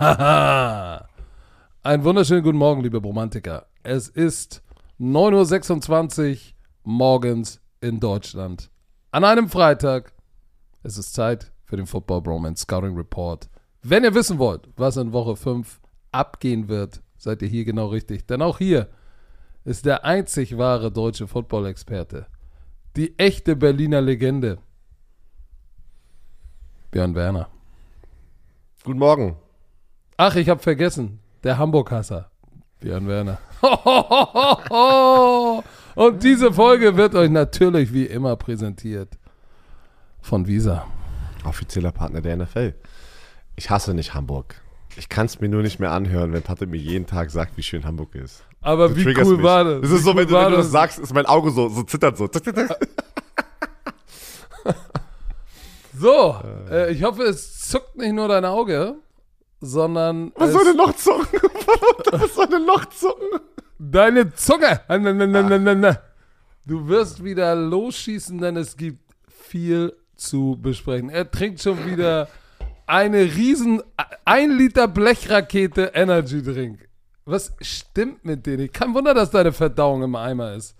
Einen wunderschönen guten Morgen, liebe Romantiker. Es ist 9.26 Uhr morgens in Deutschland. An einem Freitag. Es ist Zeit für den Football Bromance Scouting Report. Wenn ihr wissen wollt, was in Woche 5 abgehen wird, seid ihr hier genau richtig. Denn auch hier ist der einzig wahre deutsche Football-Experte. Die echte Berliner Legende. Björn Werner. Guten Morgen. Ach, ich habe vergessen. Der Hamburg-Hasser. Björn Werner. Und diese Folge wird euch natürlich wie immer präsentiert von Visa. Offizieller Partner der NFL. Ich hasse nicht Hamburg. Ich kann es mir nur nicht mehr anhören, wenn Patrick mir jeden Tag sagt, wie schön Hamburg ist. Aber Du wie cool mich. war das? Das ist Wie so, cool wenn, du- war wenn du das das? sagst, ist mein Auge so, so zittert so. So, äh, ich hoffe, es zuckt nicht nur dein Auge, sondern Was soll denn noch zucken? Was soll denn noch zucken? deine Zunge. Na, na, na, na, na, na. Du wirst wieder losschießen, denn es gibt viel zu besprechen. Er trinkt schon wieder eine riesen, ein Liter Blechrakete Energy Drink. Was stimmt mit dir nicht? Kein Wunder, dass deine Verdauung im Eimer ist.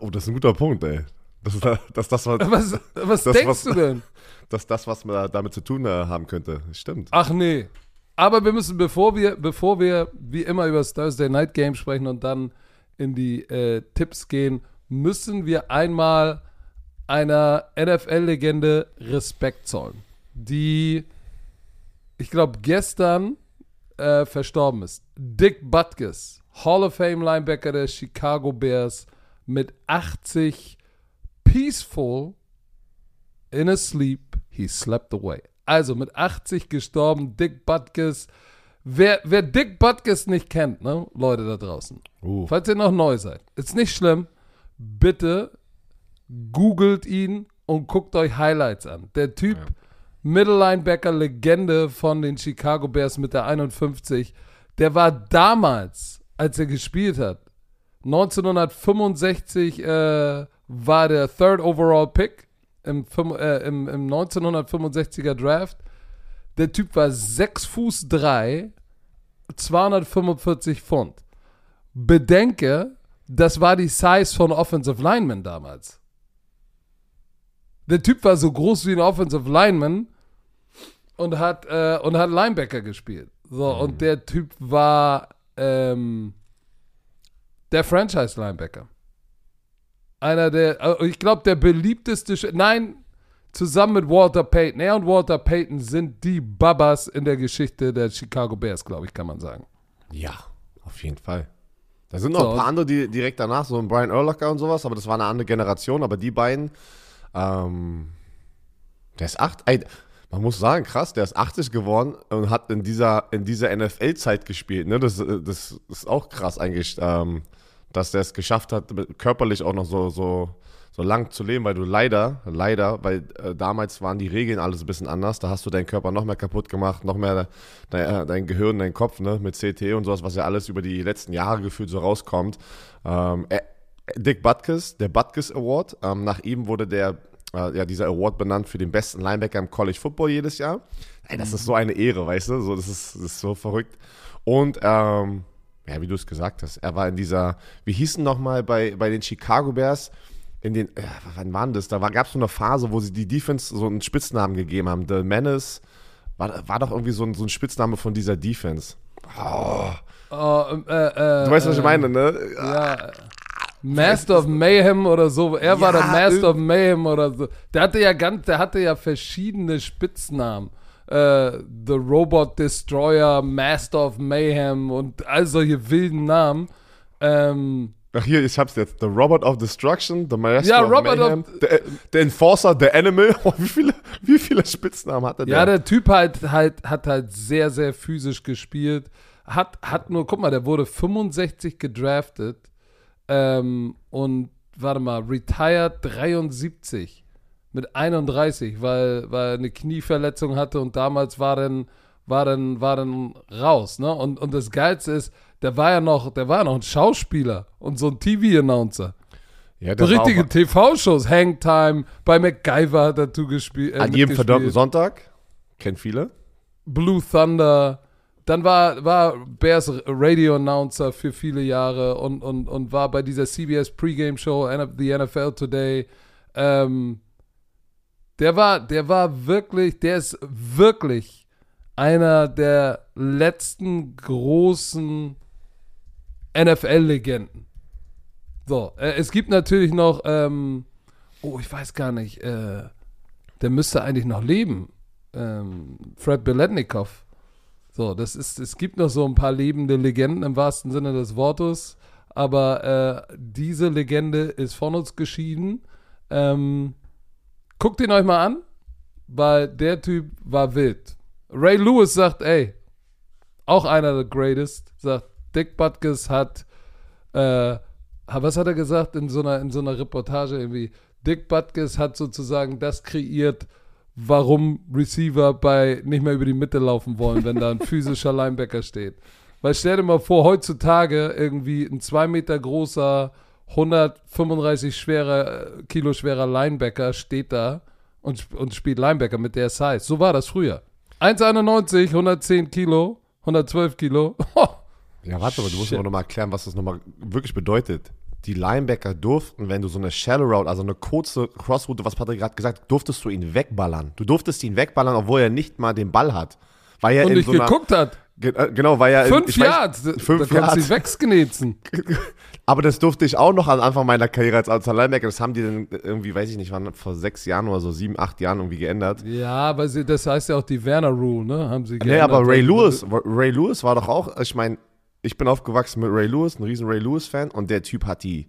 Oh, das ist ein guter Punkt, ey. Das ist das, das, was, Was, was Das, denkst was- du denn? Das, das, was man damit zu tun äh, haben könnte. Stimmt. Ach nee. Aber wir müssen, bevor wir, bevor wir wie immer über das Thursday Night Game sprechen und dann in die äh, Tipps gehen, müssen wir einmal einer NFL-Legende Respekt zollen, die, ich glaube, gestern äh, verstorben ist. Dick Butkus, Hall of Fame Linebacker der Chicago Bears mit 80 peaceful in a sleep, he slept away. Also mit 80 gestorben, Dick Butkus. Wer, wer Dick Butkus nicht kennt, ne, Leute da draußen, Uh. falls ihr noch neu seid, ist nicht schlimm, bitte googelt ihn und guckt euch Highlights an. Der Typ, Middle Linebacker Legende von den Chicago Bears mit der 51, der war damals, als er gespielt hat, 1965 äh, war der Third Overall Pick im, äh, im, im 1965er Draft. Der Typ war 6 Fuß 3, 245 Pfund. Bedenke, das war die Size von Offensive Lineman damals. Der Typ war so groß wie ein Offensive Lineman und hat, äh, und hat Linebacker gespielt. So, und der Typ war ähm, der Franchise-Linebacker. Einer der, äh, ich glaube, der beliebteste, Sch- nein, zusammen mit Walter Payton. Er und Walter Payton sind die Babas in der Geschichte der Chicago Bears, glaube ich, kann man sagen. Ja, auf jeden Fall. Da sind noch So. ein paar andere, die direkt danach, so ein Brian Urlacher und sowas, aber das war eine andere Generation, aber die beiden, ähm, der ist acht, ey, man muss sagen, krass, der ist 80 geworden und hat in dieser, in dieser NFL-Zeit gespielt, ne, das, äh, das ist auch krass eigentlich, ähm, dass der es geschafft hat, körperlich auch noch so, so, so lang zu leben, weil du leider, leider, weil äh, damals waren die Regeln alles ein bisschen anders, da hast du deinen Körper noch mehr kaputt gemacht, noch mehr dein, äh, dein Gehirn, dein Kopf, ne, mit CT und sowas, was ja alles über die letzten Jahre gefühlt so rauskommt. Ähm, äh, Dick Butkus, der Butkus Award, ähm, nach ihm wurde der, äh, ja, dieser Award benannt für den besten Linebacker im College Football jedes Jahr. Ey, das ist so eine Ehre, weißt du, so, das, ist, das ist so verrückt. Und, ähm, ja, wie du es gesagt hast, er war in dieser, wie hießen nochmal bei, bei den Chicago Bears, in den, äh, wann waren das? Da gab es so eine Phase, wo sie die Defense so einen Spitznamen gegeben haben. The Menace war, war doch irgendwie so ein, so ein Spitzname von dieser Defense. Oh, ähm, äh, äh, Du weißt, was ich äh, meine, ne? Ja. Master of Mayhem oder so. Er war Ja, der Master irgend- of Mayhem oder so. Der hatte ja ganz, der hatte ja verschiedene Spitznamen. Äh, The Robot Destroyer, Master of Mayhem und all solche wilden Namen. Ähm, Ach hier, ich hab's jetzt. The Robot of Destruction, The Master Ja, of Robot Mayhem, of- the, the Enforcer, The Animal. Oh, wie, viele, wie viele Spitznamen hat er ja, denn? der Typ halt, halt, hat halt sehr, sehr physisch gespielt. Hat, hat nur, guck mal, der wurde 65 gedraftet ähm, und, warte mal, retired 73 mit 31, weil, weil er eine Knieverletzung hatte und damals war dann, war dann, war dann raus, ne? Und, und das Geilste ist, der war ja noch, der war ja noch ein Schauspieler und so ein TV-Announcer. ja, So richtige TV-Shows, Hangtime, bei MacGyver hat er dazu gespielt. Äh, an jedem verdammten Sonntag. Kennt viele. Blue Thunder. Dann war, war Bears Radio-Announcer für viele Jahre und, und, und war bei dieser CBS Pregame-Show, The NFL Today. Ähm, der war, der war wirklich, der ist wirklich einer der letzten großen NFL-Legenden. So, äh, es gibt natürlich noch, ähm, oh, ich weiß gar nicht, äh, der müsste eigentlich noch leben. Ähm, Fred Beletnikoff. So, das ist, es gibt noch so ein paar lebende Legenden im wahrsten Sinne des Wortes, aber äh, diese Legende ist von uns geschieden. Ähm, guckt ihn euch mal an, weil der Typ war wild. Ray Lewis sagt, ey, auch einer der Greatest, sagt, Dick Butkus hat, äh, was hat er gesagt in so einer, in so einer Reportage irgendwie? Dick Butkus hat sozusagen das kreiert, warum Receiver bei nicht mehr über die Mitte laufen wollen, wenn da ein physischer Linebacker steht. Weil stell dir mal vor, heutzutage irgendwie ein zwei Meter großer, 135 schwerer, äh, Kilo schwerer Linebacker steht da und, und spielt Linebacker mit der Size. So war das früher. 1,91, 110 Kilo, 112 Kilo. Ja, warte mal, du musst mir noch mal erklären, was das nochmal wirklich bedeutet. Die Linebacker durften, wenn du so eine Shallow Route, also eine kurze Crossroute, was Patrick gerade gesagt, durftest du ihn wegballern. Du durftest ihn wegballern, obwohl er nicht mal den Ball hat. Weil er Und nicht so geguckt hat. Äh, genau, weil er fünf Yards, fünf da kannst du wegsknetzen. Aber das durfte ich auch noch am Anfang meiner Karriere als, als Linebacker. Das haben die dann irgendwie, weiß ich nicht, waren vor sechs Jahren oder so, sieben, acht Jahren irgendwie geändert. Ja, aber sie, das heißt ja auch die Werner Rule, ne? Haben sie geändert. Nee, aber Ray Lewis, Ray Lewis war doch auch, ich meine, ich bin aufgewachsen mit Ray Lewis, ein riesen Ray Lewis-Fan und der Typ hat die,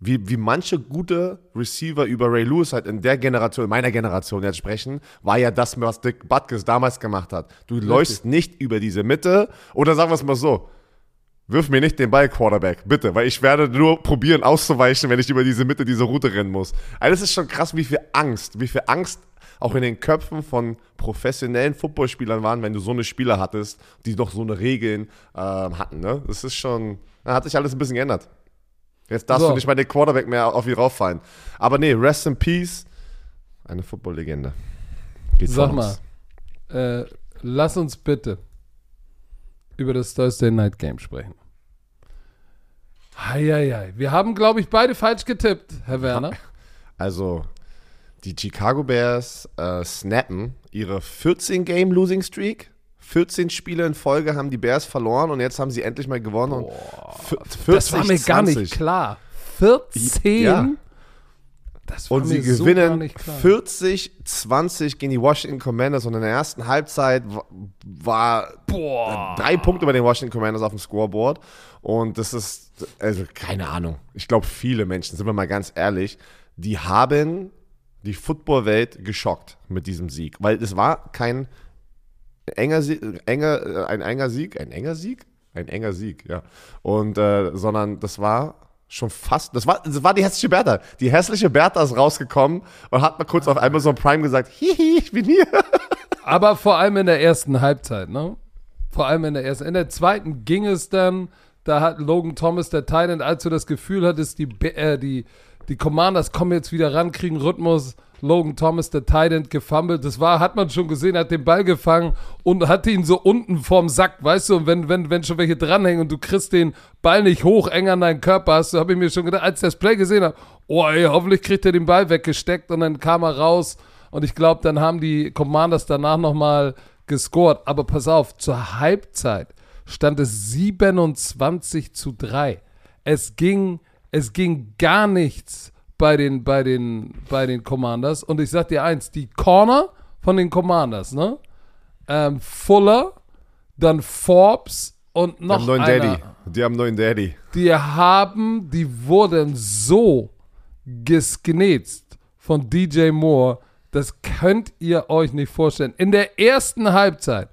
wie, wie manche gute Receiver über Ray Lewis halt in der Generation, in meiner Generation jetzt sprechen, war ja das, was Dick Butkus damals gemacht hat. Du Richtig. läufst nicht über diese Mitte oder sagen wir es mal so, wirf mir nicht den Ball, Quarterback, bitte, weil ich werde nur probieren auszuweichen, wenn ich über diese Mitte, diese Route rennen muss. Also das ist schon krass, wie viel Angst, wie viel Angst auch in den Köpfen von professionellen Footballspielern waren, wenn du so eine Spieler hattest, die doch so eine Regeln äh, hatten. Ne? Das ist schon, da hat sich alles ein bisschen geändert. Jetzt darfst so. du nicht mal den Quarterback mehr auf ihn rauffallen. Aber nee, Rest in Peace, eine Football-Legende. Sag mal, äh, lass uns bitte über das Thursday Night Game sprechen. Heieiei. Wir haben, glaube ich, beide falsch getippt, Herr Werner. Also, die Chicago Bears äh, snappen ihre 14-Game-Losing-Streak. 14 Spiele in Folge haben die Bears verloren und jetzt haben sie endlich mal gewonnen. Boah, 40, das war mir 20. gar nicht klar. 14? Ja. Und sie gewinnen so 40-20 gegen die Washington Commanders und in der ersten Halbzeit war Boah. drei Punkte bei den Washington Commanders auf dem Scoreboard. Und das ist, also keine Ahnung. Ich glaube, viele Menschen, sind wir mal ganz ehrlich, die haben die Footballwelt geschockt mit diesem Sieg, weil es war kein enger, enger, äh, ein enger Sieg, ein enger Sieg, ein enger Sieg, ja. Und äh, sondern das war schon fast, das war, das war die hässliche Bertha. Die hässliche Bertha ist rausgekommen und hat mal kurz auf Amazon Prime gesagt, hihi, ich bin hier. Aber vor allem in der ersten Halbzeit, ne? Vor allem in der ersten. In der zweiten ging es dann, da hat Logan Thomas, der Thailand, als du das Gefühl hattest, die, äh, die die Commanders kommen jetzt wieder ran, kriegen Rhythmus. Logan Thomas, der Titan, gefummelt. Das war, hat man schon gesehen, hat den Ball gefangen und hatte ihn so unten vorm Sack, weißt du, und wenn, wenn, wenn schon welche dranhängen und du kriegst den Ball nicht hoch, eng an deinen Körper hast, so habe ich mir schon gedacht, als ich das Play gesehen habe, oh ey, hoffentlich kriegt er den Ball weggesteckt und dann kam er raus und ich glaube, dann haben die Commanders danach nochmal gescored. Aber pass auf, zur Halbzeit stand es 27 zu 3. Es ging es ging gar nichts bei den, bei den, bei den Commanders. Und ich sag dir eins, die Corner von den Commanders, ne? Ähm, Fuller, dann Forbes und noch die haben neuen einer. Daddy. Die haben neuen Daddy. Die haben, die wurden so gesknetzt von DJ Moore, das könnt ihr euch nicht vorstellen. In der ersten Halbzeit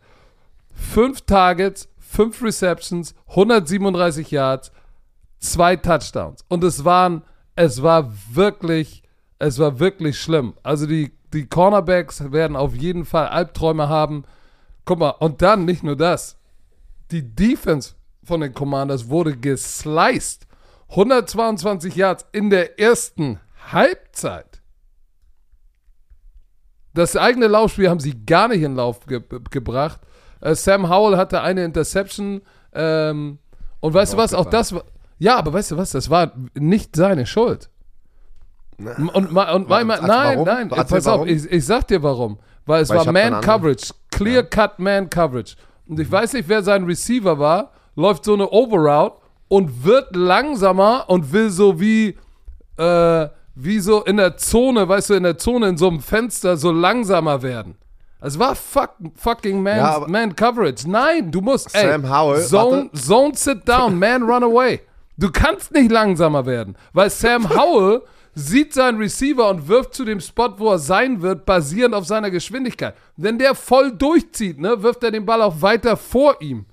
fünf Targets, fünf Receptions, 137 Yards, zwei Touchdowns. Und es waren, es war wirklich, es war wirklich schlimm. Also die, die Cornerbacks werden auf jeden Fall Albträume haben. Guck mal, und dann nicht nur das. Die Defense von den Commanders wurde gesliced. 122 Yards in der ersten Halbzeit. Das eigene Laufspiel haben sie gar nicht in Lauf ge gebracht. Äh, Sam Howell hatte eine Interception. Ähm, und weißt du was, auch das war. Ja, aber weißt du was, das war nicht seine Schuld. Und, ma- und Warum? ma- Erzähl nein, warum. nein, Erzähl pass auf, ich, ich sag dir warum. Weil es Weil war hab Man eine andere- Coverage, Clear Cut Man Coverage. Und ich weiß nicht, wer sein Receiver war, läuft so eine Overroute und wird langsamer und will so wie, äh, wie so in der Zone, weißt du, in der Zone in so einem Fenster so langsamer werden. Es war fuck, fucking man, Ja, man Coverage. Nein, du musst, Sam ey, Howell, Zone, warte. Zone sit down, man run away. Du kannst nicht langsamer werden, weil Sam Howell sieht seinen Receiver und wirft zu dem Spot, wo er sein wird, basierend auf seiner Geschwindigkeit. Wenn der voll durchzieht, ne, wirft er den Ball auch weiter vor ihm.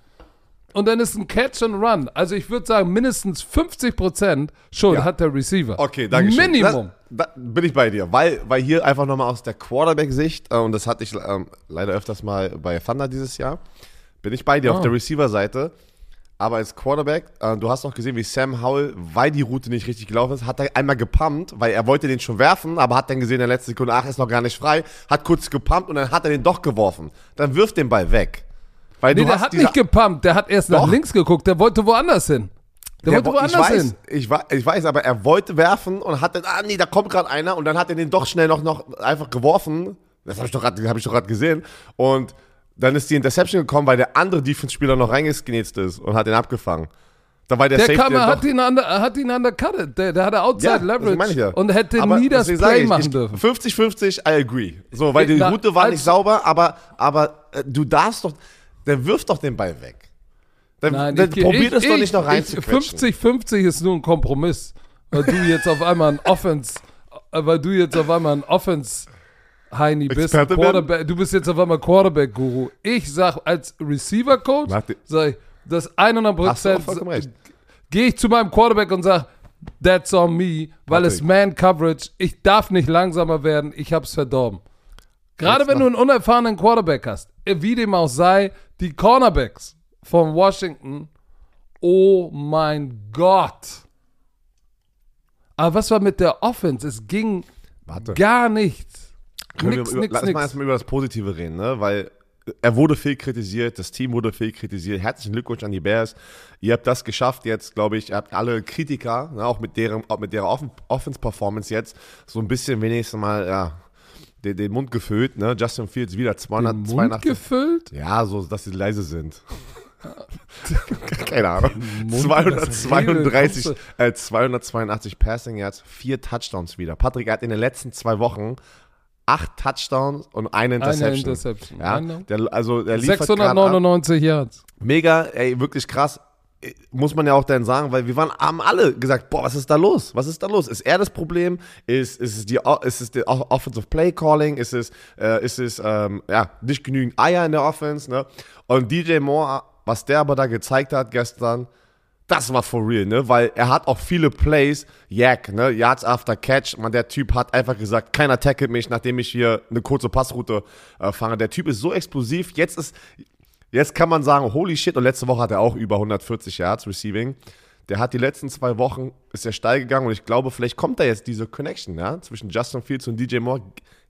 Und dann ist ein Catch and Run. Also ich würde sagen, mindestens 50% Schuld Ja. hat der Receiver. Okay, danke schön. Minimum. Das, da bin ich bei dir, weil, weil hier einfach nochmal aus der Quarterback-Sicht, äh, und das hatte ich ähm, leider öfters mal bei Thunder dieses Jahr, bin ich bei dir Ah. auf der Receiver-Seite. Aber als Quarterback, äh, du hast auch gesehen, wie Sam Howell, weil die Route nicht richtig gelaufen ist, hat er einmal gepumpt, weil er wollte den schon werfen, aber hat dann gesehen in der letzten Sekunde, ach, ist noch gar nicht frei, hat kurz gepumpt und dann hat er den doch geworfen. Dann wirft den Ball weg. Weil Nee, der hat nicht gepumpt, der hat erst nach Doch. links geguckt, der wollte woanders hin. Der, wollte wo- ich woanders weiß, hin. Ich, wei- ich weiß, aber er wollte werfen und hat dann, ah nee, da kommt gerade einer und dann hat er den doch schnell noch, noch einfach geworfen. Das habe ich doch gerade hab ich doch gerade gesehen. Und dann ist die Interception gekommen, weil der andere Defense-Spieler noch reingesgenetzt ist und hat den abgefangen. Da war der, Der Safety kam, dann hat ihn, under, er hat ihn undercutted. Der, der hatte Outside Ja, Leverage ja. und hätte Aber nie das Play ich, machen dürfen. 50-50, I agree. So, weil die Route war nicht sauber, aber, aber äh, du darfst doch, der wirft doch den Ball weg. Der, Nein, der ich- probiert ich, es doch ich- nicht noch reinzuquetschen. 50-50 ist nur ein Kompromiss. Weil du jetzt auf einmal ein Offense, äh, weil du jetzt auf einmal ein Offense Heini bist? Quarterback, du bist jetzt auf einmal Quarterback-Guru. Ich sag als Receiver-Coach, Warte. sag ich, das Hast du auch 100% vollkommen recht. gehe ich zu meinem Quarterback und sag, that's on me, weil es Patrick. Man-Coverage, ich darf nicht langsamer werden, ich hab's verdorben. Gerade Jetzt wenn du einen unerfahrenen Quarterback hast, äh, wie dem auch sei, die Cornerbacks von Washington, oh mein Gott. Aber was war mit der Offense? Es ging Warte. gar nichts. Nix, über, nix, lass mal nix. erstmal über das Positive reden, ne? Weil er wurde viel kritisiert, das Team wurde viel kritisiert. Herzlichen Glückwunsch an die Bears. Ihr habt das geschafft jetzt, glaube ich. Ihr habt alle Kritiker, ne, auch mit deren, auch mit der Offen Offense-Performance jetzt, so ein bisschen wenigstens mal, ja, den, den Mund gefüllt, ne? Justin Fields wieder Den Mund 282. gefüllt? Ja, so, dass sie leise sind. Keine Ahnung. Mund, 232, was äh, 282 Passing Yards, vier Touchdowns wieder. Patrick hat in den letzten zwei Wochen acht Touchdowns und eine Interception. Eine Interception. Ja, der, also der liefert grad ab. 699 Yards. Mega, ey, wirklich krass. Äh, Muss man ja auch dann sagen, weil wir waren, haben alle gesagt, boah, was ist da los? Was ist da los? Ist er das Problem? Ist, ist es die, ist es die Offensive Play Calling? Ist es, äh, ist es, ähm, ja, nicht genügend Eier in der Offense, ne? Und DJ Moore, was der aber da gezeigt hat gestern, das war for real, ne? Weil er hat auch viele Plays, Yak, ne? Yards after Catch. Man, der Typ hat einfach gesagt, keiner tackelt mich, nachdem ich hier eine kurze Passroute äh, fange. Der Typ ist so explosiv. Jetzt ist, jetzt kann man sagen, holy shit. Und letzte Woche hat er auch über 140 Yards Receiving. Der hat die letzten zwei Wochen, ist er steil gegangen und ich glaube, vielleicht kommt da jetzt diese Connection, ja? Zwischen Justin Fields und DJ Moore.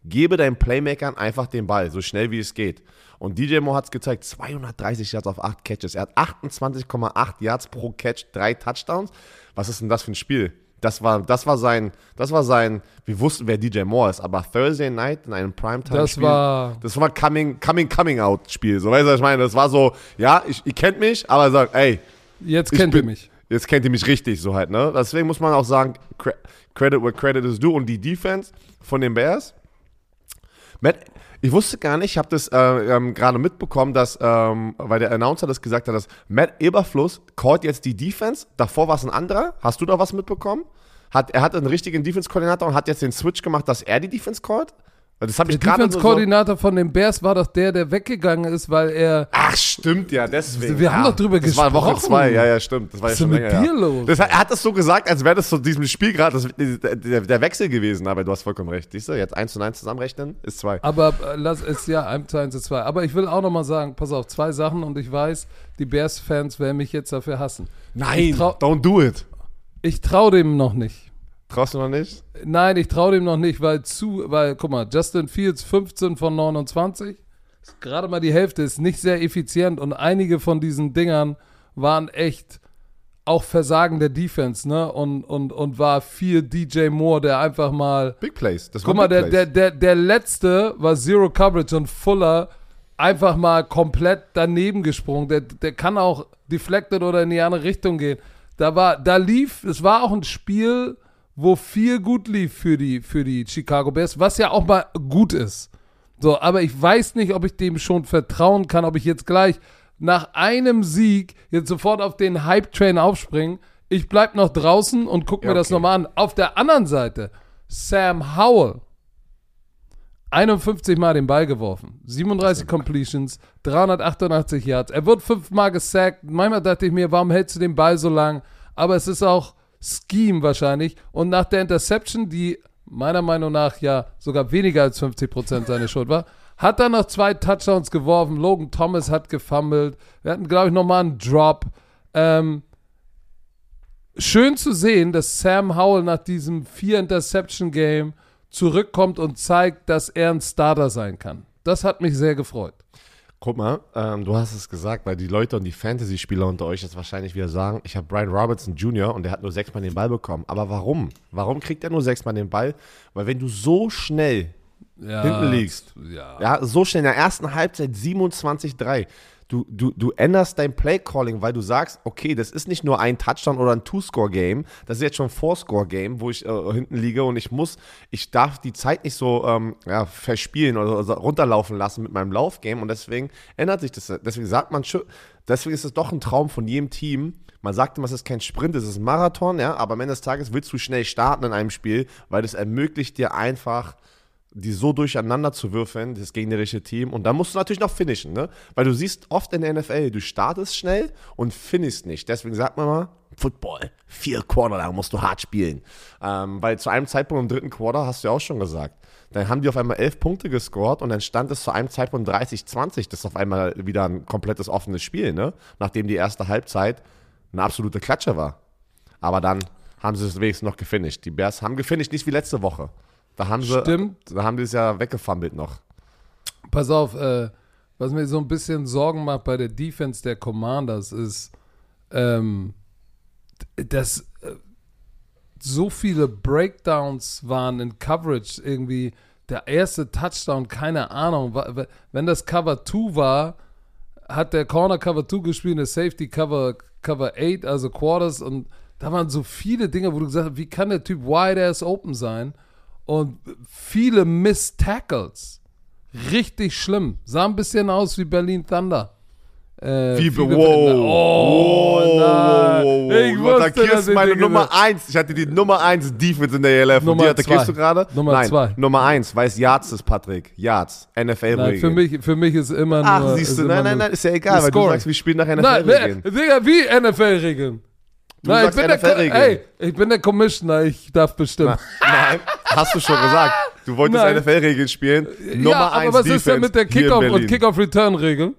Gebe deinen Playmakern einfach den Ball, so schnell wie es geht. Und DJ Moore hat es gezeigt, 230 Yards auf 8 Catches. Er hat 28,8 Yards pro Catch, drei Touchdowns. Was ist denn das für ein Spiel? Das war, das war sein, das war sein, wir wussten, wer DJ Moore ist, aber Thursday Night in einem Primetime-Spiel. Das war- das war Coming, Coming, Coming Out-Spiel. So, weißt du, was ich meine? Das war so, ja, ich, ihr kennt mich, aber sagt, ey, Jetzt kennt bin, ihr mich. Jetzt kennt ihr mich richtig, so halt, ne? Deswegen muss man auch sagen, cre- Credit where credit is due. Und die Defense von den Bears, Matt, ich wusste gar nicht, ich habe das äh, ähm, gerade mitbekommen, dass, ähm, weil der Announcer das gesagt hat, dass Matt Eberfluss callt jetzt die Defense. Davor war es ein anderer. Hast du da was mitbekommen? Hat, er hat einen richtigen Defense-Koordinator und hat jetzt den Switch gemacht, dass er die Defense callt? Das habe Der ich gerade nur so, Defense-Koordinator von den Bears war doch der, der weggegangen ist, weil er. Ach, stimmt, ja, deswegen. Wir haben ja. doch drüber das war Woche gesprochen. zwei, ja, ja, stimmt. Das war Was ja ist schon mit länger, dir ja. los? Das, er hat das so gesagt, als wäre das so diesem Spiel gerade das- der, der, Wechsel gewesen, aber du hast vollkommen recht. Siehst du, jetzt 1 zu 1 zusammenrechnen, ist 2. Aber äh, lass es ja 1 zu 1 zu 2. Aber ich will auch nochmal sagen, pass auf, zwei Sachen und ich weiß, die Bears-Fans werden mich jetzt dafür hassen. Nein, don't do it. Ich traue dem noch nicht. Traust du noch nicht? Nein, ich traue dem noch nicht, weil zu, weil, guck mal, Justin Fields 15 von 29, gerade mal die Hälfte, ist nicht sehr effizient und einige von diesen Dingern waren echt auch Versagen der Defense, ne? Und, und, und war viel DJ Moore, der einfach mal. Big Plays. Das Guck mal, der, der, der, der letzte war Zero Coverage und Fuller einfach mal komplett daneben gesprungen. Der, der kann auch deflected oder in die andere Richtung gehen. Da war, da lief, es war auch ein Spiel, wo viel gut lief für die, für die Chicago Bears, was ja auch mal gut ist. So, aber ich weiß nicht, ob ich dem schon vertrauen kann, ob ich jetzt gleich nach einem Sieg jetzt sofort auf den Hype-Train aufspringen. Ich bleib noch draußen und guck mir das okay. nochmal an. Auf der anderen Seite, Sam Howell. 51 Mal den Ball geworfen, 37 Completions, 388 Yards. Er wird fünfmal gesackt. Manchmal dachte ich mir, warum hältst du den Ball so lang? Aber es ist auch Scheme wahrscheinlich. Und nach der Interception, die meiner Meinung nach ja sogar weniger als 50% seine Schuld war, hat er noch zwei Touchdowns geworfen. Logan Thomas hat gefummelt. Wir hatten, glaube ich, nochmal einen Drop. Ähm, schön zu sehen, dass Sam Howell nach diesem Vier-Interception-Game zurückkommt und zeigt, dass er ein Starter sein kann. Das hat mich sehr gefreut. Guck mal, ähm, du hast es gesagt, weil die Leute und die Fantasy-Spieler unter euch jetzt wahrscheinlich wieder sagen, ich habe Brian Robertson Jr. und der hat nur sechsmal den Ball bekommen. Aber warum? Warum kriegt er nur sechsmal den Ball? Weil wenn du so schnell Ja, hinten liegst, Ja. ja, so schnell in der ersten Halbzeit 27-3, du, du, du änderst dein Play-Calling, weil du sagst, okay, das ist nicht nur ein Touchdown oder ein Two-Score-Game, das ist jetzt schon ein Four-Score-Game, wo ich äh, hinten liege und ich muss, ich darf die Zeit nicht so ähm, ja, verspielen oder so runterlaufen lassen mit meinem Laufgame und deswegen ändert sich das. Deswegen sagt man, deswegen ist es doch ein Traum von jedem Team. Man sagt immer, es ist kein Sprint, es ist ein Marathon, ja, aber am Ende des Tages willst du schnell starten in einem Spiel, weil das ermöglicht dir einfach die so durcheinander zu würfeln, das gegnerische Team. Und dann musst du natürlich noch finishen, ne? Weil du siehst oft in der NFL, du startest schnell und finishst nicht. Deswegen sagt man mal, Football, vier Quarter lang musst du hart spielen. Ähm, weil zu einem Zeitpunkt im dritten Quarter, hast du ja auch schon gesagt, dann haben die auf einmal elf Punkte gescored und dann stand es zu einem Zeitpunkt 30-20. Das ist auf einmal wieder ein komplettes offenes Spiel, ne? Nachdem die erste Halbzeit eine absolute Klatsche war. Aber dann haben sie es wenigstens noch gefinisht. Die Bears haben gefinisht, nicht wie letzte Woche. Da haben sie, Stimmt. da haben die es ja weggefummelt noch. Pass auf, äh, was mir so ein bisschen Sorgen macht bei der Defense der Commanders ist, ähm, dass äh, so viele Breakdowns waren in Coverage irgendwie. Der erste Touchdown, keine Ahnung. Wenn das Cover 2 war, hat der Corner Cover 2 gespielt, der Safety Cover, Cover 8, also Quarters. Und da waren so viele Dinge, wo du gesagt hast, wie kann der Typ wide ass open sein? Und viele Miss Tackles. Richtig schlimm. Sah ein bisschen aus wie Berlin Thunder. Äh, Wie, wow. Oh, wow, nein. wow, wow. Ich Du wusste, attackierst meine Nummer gesagt- 1. Ich hatte die Nummer 1 Defense in der ELF. Nummer und die attackierst zwei. du gerade? Nummer Nein, zwei. Nummer 1, weil es Yards ist, Patrick. Yards. NFL Nein, für mich, für mich ist immer nur. Ach, siehst du, nein, nein, nein, ist ja egal, weil du sagst, wir spielen nach NFL-Regeln. Digga, wie NFL-Regeln? Nein, ich bin, der, NFL-Regeln. ey, ich bin der Commissioner, ich darf bestimmen. Nein, hast du schon gesagt. Du wolltest. NFL-Regeln spielen. Nummer ja, aber 1 was Defense ist denn mit der Kickoff- und. Kickoff-Return-Regel?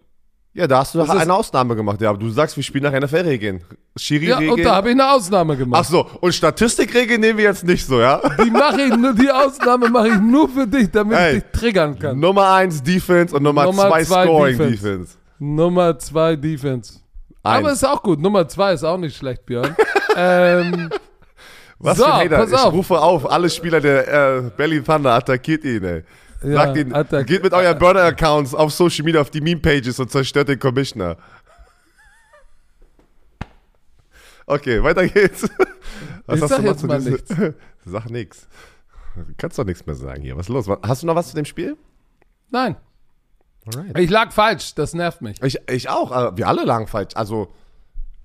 Ja, da hast du Das eine Ausnahme gemacht. Ja, aber du sagst, wir spielen nach NFL-Regeln. Ja, Schiri-Regeln. und da habe ich eine Ausnahme gemacht. Ach so, und Statistikregeln nehmen wir jetzt nicht so, ja? Die mache ich nur, die Ausnahme mache ich nur für dich, damit Ey. ich dich triggern kann. Nummer 1 Defense und Nummer Nummer 2 zwei Scoring Defense. Nummer zwei Defense. Aber Eins. ist auch gut. Nummer zwei ist auch nicht schlecht, Björn. ähm, Was so, für ein Hater. Ich auf. rufe auf, alle Spieler der äh, Berlin Thunder attackiert ihn, ey. Ja, Sagt ihn, attack- geht mit euren Burner-Accounts auf Social Media, auf die Meme-Pages und zerstört den Commissioner. Okay, weiter geht's. Was Ich hast sag du noch jetzt zu mal nichts. Sag nix. Du kannst doch nichts mehr sagen hier. Was ist los? Hast du noch was zu dem Spiel? nein, Alright. ich lag falsch. Das nervt mich. Ich, ich auch. Wir alle lagen falsch. Also,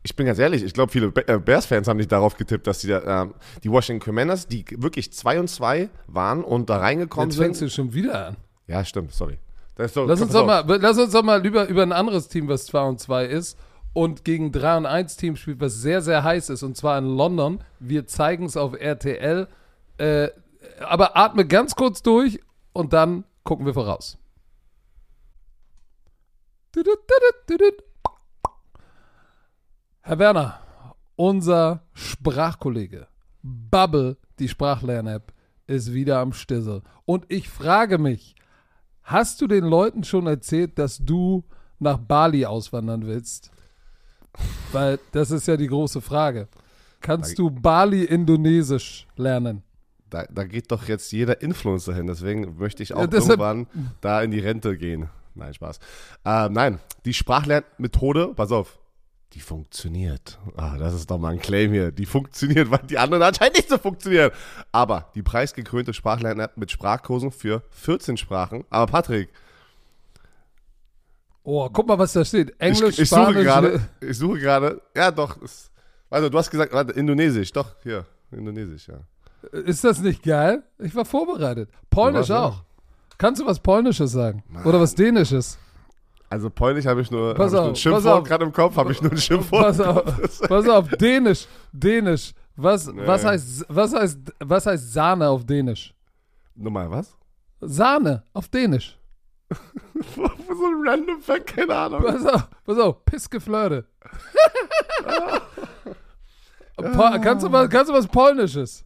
ich bin ganz ehrlich, ich glaube, viele äh, Bears-Fans haben nicht darauf getippt, dass die, ähm, die Washington Commanders, die wirklich 2 und 2 waren und da reingekommen Jetzt sind. fängst du schon wieder an. Ja, stimmt, sorry. So, Lass uns, doch mal, lass uns doch mal über, über ein anderes Team, was 2 und 2 ist und gegen 3 und 1 Team spielt, was sehr, sehr heiß ist und zwar in London. Wir zeigen es auf RTL. Äh, aber atme ganz kurz durch und dann gucken wir voraus. Herr Werner, unser Sprachkollege Bubble, die Sprachlern-App, ist wieder am Stissel. Und ich frage mich, Hast du den Leuten schon erzählt, dass du nach Bali auswandern willst? Weil das ist ja die große Frage. Kannst du Bali-Indonesisch lernen? Da, da geht doch jetzt jeder Influencer hin, deswegen möchte ich auch Ja, irgendwann da in die Rente gehen. Nein, Spaß. Ähm, nein, die Sprachlernmethode, pass auf, die funktioniert. Ah, das ist doch mal ein Claim hier. Die funktioniert, weil die anderen anscheinend nicht so funktionieren. Aber die preisgekrönte Sprachlern-App mit Sprachkursen für 14 Sprachen. Aber Patrick, Oh, guck mal, was da steht. Englisch, ich, ich suche Spanisch. gerade, ich suche gerade, ja doch, ist, also du hast gesagt, warte, Indonesisch, doch, hier, Indonesisch, ja. Ist das nicht geil? Ich war vorbereitet. Polnisch auch. Kannst du was Polnisches sagen? Oder was Dänisches? Also Polnisch habe ich nur, Pass hab ich nur auf, ein Schimpfwort gerade im Kopf, habe ich nur ein Schimpfwort. Pass auf, pass auf, Dänisch, Dänisch. Was, Nee. was, heißt, was, heißt, was heißt Sahne auf Dänisch? Nochmal, was? Sahne auf Dänisch. so ein random Fact, keine Ahnung. Pass auf, pass auf, Pissgeflirte. Po kannst, du was, kannst du was Polnisches?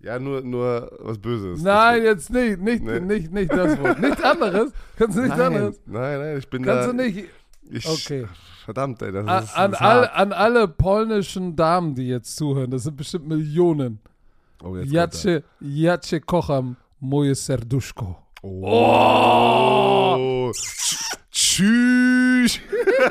Ja, nur, nur was Böses. Nein, jetzt nicht, nicht, Nee. nicht, nicht das Wort. Nichts anderes. Kannst du nichts nein, anderes? nein, nein, ich bin Kannst da. du nicht. Ich, Okay. Verdammt, ey, das An, ist, an, all, an alle polnischen Damen, die jetzt zuhören, das sind bestimmt Millionen. Oh, jetzt kommt Jacie, Jacie kocham moje serduszko. er. Oh. Tschüss.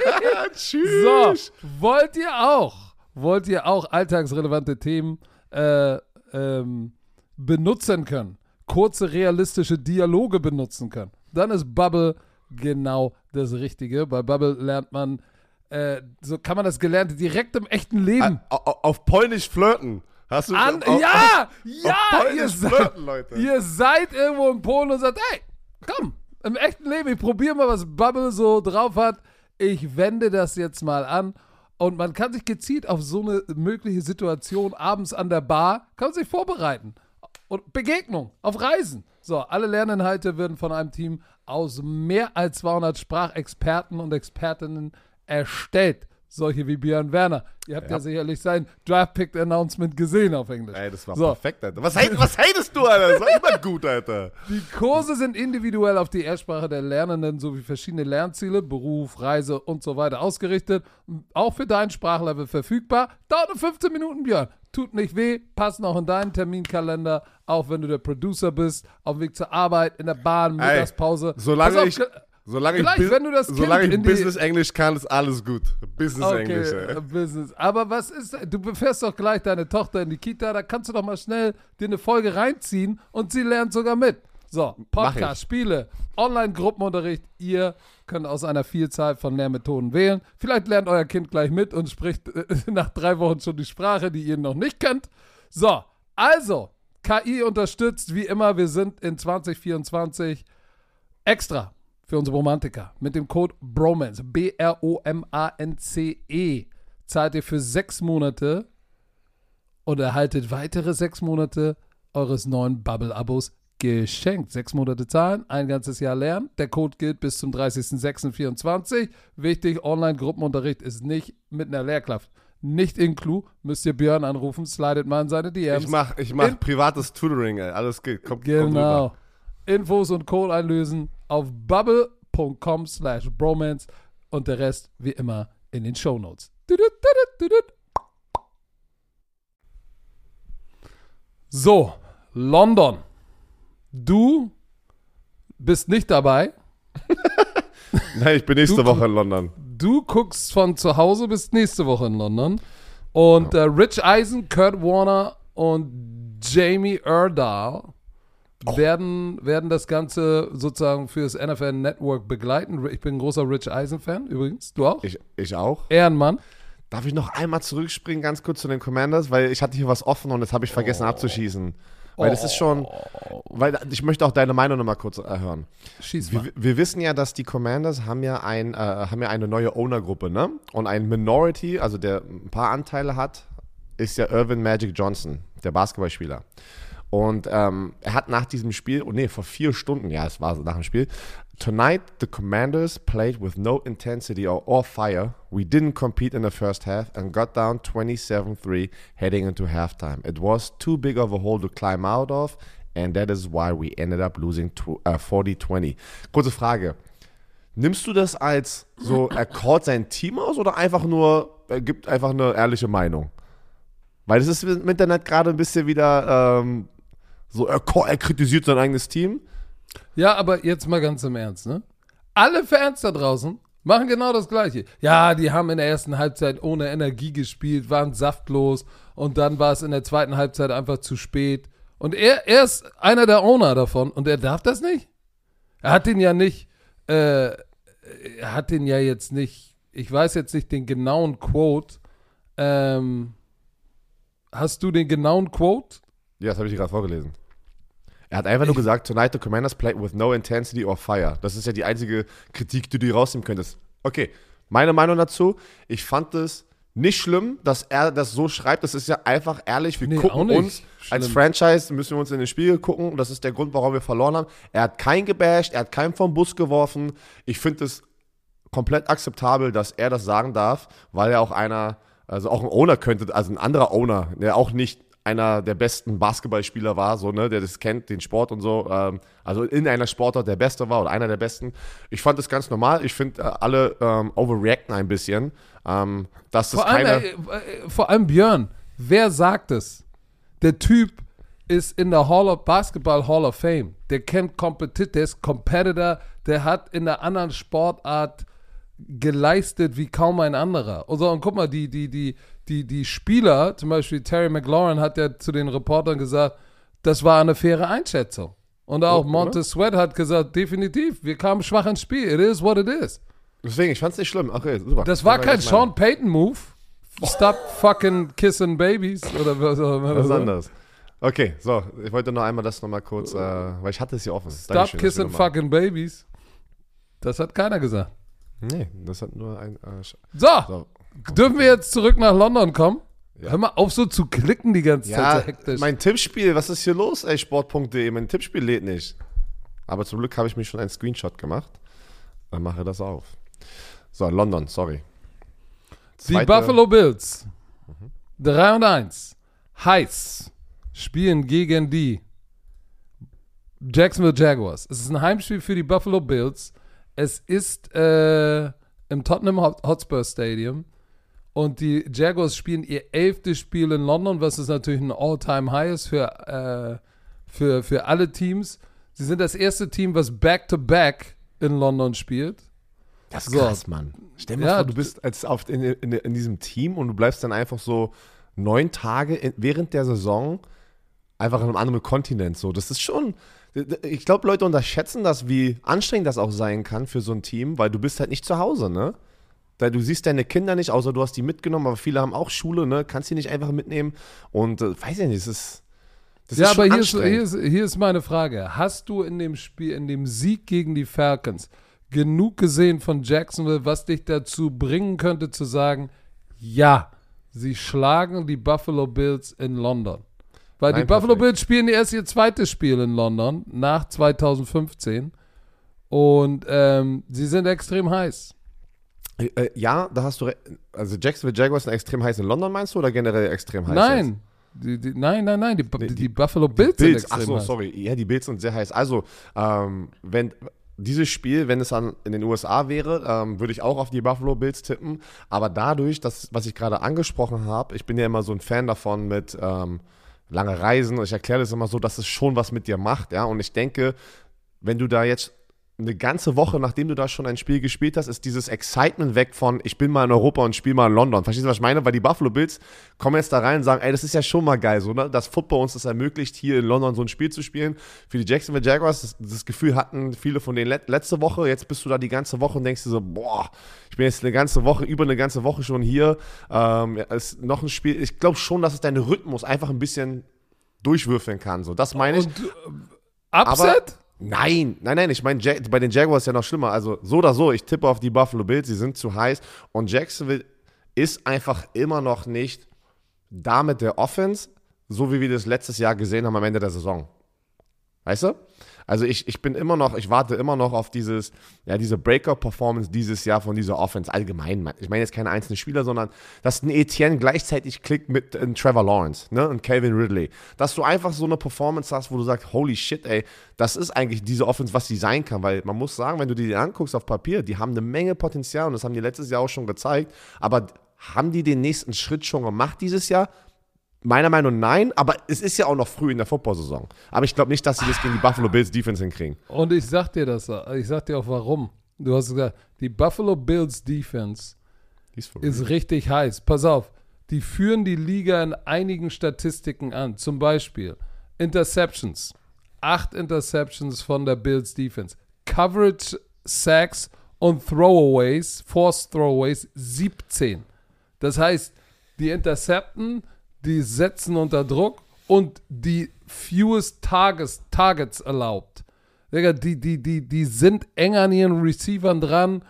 Tschüss. So, wollt ihr auch, wollt ihr auch alltagsrelevante Themen äh, ähm, benutzen können, kurze realistische Dialoge benutzen können, dann ist Bubble genau das Richtige. Bei Bubble lernt man, äh, so kann man das Gelernte direkt im echten Leben. Au- Auf Polnisch flirten. Hast du An, auf, ja, auf, ja, ihr seid, flirten, Leute. ihr seid irgendwo in Polen und sagt, hey, komm, im echten Leben, ich probiere mal, was Bubble so drauf hat. Ich wende das jetzt mal an. Und man kann sich gezielt auf so eine mögliche Situation abends an der Bar, kann sich vorbereiten. Und Begegnung auf Reisen. So, alle Lerninhalte werden von einem Team aus mehr als 200 Sprachexperten und Expertinnen erstellt. Solche wie Björn Werner. Ihr habt ja, Ja. sicherlich sein Draft-Pick-Announcement gesehen auf Englisch. Ey, das war So. perfekt, Alter. Was, hate- was hatest du, Alter? Das war immer gut, Alter. Die Kurse sind individuell auf die Erstsprache der Lernenden sowie verschiedene Lernziele, Beruf, Reise und so weiter ausgerichtet. Auch für dein Sprachlevel verfügbar. Dauert nur 15 Minuten, Björn. Tut nicht weh, passt noch in deinen Terminkalender, auch wenn du der Producer bist, auf dem Weg zur Arbeit, in der Bahn, Mittagspause. Solange auf, ich, ge- solange ich, Gleich, Bus- wenn du das Kind solange ich Business Englisch kann, ist alles gut. Business Englisch, Okay, ey. äh, Business. Aber was ist, du befährst doch gleich deine Tochter in die Kita, da kannst du doch mal schnell dir eine Folge reinziehen und sie lernt sogar mit. So, Podcast, ich. Spiele, Online-Gruppenunterricht, ihr könnt aus einer Vielzahl von Lehrmethoden wählen. Vielleicht lernt euer Kind gleich mit und spricht äh, nach drei Wochen schon die Sprache, die ihr noch nicht kennt. So, also, KI unterstützt, wie immer, wir sind in 2024 extra für unsere Romantiker mit dem Code BROMANCE, B-R-O-M-A-N-C-E, zahlt ihr für sechs Monate und erhaltet weitere sechs Monate eures neuen Bubble-Abos geschenkt. Sechs Monate zahlen, ein ganzes Jahr lernen. Der Code gilt bis zum 30.06.24. Wichtig, Online-Gruppenunterricht ist nicht mit einer Lehrkraft. Nicht in Clou, müsst ihr Björn anrufen, slidet mal in seine DMs. Ich mach, ich mach In- privates Tutoring, ey. Alles geht. Kommt, kommt Genau. rüber. Infos und Code einlösen auf bubble.com slash bromance und der Rest wie immer in den Shownotes. So, London. Du bist nicht dabei. Nein, ich bin nächste Du- Woche in London. Du guckst von zu Hause bis nächste Woche in London. Und äh, Rich Eisen, Kurt Warner und Jamie Erdahl werden, werden das Ganze sozusagen fürs NFL Network begleiten. Ich bin ein großer Rich Eisen-Fan übrigens. Du auch? Ich, ich auch. Ehrenmann. Darf ich noch einmal zurückspringen, ganz kurz zu den Commanders? Weil ich hatte hier was offen und das habe ich vergessen abzuschießen. Weil das ist schon, weil ich möchte auch deine Meinung noch mal kurz äh, hören. Schieß mal. Wir, wir wissen ja, dass die Commanders haben ja, ein, äh, haben ja eine neue Owner-Gruppe, ne? Und ein Minority, also der ein paar Anteile hat, ist ja Irvin Magic Johnson, der Basketballspieler. Und ähm, er hat nach diesem Spiel, oh nee, vor vier Stunden, ja, es war so nach dem Spiel, Tonight the Commanders played with no intensity or, or fire. We didn't compete in the first half and got down 27-3 heading into halftime. It was too big of a hole to climb out of and that is why we ended up losing uh, 40-20. Kurze Frage. Nimmst du das als so, er callt sein Team aus oder einfach nur, er gibt einfach eine ehrliche Meinung? Weil das ist im Internet gerade ein bisschen wieder ähm, so, er, er kritisiert sein eigenes Team. Ja, aber jetzt mal ganz im Ernst, ne? Alle Fans da draußen machen genau das Gleiche. Ja, die haben in der ersten Halbzeit ohne Energie gespielt, waren saftlos und dann war es in der zweiten Halbzeit einfach zu spät. Und er, er ist einer der Owner davon und er darf das nicht. Er hat den ja nicht, äh, er hat den ja jetzt nicht, ich weiß jetzt nicht den genauen Quote. Ähm, hast du den genauen Quote? Ja, das habe ich dir gerade vorgelesen. Er hat einfach nur gesagt, tonight the Commanders played with no intensity or fire. Das ist ja die einzige Kritik, die du rausnehmen könntest. Okay, meine Meinung dazu, ich fand es nicht schlimm, dass er das so schreibt. Das ist ja einfach ehrlich. Wir Nee, gucken uns schlimm. als Franchise, müssen wir uns in den Spiegel gucken. Das ist der Grund, warum wir verloren haben. Er hat keinen gebasht, er hat keinen vom Bus geworfen. Ich finde es komplett akzeptabel, dass er das sagen darf, weil er auch einer, also auch ein Owner könnte, also ein anderer Owner, der auch nicht einer der besten Basketballspieler war, so, ne, der das kennt, den Sport und so, ähm, also in einer Sportart der Beste war oder einer der Besten. Ich fand das ganz normal. Ich finde, äh, alle ähm, overreacten ein bisschen. Ähm, dass das Vor allem, keine. äh, äh, vor allem Björn, wer sagt es? Der Typ ist in der Hall of Basketball Hall of Fame. Der kennt Competitor, der ist Competitor, der hat in der anderen Sportart geleistet wie kaum ein anderer. Und, so, und guck mal, die, die, die, die, die Spieler, zum Beispiel Terry McLaurin hat ja zu den Reportern gesagt, das war eine faire Einschätzung. Und auch Oder? Montez Sweat hat gesagt, definitiv, wir kamen schwach ins Spiel. It is what it is. Deswegen, ich fand es nicht schlimm. Okay, super. Das war Aber kein Sean Payton Move. Stop fucking kissing babies oder was auch immer. Das ist anders. Okay, so, ich wollte noch einmal das nochmal kurz, äh, weil ich hatte es hier offen. Stop Dankeschön, kissing fucking babies. Das hat keiner gesagt. Nee, das hat nur ein. Äh, So, so. Dürfen wir jetzt zurück nach London kommen? Ja. Hör mal auf so zu klicken die ganze Ja, Zeit so hektisch. mein Tippspiel, was ist hier los, ey, Sport.de? Mein Tippspiel lädt nicht. Aber zum Glück habe ich mir schon einen Screenshot gemacht. Dann mache das auf. So, London, sorry. die Zweite- Buffalo Bills. 3 und 1. Heiß. Spielen gegen die Jacksonville Jaguars. Es ist ein Heimspiel für die Buffalo Bills. Es ist äh, im Tottenham Hot- Hotspur Stadium. Und die Jaguars spielen ihr elftes Spiel in London, was ist natürlich ein All-Time-High ist für, äh, für, für alle Teams. Sie sind das erste Team, was Back-to-Back in London spielt. Das ist So. krass, Mann. Stell dir mal Ja, vor, du bist als auf, in, in, in diesem Team und du bleibst dann einfach so neun Tage in, während der Saison einfach in einem anderen Kontinent. So, das ist schon. Ich glaube, Leute unterschätzen das, wie anstrengend das auch sein kann für so ein Team, weil du bist halt nicht zu Hause, ne? Da, du siehst deine Kinder nicht, außer du hast die mitgenommen, aber viele haben auch Schule, ne? Kannst die nicht einfach mitnehmen. Und äh, weiß ich nicht, es ist. Das ja, ist schon aber hier ist, hier, ist, hier ist meine Frage. Hast du in dem Spiel, in dem Sieg gegen die Falcons, genug gesehen von Jacksonville, was dich dazu bringen könnte zu sagen, ja, sie schlagen die Buffalo Bills in London? Weil die Nein, Buffalo perfekt. Bills spielen erst ihr zweites Spiel in London nach 2015 und ähm, sie sind extrem heiß. Äh, ja, da hast du recht. Also Jacksonville Jaguars sind extrem heiß in London, meinst du, oder generell extrem heiß? Nein, die, die, nein, nein, nein, die, die, die- Buffalo Bills, sind extrem ach so, heiß. sorry. Ja, die Bills sind sehr heiß. Also, ähm, wenn dieses Spiel, wenn es dann in den USA wäre, ähm, würde ich auch auf die Buffalo Bills tippen. Aber dadurch, dass, was ich gerade angesprochen habe, ich bin ja immer so ein Fan davon mit ähm, lange Reisen. Ich erkläre das immer so, dass es schon was mit dir macht. Ja, und ich denke, wenn du da jetzt eine ganze Woche, nachdem du da schon ein Spiel gespielt hast, ist dieses Excitement weg von, ich bin mal in Europa und spiele mal in London. Verstehst du, was ich meine? Weil die Buffalo Bills kommen jetzt da rein und sagen, ey, das ist ja schon mal geil, so, ne? dass Football uns das ermöglicht, hier in London so ein Spiel zu spielen. Für die Jacksonville Jaguars, das, das Gefühl hatten viele von denen let, letzte Woche, jetzt bist du da die ganze Woche und denkst dir so, boah, ich bin jetzt eine ganze Woche, über eine ganze Woche schon hier. Ähm, ist noch ein Spiel. Ich glaube schon, dass es deinen Rhythmus einfach ein bisschen durchwürfeln kann. So, das meine ich. Und, äh, Upset? Nein, nein, nein, ich meine, bei den Jaguars ja noch schlimmer. Also so oder so, ich tippe auf die Buffalo Bills, sie sind zu heiß. Und Jacksonville ist einfach immer noch nicht da mit der Offense, so wie wir das letztes Jahr gesehen haben am Ende der Saison. Weißt du? Also ich, ich bin immer noch, ich warte immer noch auf dieses, ja, diese Breakout-Performance dieses Jahr von dieser Offense allgemein. Ich meine jetzt keine einzelnen Spieler, sondern dass ein Etienne gleichzeitig klickt mit äh, Trevor Lawrence ne, und Calvin Ridley. Dass du einfach so eine Performance hast, wo du sagst, holy shit, ey, das ist eigentlich diese Offense, was sie sein kann. Weil man muss sagen, wenn du die anguckst auf Papier, die haben eine Menge Potenzial und das haben die letztes Jahr auch schon gezeigt. Aber haben die den nächsten Schritt schon gemacht dieses Jahr? Meiner Meinung nach nein, aber es ist ja auch noch früh in der Football-Saison. Aber ich glaube nicht, dass sie das gegen die Buffalo Bills Defense hinkriegen. Und ich sag dir das, ich sag dir auch warum. Du hast gesagt, die Buffalo Bills Defense ist, richtig heiß. Pass auf, die führen die Liga in einigen Statistiken an. Zum Beispiel Interceptions. Acht Interceptions von der Bills Defense. Coverage, Sacks und Throwaways, Forced Throwaways 17. Das heißt, die intercepten die setzen unter Druck und die fewest Targets, Targets erlaubt. Digga, die, die, die, die sind eng an ihren Receivern dran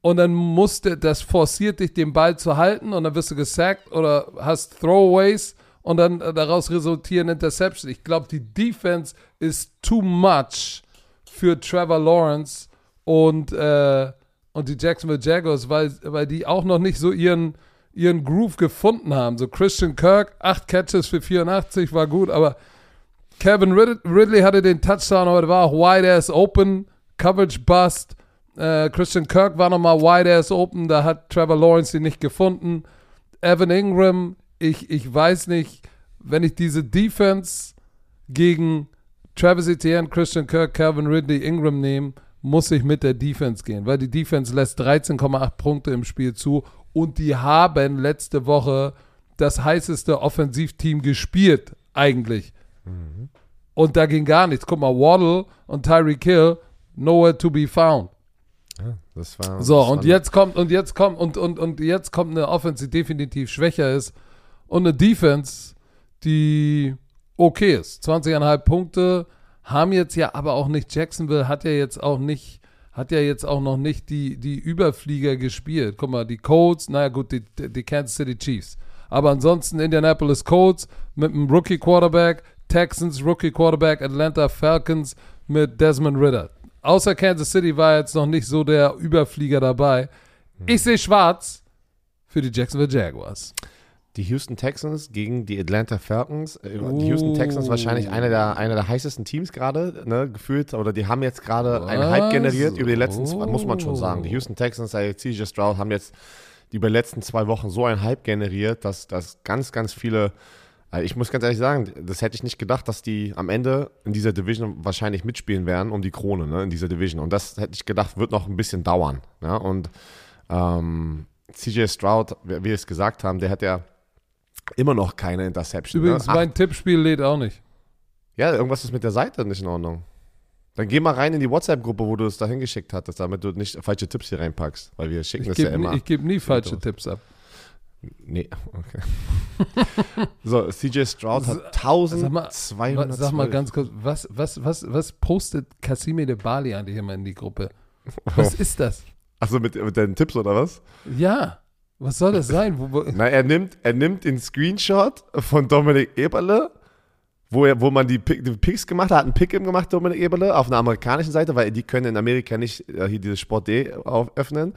und dann musste, das forciert dich, den Ball zu halten und dann wirst du gesackt oder hast Throwaways und dann daraus resultieren Interceptions. Ich glaube, die Defense ist too much für Trevor Lawrence und, äh, und die Jacksonville Jaguars, weil, weil die auch noch nicht so ihren ihren Groove gefunden haben. So Christian Kirk, acht Catches für 84, war gut, aber Kevin Ridley hatte den Touchdown, aber der war auch wide ass open, Coverage bust. Äh, Christian Kirk war nochmal wide ass open, da hat Trevor Lawrence ihn nicht gefunden. Evan Ingram, ich, ich weiß nicht, wenn ich diese Defense gegen Travis Etienne, Christian Kirk, Kevin Ridley, Ingram nehme, muss ich mit der Defense gehen, weil die Defense lässt 13,8 Punkte im Spiel zu und die haben letzte Woche das heißeste Offensivteam gespielt, eigentlich. Mhm. Und da ging gar nichts. Guck mal, Waddle und Tyreek Hill, nowhere to be found. Ja, das war, so, das und jetzt kommt, und jetzt kommt, und, und, und jetzt kommt eine Offense, die definitiv schwächer ist. Und eine Defense, die okay ist. 20,5 Punkte haben jetzt ja aber auch nicht, Jacksonville hat ja jetzt auch nicht hat ja jetzt auch noch nicht die, die Überflieger gespielt. Guck mal, die Colts, naja gut, die, die Kansas City Chiefs. Aber ansonsten Indianapolis Colts mit einem Rookie Quarterback, Texans Rookie Quarterback, Atlanta Falcons mit Desmond Ritter. Außer Kansas City war jetzt noch nicht so der Überflieger dabei. Ich sehe schwarz für die Jacksonville Jaguars. Die Houston Texans gegen die Atlanta Falcons. Äh, die Houston Texans wahrscheinlich einer der, einer der heißesten Teams gerade, ne, gefühlt. Oder die haben jetzt gerade einen Hype generiert über die letzten, oh. zwei, muss man schon sagen. Die Houston Texans, CJ Stroud, haben jetzt über die letzten zwei Wochen so einen Hype generiert, dass, dass ganz, ganz viele äh, ich muss ganz ehrlich sagen, das hätte ich nicht gedacht, dass die am Ende in dieser Division wahrscheinlich mitspielen werden um die Krone, ne, in dieser Division. Und das hätte ich gedacht, wird noch ein bisschen dauern. Ja? Und ähm, CJ Stroud, wie wir es gesagt haben, der hat ja Immer noch keine Interception. Übrigens, ne? mein Tippspiel lädt auch nicht. Ja, irgendwas ist mit der Seite nicht in Ordnung. Dann geh mal rein in die WhatsApp-Gruppe, wo du es da hingeschickt hattest, damit du nicht falsche Tipps hier reinpackst, weil wir schicken ich das ja immer. Ich gebe nie falsche Tipps ab. Nee, okay. so, CJ Stroud hat 1200. Sag, sag mal ganz kurz, was, was, was, was postet Casimir de Bali eigentlich immer in die Gruppe? Was ist das? Achso, mit, mit deinen Tipps oder was? Ja. Was soll das sein? Na, er nimmt, er nimmt den Screenshot von Dominik Eberle, wo, er, wo man die, Pick, die Picks gemacht hat, hat einen Pick gemacht, Dominik Eberle, auf einer amerikanischen Seite, weil die können in Amerika nicht äh, hier dieses Sport.de öffnen.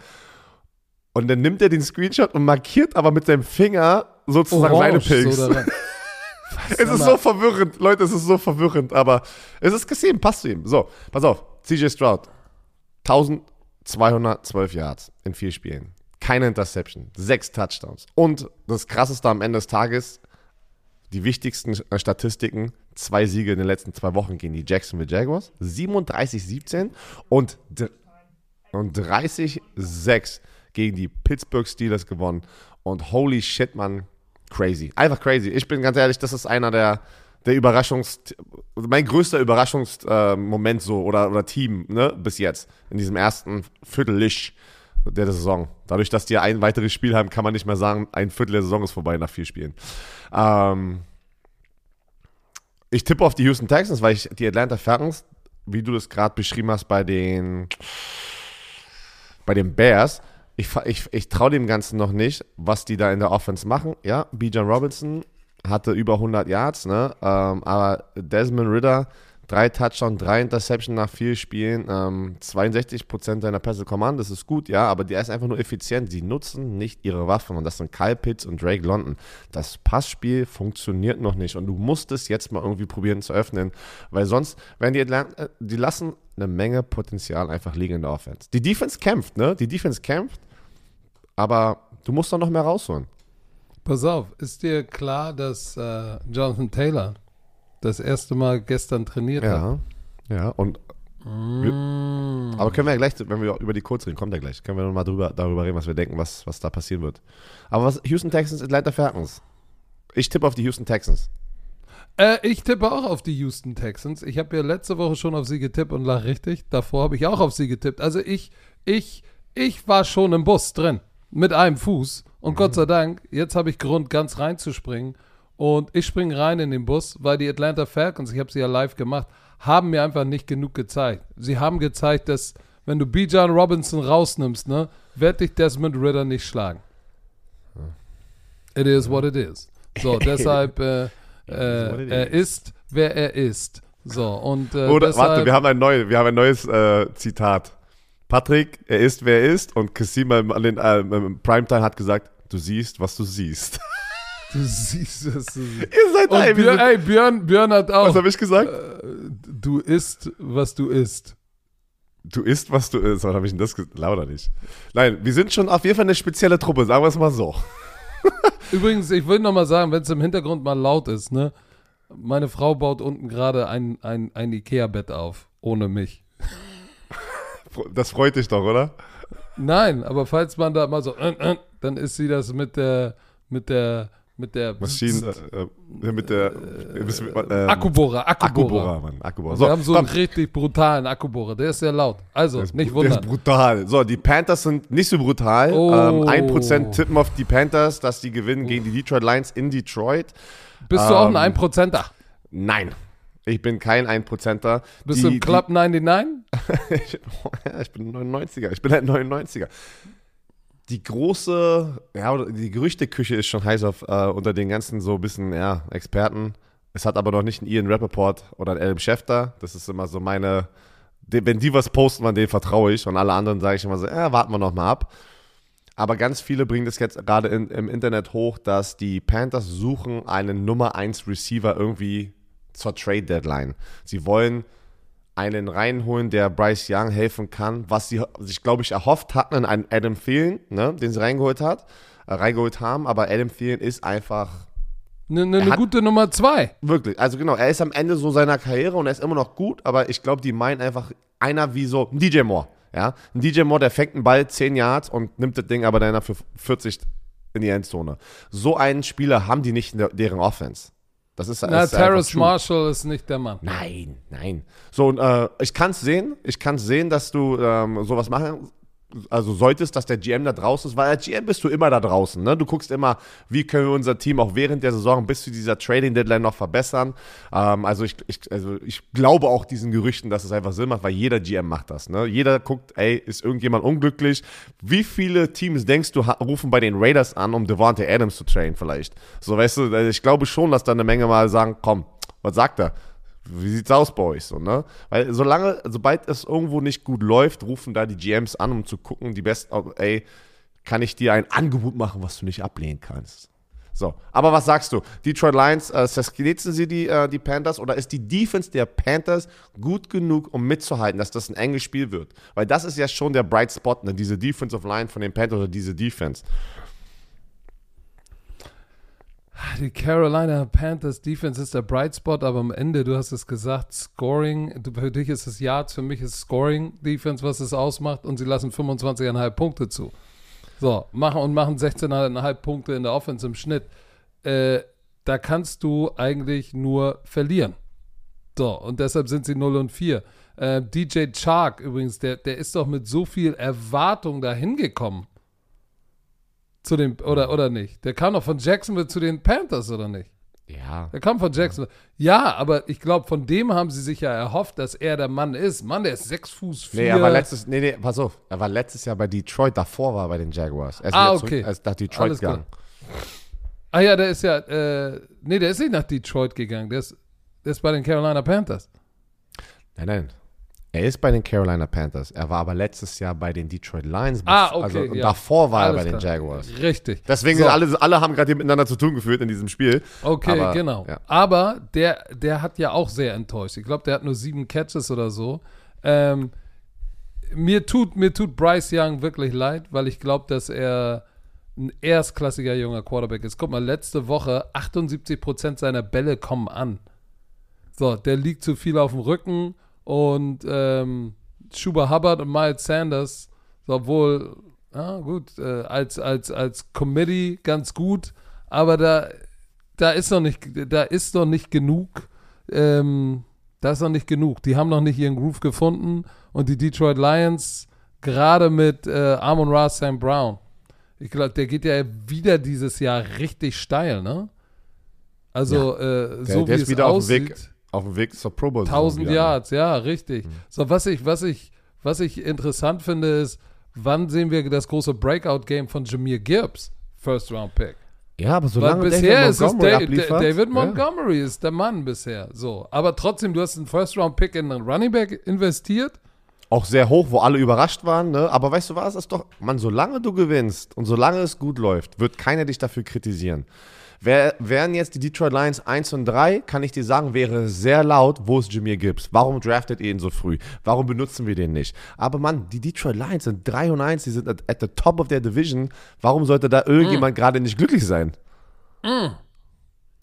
Und dann nimmt er den Screenshot und markiert aber mit seinem Finger sozusagen Orange, seine Picks. So es ist so verwirrend, Leute, es ist so verwirrend, aber es ist gesehen, passt zu ihm. So, pass auf, CJ Stroud, 1212 Yards in vier Spielen keine Interception, sechs Touchdowns. Und das Krasseste am Ende des Tages, die wichtigsten Statistiken, zwei Siege in den letzten zwei Wochen gegen die Jacksonville Jaguars, 37-17 und, und 30-6 gegen die Pittsburgh Steelers gewonnen. Und holy shit, man, crazy. Einfach crazy. Ich bin ganz ehrlich, das ist einer der, der Überraschungs, mein größter Überraschungsmoment äh, so oder, oder Team ne, bis jetzt in diesem ersten Viertelisch der Saison. Dadurch, dass die ein weiteres Spiel haben, kann man nicht mehr sagen, ein Viertel der Saison ist vorbei nach vier Spielen. Ähm, ich tippe auf die Houston Texans, weil ich die Atlanta Falcons, wie du das gerade beschrieben hast, bei den, bei den Bears, ich, ich, ich traue dem Ganzen noch nicht, was die da in der Offense machen. Ja, Bijan Robinson hatte über 100 Yards, ne? Ähm, aber Desmond Ritter Drei Touchdown, drei Interception nach vier Spielen, ähm, 62% seiner Pässe kommen an, das ist gut, ja, aber der ist einfach nur effizient. Sie nutzen nicht ihre Waffen und das sind Kyle Pitts und Drake London. Das Passspiel funktioniert noch nicht und du musst es jetzt mal irgendwie probieren zu öffnen, weil sonst werden die Atlanta, äh, die lassen eine Menge Potenzial einfach liegen in der Offense. Die Defense kämpft, ne? Die Defense kämpft, aber du musst doch noch mehr rausholen. Pass auf, ist dir klar, dass äh, Jonathan Taylor das erste Mal gestern trainiert? Ja, ja, und Mm. Aber können wir ja gleich, wenn wir über die Colts reden, kommt ja gleich, können wir nochmal drüber, darüber reden, was wir denken, was, was da passieren wird. Aber was Houston Texans, Atlanta Falcons. Ich tippe auf die Houston Texans. Äh, ich tippe auch auf die Houston Texans. Ich habe ja letzte Woche schon auf sie getippt und lag richtig. Davor habe ich auch auf sie getippt. Also ich, ich, ich war schon im Bus drin. Mit einem Fuß. Und Gott sei Dank, jetzt habe ich Grund, ganz reinzuspringen. Und ich springe rein in den Bus, weil die Atlanta Falcons, ich habe sie ja live gemacht, haben mir einfach nicht genug gezeigt. Sie haben gezeigt, dass, wenn du Bijan Robinson rausnimmst, ne, wird dich Desmond Ritter nicht schlagen. It is what it is. So, deshalb, äh, äh, er ist, wer er ist. So, und äh, Oder, deshalb, warte, wir haben ein, neu, wir haben ein neues äh, Zitat. Patrick, er ist, wer er ist. Und an den äh, im Primetime hat gesagt, du siehst, was du siehst. du siehst es. Du siehst. Ihr seid Und Björn, ey, Björn, Björn hat auch, Was habe ich gesagt? du isst, was du isst. Du isst, was du isst. Was habe ich denn das gesagt? Lauter nicht. Nein, wir sind schon auf jeden Fall eine spezielle Truppe, sagen wir es mal so. Übrigens, ich will noch mal sagen, wenn es im Hintergrund mal laut ist, ne? Meine Frau baut unten gerade ein, ein, ein Ikea-Bett auf, ohne mich. Das freut dich doch, oder? Nein, aber falls man da mal so, äh, äh, dann ist sie das mit der, mit der, mit der Maschinen, äh, mit der äh, ähm, Akkubohrer, Akkubohrer. Akkubohrer, Mann. Akkubohrer. wir haben so komm. einen richtig brutalen Akkubohrer, der ist sehr laut. Also, ist, nicht bru- der ist wundern. brutal. So, die Panthers sind nicht so brutal. Oh. Ähm, 1% tippen auf die Panthers, dass die gewinnen gegen die Detroit Lions in Detroit. Bist du auch ähm, ein 1%er? Nein. Ich bin kein 1%er. Bist die, du im Club 99? Die, ja, ich bin 99er. Ich bin ein 99er. Die große, ja, die Gerüchteküche ist schon heiß auf, äh, unter den ganzen so ein bisschen, ja, Experten. Es hat aber noch nicht einen Ian Rappaport oder einen Adam Schefter. Das ist immer so meine, wenn die was posten, an denen vertraue ich. Und alle anderen sage ich immer so, ja, warten wir noch mal ab. Aber ganz viele bringen das jetzt gerade in, im Internet hoch, dass die Panthers suchen einen Nummer 1 Receiver irgendwie zur Trade Deadline. Sie wollen einen reinholen, der Bryce Young helfen kann, was sie sich, glaube ich, erhofft hatten in einen Adam Thielen, ne, den sie reingeholt hat, äh, reingeholt haben, aber Adam Thielen ist einfach Eine ne, Er ne hat- gute Nummer 2. wirklich, also genau, er ist am Ende so seiner Karriere und er ist immer noch gut, aber ich glaube, die meinen einfach einer wie so ein DJ Moore, ja, ein DJ Moore, der fängt einen Ball 10 Yards und nimmt das Ding aber dann für 40 in die Endzone. So einen Spieler haben die nicht in der, deren Offense. Das ist, Na, ist Terrace. Marshall ist nicht der Mann. Nein, nein. So, und, äh, ich kann es sehen. Ich kann es sehen, dass du ähm, sowas machen, also solltest, dass der GM da draußen ist, weil als GM bist du immer da draußen. Ne? Du guckst immer, wie können wir unser Team auch während der Saison bis zu dieser Trading Deadline noch verbessern. Ähm, also, ich, ich, also ich glaube auch diesen Gerüchten, dass es einfach Sinn macht, weil jeder GM macht das. Ne? Jeder guckt, ey, ist irgendjemand unglücklich? Wie viele Teams denkst du, rufen bei den Raiders an, um Devontae Adams zu trainen vielleicht? So, weißt du, also ich glaube schon, dass da eine Menge mal sagen, komm, was sagt er? Wie sieht's aus bei euch so, ne? Weil solange, sobald es irgendwo nicht gut läuft, rufen da die GMs an, um zu gucken, die besten, ey, kann ich dir ein Angebot machen, was du nicht ablehnen kannst? So, aber was sagst du? Detroit Lions, äh, sie die, äh, die Panthers oder ist die Defense der Panthers gut genug, um mitzuhalten, dass das ein enges Spiel wird? Weil das ist ja schon der Bright Spot, ne? diese Defensive Line von den Panthers oder diese Defense. Die Carolina Panthers Defense ist der Bright Spot, aber am Ende, du hast es gesagt, Scoring, für dich ist es Yards, für mich ist Scoring Defense, was es ausmacht und sie lassen 25,5 Punkte zu. So, machen und machen 16,5 Punkte in der Offense im Schnitt. Äh, da kannst du eigentlich nur verlieren. So, und deshalb sind sie 0 und 4. Äh, DJ Chark übrigens, der, der ist doch mit so viel Erwartung dahin gekommen. Zu dem, oder, oder nicht? Der kam doch von Jacksonville zu den Panthers, oder nicht? Ja. Der kam von Jacksonville. Ja, aber ich glaube, von dem haben sie sich ja erhofft, dass er der Mann ist. Mann, der ist 6 Fuß 4. Nee, er war letztes, nee, nee, pass auf. Er war letztes Jahr bei Detroit, davor war er bei den Jaguars. Er ist Ah, okay. er ist nach Detroit Alles klar. gegangen. Ah ja, der ist ja, äh, nee, der ist nicht nach Detroit gegangen. Der ist, der ist bei den Carolina Panthers. Nein, nein. Er ist bei den Carolina Panthers. Er war aber letztes Jahr bei den Detroit Lions. Ah, okay, Also ja. davor war Alles er bei den klar. Jaguars. Richtig. Deswegen So. sind alle, alle haben gerade hier miteinander zu tun geführt in diesem Spiel. Okay, Aber, genau. ja. Aber der, der hat ja auch sehr enttäuscht. Ich glaube, der hat nur sieben Catches oder so. Ähm, mir, tut, mir tut Bryce Young wirklich leid, weil ich glaube, dass er ein erstklassiger junger Quarterback ist. Guck mal, letzte Woche 78% seiner Bälle kommen an. So, der liegt zu viel auf dem Rücken und ähm, Schuba Hubbard und Miles Sanders, so, obwohl, ja, gut, äh, als, als, als Committee ganz gut, aber da, da ist noch nicht, da ist noch nicht genug, ähm, da ist noch nicht genug. Die haben noch nicht ihren Groove gefunden und die Detroit Lions, gerade mit äh, Amon Ra St. Brown, ich glaube, der geht ja wieder dieses Jahr richtig steil, ne? Also, äh, so der wie ist es wieder auf aussieht. Weg, auf dem Weg zur Pro Bowl. 1000 wieder. Yards, ja, richtig. So, was ich, was ich, was ich interessant finde, ist, wann sehen wir das große Breakout-Game von Jameer Gibbs? First Round Pick. Ja, aber Weil solange bisher David ist es Montgomery abliefert, Da- David ja. Montgomery ist der Mann bisher. So, aber trotzdem, du hast einen First Round Pick in einen Running Back investiert. auch sehr hoch, wo alle überrascht waren, ne? Aber weißt du was, ist doch, man, solange du gewinnst und solange es gut läuft, wird keiner dich dafür kritisieren. Wär, wären jetzt die Detroit Lions 1 und 3, kann ich dir sagen, wäre sehr laut, wo ist Jameer Gibbs? Warum draftet ihr ihn so früh? Warum benutzen wir den nicht? Aber Mann, die Detroit Lions sind 3 und 1, die sind at, at the top of their division. Warum sollte da irgendjemand gerade nicht glücklich sein?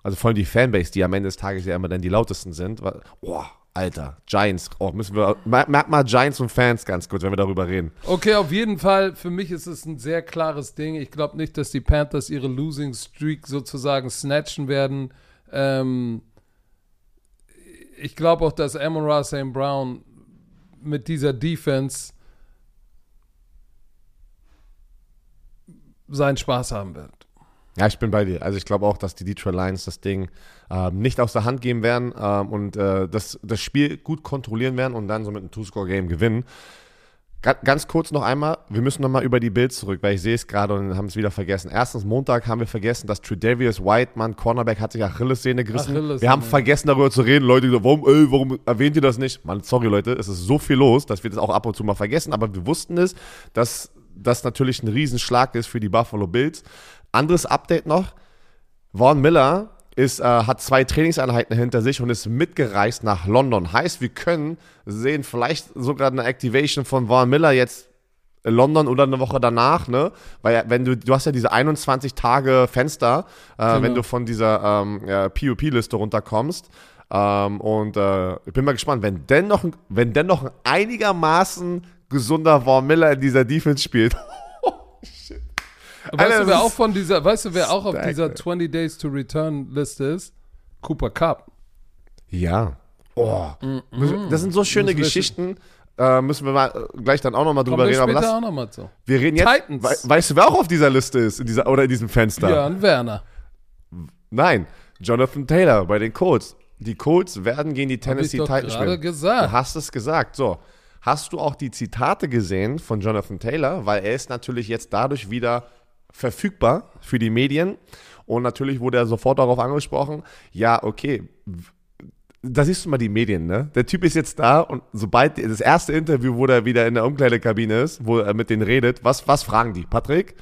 Also vor allem die Fanbase, die am Ende des Tages ja immer dann die lautesten sind. Boah, Alter, Giants. Oh, müssen wir, mer- merk mal Giants und Fans ganz kurz, wenn wir darüber reden. Okay, auf jeden Fall, für mich ist es ein sehr klares Ding. Ich glaube nicht, dass die Panthers ihre Losing Streak sozusagen snatchen werden. Ähm, ich glaube auch, dass Amon Ra St. Brown mit dieser Defense seinen Spaß haben wird. Ja, ich bin bei dir. Also ich glaube auch, dass die Detroit Lions das Ding ähm, nicht aus der Hand geben werden ähm, und äh, das, das Spiel gut kontrollieren werden und dann so mit einem Two-Score-Game gewinnen. Ga ganz kurz noch einmal, wir müssen noch mal über die Bills zurück, weil ich sehe es gerade und haben es wieder vergessen. Erstens, Montag haben wir vergessen, dass Tredavious White, Mann, Cornerback, hat sich Achillessehne gerissen. Achillessehne, wir haben ja. vergessen, darüber zu reden. Leute, warum, ey, warum erwähnt ihr das nicht? Mann, sorry, Leute, es ist so viel los, dass wir das auch ab und zu mal vergessen, aber wir wussten es, dass das natürlich ein Riesenschlag ist für die Buffalo Bills. Anderes Update noch, Vaughn Miller ist, äh, hat zwei Trainingseinheiten hinter sich und ist mitgereist nach London. Heißt, wir können sehen vielleicht sogar eine Activation von Vaughn Miller jetzt in London oder eine Woche danach, ne? Weil wenn du, du hast ja diese 21 Tage Fenster, äh, Genau. wenn du von dieser ähm, ja, PUP-Liste runterkommst. Ähm, und äh, ich bin mal gespannt, wenn dennoch, wenn dennoch ein einigermaßen gesunder Vaughn Miller in dieser Defense spielt. Weißt Alter, du, wer auch von dieser, weißt du, wer auch auf dieser ey. 20 Days to Return Liste ist? Cooper Cup. Ja. Oh. Das sind so schöne wir- Geschichten. Äh, müssen wir mal äh, gleich dann auch nochmal Kommen drüber wir reden. Aber lass, auch nochmal zu. wir reden jetzt. Titans. We weißt du, wer auch auf dieser Liste ist? In dieser, oder in diesem Fenster? Björn Werner. Nein. Jonathan Taylor bei den Colts. Die Colts werden gegen die Hab ich Tennessee Titans spielen. gesagt. Du hast es gesagt. So. Hast du auch die Zitate gesehen von Jonathan Taylor? Weil er ist natürlich jetzt dadurch wieder verfügbar für die Medien. Und natürlich wurde er sofort darauf angesprochen, ja, okay, da siehst du mal die Medien, ne? Der Typ ist jetzt da und sobald das erste Interview, wo er wieder in der Umkleidekabine ist, wo er mit denen redet, was, was fragen die? Patrick?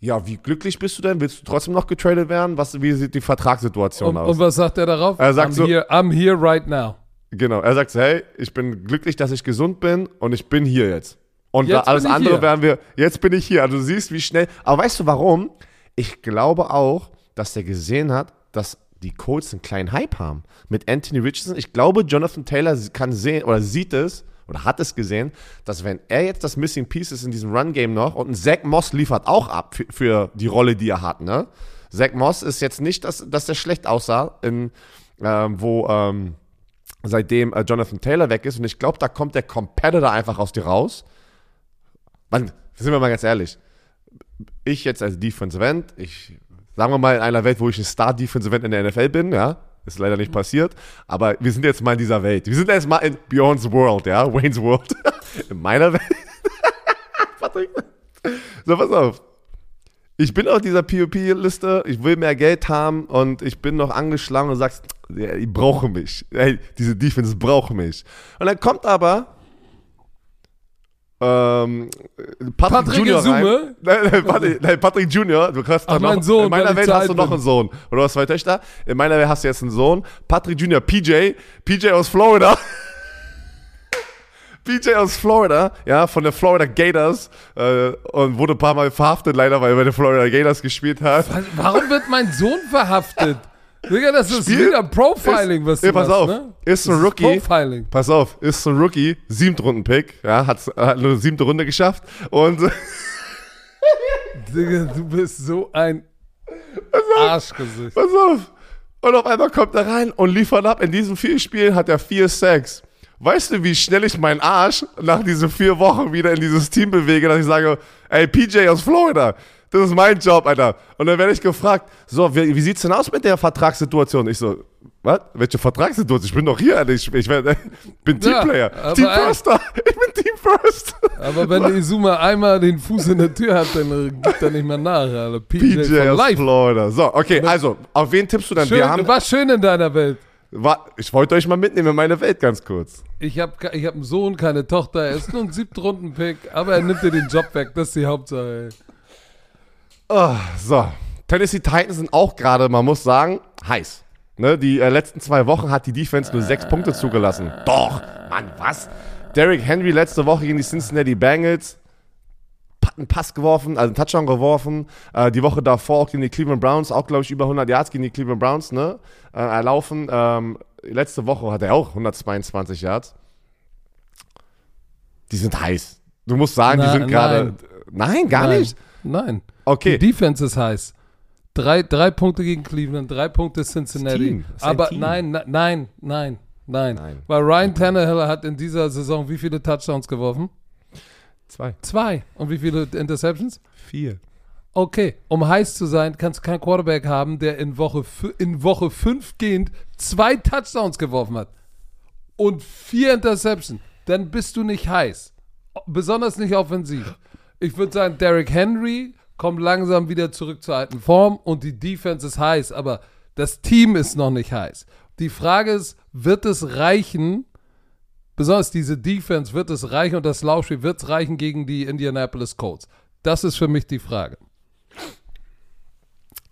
Ja, wie glücklich bist du denn? Willst du trotzdem noch getradet werden? Was, wie sieht die Vertragssituation Und, aus? und was sagt er darauf? Er sagt I'm, so- here, I'm here right now. Genau, er sagt, so, hey, ich bin glücklich, dass ich gesund bin und ich bin hier jetzt. Und alles andere hier. werden wir, jetzt bin ich hier. Also du siehst, wie schnell. Aber weißt du warum? Ich glaube auch, dass er gesehen hat, dass die Colts einen kleinen Hype haben mit Anthony Richardson. Ich glaube, Jonathan Taylor kann sehen oder sieht es oder hat es gesehen, dass wenn er jetzt das Missing Piece ist in diesem Run-Game noch und ein Zach Moss liefert auch ab für, für die Rolle, die er hat, ne? Zach Moss ist jetzt nicht, dass, dass er schlecht aussah, in, ähm, wo ähm, seitdem äh, Jonathan Taylor weg ist. Und ich glaube, da kommt der Competitor einfach aus dir raus. Mann, sind wir mal ganz ehrlich. Ich jetzt als Defensive End, ich, sagen wir mal in einer Welt, wo ich ein Star-Defensive End in der NFL bin, ja, ist leider nicht passiert, aber wir sind jetzt mal in dieser Welt. Wir sind jetzt mal in Beyond's World, ja, Wayne's World. in meiner Welt. Patrick. So, pass auf. Ich bin auf dieser POP-Liste, ich will mehr Geld haben und ich bin noch angeschlagen und sagst, die brauchen mich. Hey, diese Defense braucht mich. Und dann kommt aber ähm, Patrick, Patrick Junior rein. Nein, nein, Patrick, nein, Patrick Junior. Du hast Ach, dann mein noch, Sohn, in meiner Welt hast du noch bin. einen Sohn. Oder du hast zwei Töchter. In meiner Welt hast du jetzt einen Sohn. Patrick Junior, PJ. PJ aus Florida. PJ aus Florida, ja, von der Florida Gators äh, und wurde ein paar Mal verhaftet, leider, weil er bei den Florida Gators gespielt hat. Was, warum wird mein Sohn verhaftet? Digga, das ist Spiel- wieder Profiling, was du Ey, pass machst, auf, ne? ist ein Rookie. Profiling. Pass auf, ist so ein Rookie, Siebtrunden-Pick, ja, hat, hat eine siebte Runde geschafft und Digga, du bist so ein Arschgesicht. pass auf. Und auf einmal kommt er rein und liefert ab. In diesen vier Spielen hat er vier Sacks. Weißt du, wie schnell ich meinen Arsch nach diesen vier Wochen wieder in dieses Team bewege, dass ich sage, ey, PJ aus Florida, das ist mein Job, Alter. Und dann werde ich gefragt, so, wie, wie sieht's denn aus mit der Vertragssituation? Ich so, was? Welche Vertragssituation? Ich bin doch hier, Alter. Ich, ich werd, bin Ja, Teamplayer. aber Team Firster. Ich bin Team First. Aber wenn der Izuma einmal den Fuß in der Tür hat, dann äh, gibt er nicht mehr nach, Alter. PJ, PJ life. Florida. So, okay, also, auf wen tippst du dann? Schön, Wir haben, war schön in deiner Welt. wa- ich wollte euch mal mitnehmen in meine Welt ganz kurz. Ich habe ich hab einen Sohn, keine Tochter. Er ist nur ein Siebtrunden-Pick, aber er nimmt dir den Job weg. Das ist die Hauptsache. Ey. Oh, so, Tennessee Titans sind auch gerade, man muss sagen, heiß. Ne, die äh, letzten zwei Wochen hat die Defense nur sechs Punkte zugelassen. Doch, Mann, was? Derrick Henry letzte Woche gegen die Cincinnati Bengals hat einen Pass geworfen, also einen Touchdown geworfen. Äh, die Woche davor auch gegen die Cleveland Browns, auch glaube ich über 100 Yards gegen die Cleveland Browns, ne? Äh, erlaufen. Ähm, letzte Woche hat er auch 122 Yards. Die sind heiß. Du musst sagen, die Na, sind gerade. nein. Nein, gar Nein. nicht. Nein. Okay. Die Defense ist heiß. Drei, drei Punkte gegen Cleveland, drei Punkte Cincinnati. Aber nein, nein, nein, nein, Nein. Weil Ryan Tannehill hat in dieser Saison wie viele Touchdowns geworfen? Zwei. Zwei. Und wie viele Interceptions? Vier. Okay, um heiß zu sein, kannst du keinen Quarterback haben, der in Woche, in Woche 5 gehend zwei Touchdowns geworfen hat und vier Interceptions. Dann bist du nicht heiß. Besonders nicht offensiv. Ich würde sagen, Derrick Henry kommt langsam wieder zurück zur alten Form und die Defense ist heiß, aber das Team ist noch nicht heiß. Die Frage ist, wird es reichen, besonders diese Defense, wird es reichen und das Laufspiel, wird es reichen gegen die Indianapolis Colts? Das ist für mich die Frage.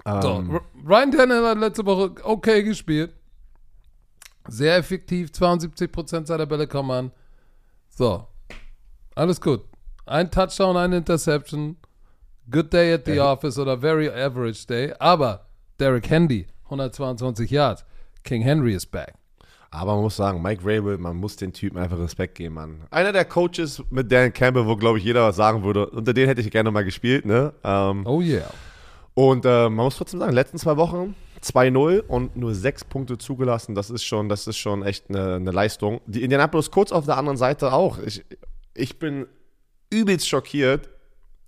So, Ähm, R- Ryan Tannehill hat letzte Woche okay gespielt. Sehr effektiv, 72% seiner Bälle kommen an. So, alles gut. Ein Touchdown, eine Interception. Good day at the office oder very average day. Aber Derrick Henry, 122 Yards. King Henry is back. aber man muss sagen, Mike Rabel, man muss den Typen einfach Respekt geben, Mann. Einer der Coaches mit Dan Campbell, wo, glaube ich, jeder was sagen würde. Unter den hätte ich gerne mal gespielt, ne? Ähm, Oh yeah. Und äh, man muss trotzdem sagen, letzten zwei Wochen 2-0 und nur sechs Punkte zugelassen. Das ist schon, das ist schon echt eine, eine Leistung. Die Indianapolis Colts auf der anderen Seite auch. Ich, ich bin übelst schockiert,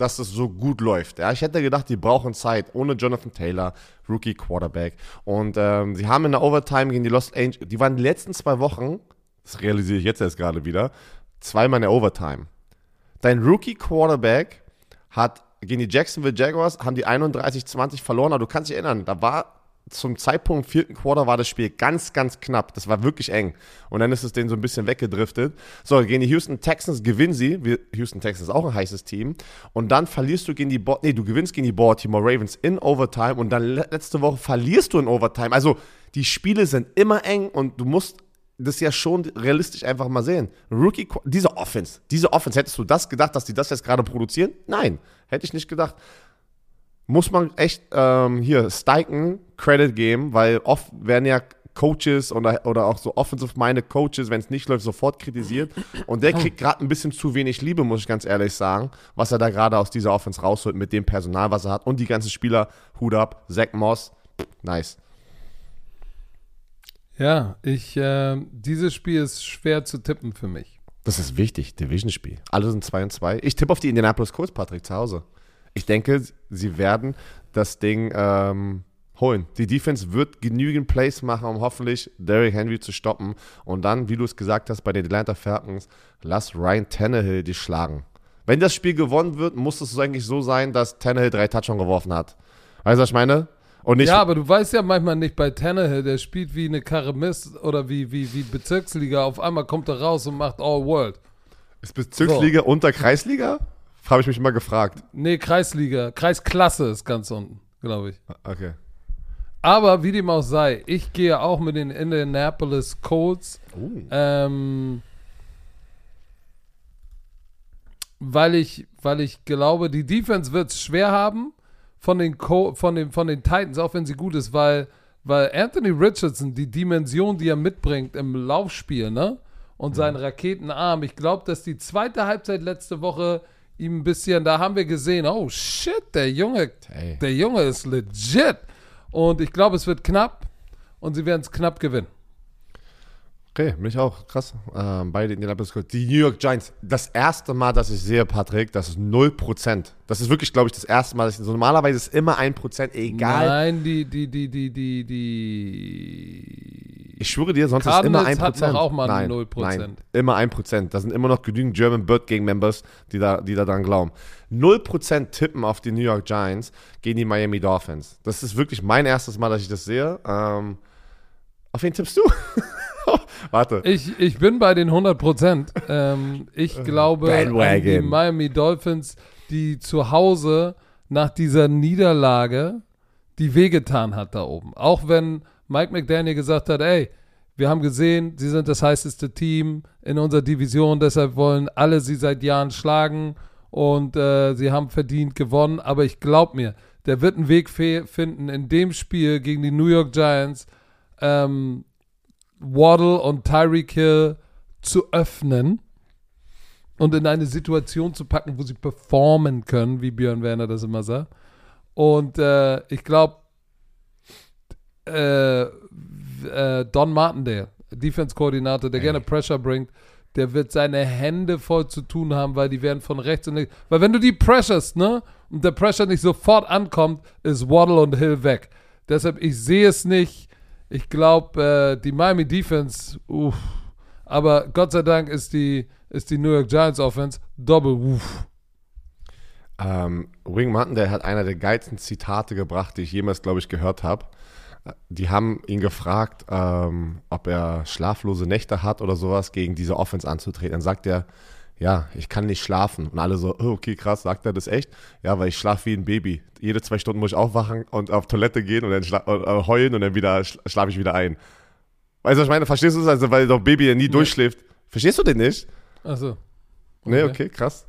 dass es so gut läuft. Ja, ich hätte gedacht, die brauchen Zeit ohne Jonathan Taylor, Rookie Quarterback. Und ähm, sie haben in der Overtime gegen die Los Angeles, die waren die letzten zwei Wochen, das realisiere ich jetzt erst gerade wieder, zweimal in der Overtime. Dein Rookie Quarterback hat gegen die Jacksonville Jaguars haben die 31-20 verloren, aber du kannst dich erinnern, da war zum Zeitpunkt vierten Quarter war das Spiel ganz, ganz knapp. Das war wirklich eng. Und dann ist es denen so ein bisschen weggedriftet. So, gegen die Houston Texans gewinnen sie. Houston Texans ist auch ein heißes Team. Und dann verlierst du gegen die Bo nee, du gewinnst gegen die Baltimore Ravens in Overtime und dann le- letzte Woche verlierst du in Overtime. Also, die Spiele sind immer eng und du musst das ja schon realistisch einfach mal sehen. Rookie, diese Offense, diese Offense, hättest du das gedacht, dass die das jetzt gerade produzieren? Nein, hätte ich nicht gedacht. Muss man echt ähm, hier Steichen Credit geben, weil oft werden ja Coaches oder, oder auch so offensive-minded Coaches, wenn es nicht läuft, sofort kritisiert. Und der kriegt gerade ein bisschen zu wenig Liebe, muss ich ganz ehrlich sagen, was er da gerade aus dieser Offense rausholt mit dem Personal, was er hat. Und die ganzen Spieler, Hut ab, Zach Moss, nice. Ja, ich, äh, dieses Spiel ist schwer zu tippen für mich. Das ist wichtig, Division-Spiel. Alle sind 2 und 2. Ich tippe auf die Indianapolis Colts, Patrick, zu Hause. Ich denke, sie werden das Ding ähm, holen. Die Defense wird genügend Plays machen, um hoffentlich Derrick Henry zu stoppen. Und dann, wie du es gesagt hast, bei den Atlanta Falcons, lass Ryan Tannehill dich schlagen. Wenn das Spiel gewonnen wird, muss es eigentlich so sein, dass Tannehill drei Touchdown geworfen hat. Weißt du, was ich meine? Ja, aber du weißt ja manchmal nicht bei Tannehill, der spielt wie eine Karre Mist oder wie, wie, wie Bezirksliga. Auf einmal kommt er raus und macht All World. ist Bezirksliga unter Kreisliga? Habe ich mich immer gefragt. Nee, Kreisliga. Kreisklasse ist ganz unten, glaube ich. Okay. Aber wie dem auch sei, ich gehe auch mit den Indianapolis Colts. Ähm, weil ich, weil ich glaube, die Defense wird es schwer haben von den, Co von, den, von den Titans, auch wenn sie gut ist, weil, weil Anthony Richardson, die Dimension, die er mitbringt im Laufspiel, ne? Und seinen Raketenarm, ich glaube, dass die zweite Halbzeit letzte Woche ihm ein bisschen, da haben wir gesehen, oh shit, der Junge, Hey. der Junge ist legit. Und ich glaube, es wird knapp und sie werden es knapp gewinnen. Okay, mich auch. Krass. Ähm, beide Indianapolis Colts. Die New York Giants. Das erste Mal, dass ich sehe, Patrick, das ist 0%. Das ist wirklich, glaube ich, das erste Mal, dass ich so normalerweise ist immer 1%, egal. Nein, die, die, die, die, die, die. Ich schwöre dir, sonst Cardinals ist immer 1%. hat noch auch mal nein, 0%. Nein, immer 1%. Da sind immer noch genügend German Bird Gang Members, die da, die da dran glauben. 0% tippen auf die New York Giants gegen die Miami Dolphins. Das ist wirklich mein erstes Mal, dass ich das sehe. Ähm, auf wen tippst du? Warte. Ich, ich bin bei den 100 Prozent. ähm, ich glaube, die. Miami Dolphins, die zu Hause nach dieser Niederlage die wehgetan hat da oben. Auch wenn Mike McDaniel gesagt hat, ey, wir haben gesehen, sie sind das heißeste Team in unserer Division, deshalb wollen alle sie seit Jahren schlagen und äh, sie haben verdient gewonnen. Aber ich glaube mir, der wird einen Weg finden in dem Spiel gegen die New York Giants, ähm, Waddle und Tyreek Hill zu öffnen und in eine Situation zu packen, wo sie performen können, wie Björn Werner das immer sagt. Und äh, ich glaube, äh, äh, Don Martindale, Defense-Koordinator, der gerne Pressure bringt, der wird seine Hände voll zu tun haben, weil die werden von rechts und links. Weil wenn du die pressurst, ne, und der Pressure nicht sofort ankommt, ist Waddle und Hill weg. Deshalb, ich sehe es nicht. Ich glaube, äh, die Miami Defense, uff. Aber Gott sei Dank ist die, ist die New York Giants Offense doppel, uff. Ähm, Wing Martindale hat einer der geilsten Zitate gebracht, die ich jemals, glaube ich, gehört habe. Die haben ihn gefragt, ähm, ob er schlaflose Nächte hat oder sowas, gegen diese Offense anzutreten. Dann sagt er, ja, ich kann nicht schlafen. Und alle so, oh, okay, krass, sagt er das echt? Ja, weil ich schlafe wie ein Baby. Jede zwei Stunden muss ich aufwachen und auf Toilette gehen und dann schla äh, heulen und dann wieder schla- schlafe ich wieder ein. Weißt du, was ich meine? Verstehst du das? Also, weil doch Baby ja nie durchschläft. Verstehst du den nicht? Achso. Nee, okay, krass.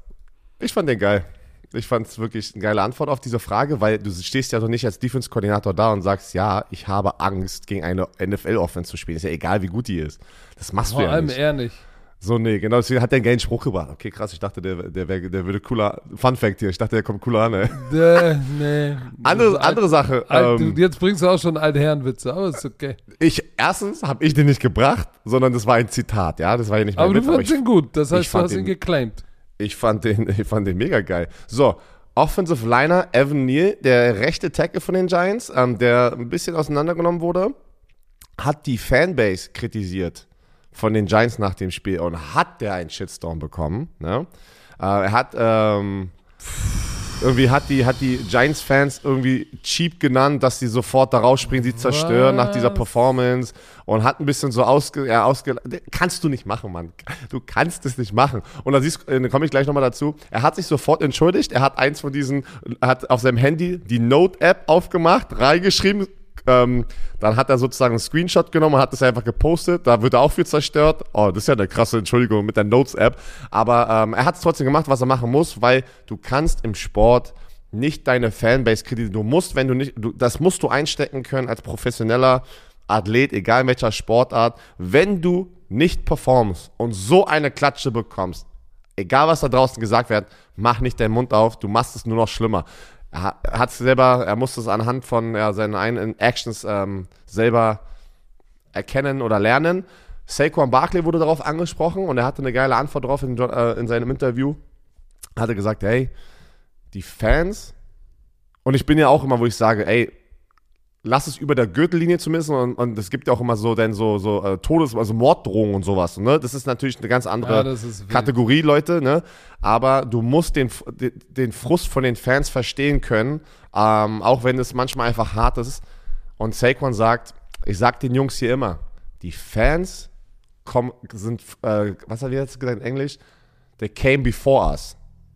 Ich fand den geil. Ich fand es wirklich eine geile Antwort auf diese Frage, weil du stehst ja doch nicht als Defense-Koordinator da und sagst, ja, ich habe Angst, gegen eine NFL-Offense zu spielen. Ist ja egal, wie gut die ist. Das machst Vor du ja allem nicht. er nicht. So, nee, genau. Deswegen hat der einen geilen Spruch gebracht. Okay, krass, ich dachte, der, der, wär, der würde cooler. Fun Fact hier, ich dachte, der kommt cooler an, ey. Däh, nee. Andere, andere Sache. alt, alt, ähm, du, jetzt bringst du auch schon Altherrenwitze, aber ist okay. ich, erstens habe ich den nicht gebracht, sondern das war ein Zitat, ja. Das war ja nicht mein Aber du Witz, fandst ich, ihn gut, das heißt, du hast ihn ihn- geclaimed. Ich fand den, ich fand den mega geil. So, Offensive Liner Evan Neal, der rechte Tackle von den Giants, ähm, der ein bisschen auseinandergenommen wurde, hat die Fanbase kritisiert von den Giants nach dem Spiel und hat der einen Shitstorm bekommen. Ne? Äh, er hat ähm, irgendwie hat die, hat die Giants-Fans irgendwie cheap genannt, dass sie sofort da rausspringen, sie zerstören nach dieser Was? Performance und hat ein bisschen so ausge, ja, ausge kannst du nicht machen, Mann. Du kannst es nicht machen. Und dann siehst, äh, dann komme ich gleich nochmal dazu. Er hat sich sofort entschuldigt. Er hat eins von diesen, hat auf seinem Handy die Note-App aufgemacht, reingeschrieben, ähm, dann hat er sozusagen einen Screenshot genommen und hat das einfach gepostet. Da wird er auch viel zerstört. Oh, das ist ja eine krasse Entschuldigung mit der Notes-App. Aber ähm, er hat es trotzdem gemacht, was er machen muss, weil du kannst im Sport nicht deine Fanbase kritisieren. Du musst, wenn du nicht, du, das musst du einstecken können als professioneller Athlet, egal in welcher Sportart. Wenn du nicht performst und so eine Klatsche bekommst, egal was da draußen gesagt wird, mach nicht deinen Mund auf, du machst es nur noch schlimmer. Er ha- hat selber, er musste es anhand von ja, seinen eigenen Actions ähm, selber erkennen oder lernen. Saquon Barkley wurde darauf angesprochen und er hatte eine geile Antwort darauf in, äh, in seinem Interview. Hat er gesagt, hey, die Fans, und ich bin ja auch immer, wo ich sage, ey, lass es über der Gürtellinie zumindest und, und es gibt ja auch immer so dann so, so äh, Todes-, also Morddrohungen und sowas. Ne? Das ist natürlich eine ganz andere Ja. Kategorie, Leute. Ne? Aber du musst den, den, den Frust von den Fans verstehen können, ähm, auch wenn es manchmal einfach hart ist. Und Saquon sagt, ich sag den Jungs hier immer, die Fans kommen, sind, äh, was hat er jetzt gesagt in Englisch? They came before us.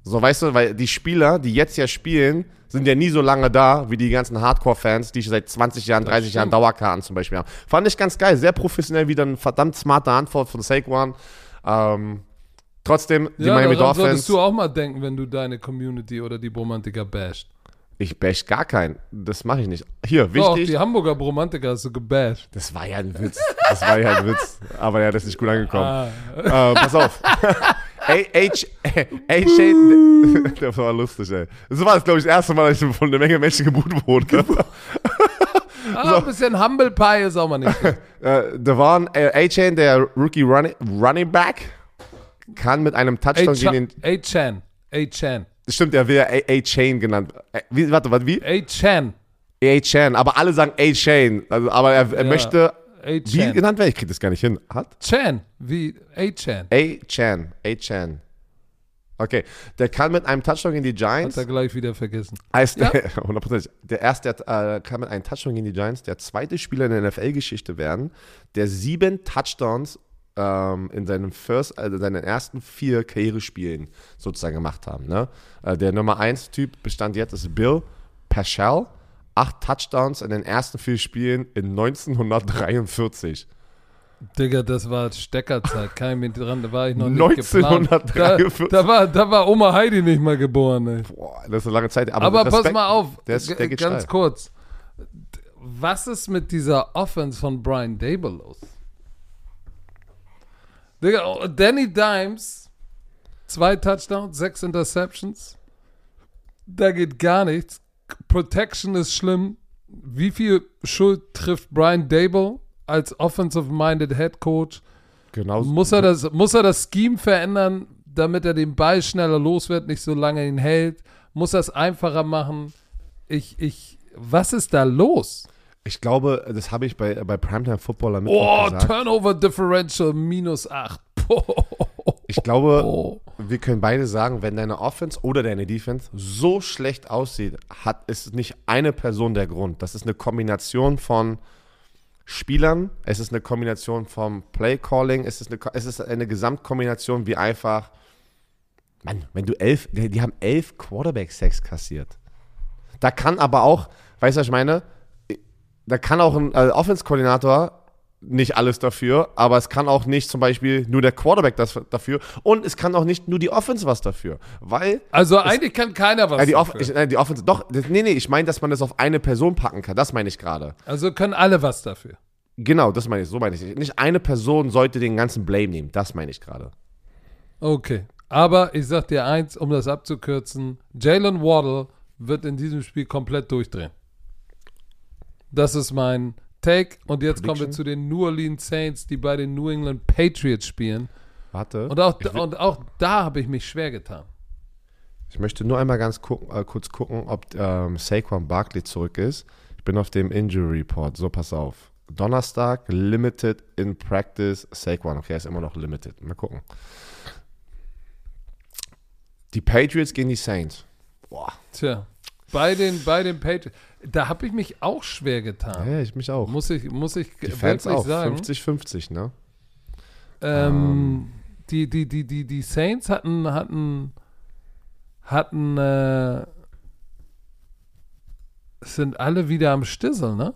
So, weißt du, weil die Spieler, die jetzt ja spielen, sind ja nie so lange da, wie die ganzen Hardcore-Fans, die seit 20 Jahren, 30 Jahren. Dauerkarten zum Beispiel haben. Fand ich ganz geil, sehr professionell, wieder eine verdammt smarte Antwort von Saquon. Ähm, trotzdem, die ja, Miami Dolphins, solltest du auch mal denken, wenn du deine Community oder die Bromantiker basht. ich bash gar keinen. Das mache ich nicht. Hier, Doch, wichtig. die Hamburger Bromantiker hast du gebasht. das war ja ein Witz. Das war ja ein Witz. Aber ja, das ist nicht gut angekommen. Ah, Äh, pass auf. H, H, H, das war lustig, ey. Das war, glaube ich, das erste Mal, dass ich von einer Menge Menschen geboot wurde. ah, ein bisschen Humble Pie ist auch mal nicht. äh, Devon äh, A-Chain, der Rookie Running, Running Back, kann mit einem Touchdown gegen den. A-Chan. A-Chan. Stimmt, er wird A-Chain genannt. Äh, Wie, warte, warte, wie? A-Chan. A-Chain, aber alle sagen A-Chain. Also, aber er, er Ja. möchte. Wie genannt werden? Ich krieg das gar nicht hin. Hat? Chan. Wie A-Chan. A-Chan. A-Chan. Okay, der kann mit einem Touchdown gegen die Giants. Hat er gleich wieder vergessen. Als Ja. der, 100%. Der erste der, äh, kann mit einem Touchdown gegen die Giants der zweite Spieler in der NFL-Geschichte werden, der sieben Touchdowns ähm, in seinen First, also seinen ersten vier Karrierespielen sozusagen gemacht haben. Ne? Äh, der Nummer 1 Typ bestand jetzt ist Bill Paschal. Acht Touchdowns in den ersten vier Spielen in 1943. Digga, das war Steckerzeit. Kein mit dran, da war ich noch nicht geplant. 1943. Da, da, war, da war Oma Heidi nicht mal geboren, ey. Boah, das ist eine lange Zeit. Aber, Aber pass Respekt, mal auf, Der ist, der geht ganz steil. kurz. Was ist mit dieser Offense von Brian Dable los? Digga, oh, Danny Dimes, zwei Touchdowns, sechs Interceptions. Da geht gar nichts. Protection ist schlimm. Wie viel Schuld trifft Brian Dable als offensive-minded Head Coach? Genau Muss er, das, muss er das Scheme verändern, damit er den Ball schneller los wird, nicht so lange ihn hält? Muss er es einfacher machen? Ich, ich, was ist da los? Ich glaube, das habe ich bei, bei Primetime Footballer mit Oh, gesagt. Turnover Differential minus 8. Ich glaube, Oh. wir können beide sagen, wenn deine Offense oder deine Defense so schlecht aussieht, hat ist nicht eine Person der Grund. Das ist eine Kombination von Spielern, es ist eine Kombination vom Play Calling, es ist eine, es ist eine Gesamtkombination wie einfach, Mann, wenn du elf, die, die haben elf Quarterback-Sacks kassiert. Da kann aber auch, weißt du, was ich meine? Da kann auch ein äh, Offense-Koordinator nicht alles dafür, aber es kann auch nicht zum Beispiel nur der Quarterback das dafür und es kann auch nicht nur die Offense was dafür, weil Also eigentlich kann keiner was äh, die, Off dafür. ich, äh, die Offense, doch, das, nee, nee, ich meine, dass man das auf eine Person packen kann, das meine ich gerade. Also können alle was dafür. Genau, das meine ich, so meine ich. Nicht eine Person sollte den ganzen Blame nehmen, das meine ich gerade. Okay. Aber ich sag dir eins, um das abzukürzen: Jalen Waddle wird in diesem Spiel komplett durchdrehen. Das ist mein Take. Und jetzt kommen wir zu den New Orleans Saints, die bei den New England Patriots spielen. Warte. Und auch, will- und auch da habe ich mich schwer getan. ich möchte nur einmal ganz gucken, äh, kurz gucken, ob ähm, Saquon Barkley zurück ist. Ich bin auf dem Injury Report, so pass auf. Donnerstag, limited in practice, Saquon. Okay, er ist immer noch limited. Mal gucken. Die Patriots gegen die Saints. Boah. Tja, bei den, bei den Patriots, da habe ich mich auch schwer getan. Ja, ich mich auch. Muss ich, muss ich Die Fans auch. sagen. 50-50, ne? Ähm, die, die, die, die, die Saints hatten, hatten, hatten, äh, sind alle wieder am Stissel, ne?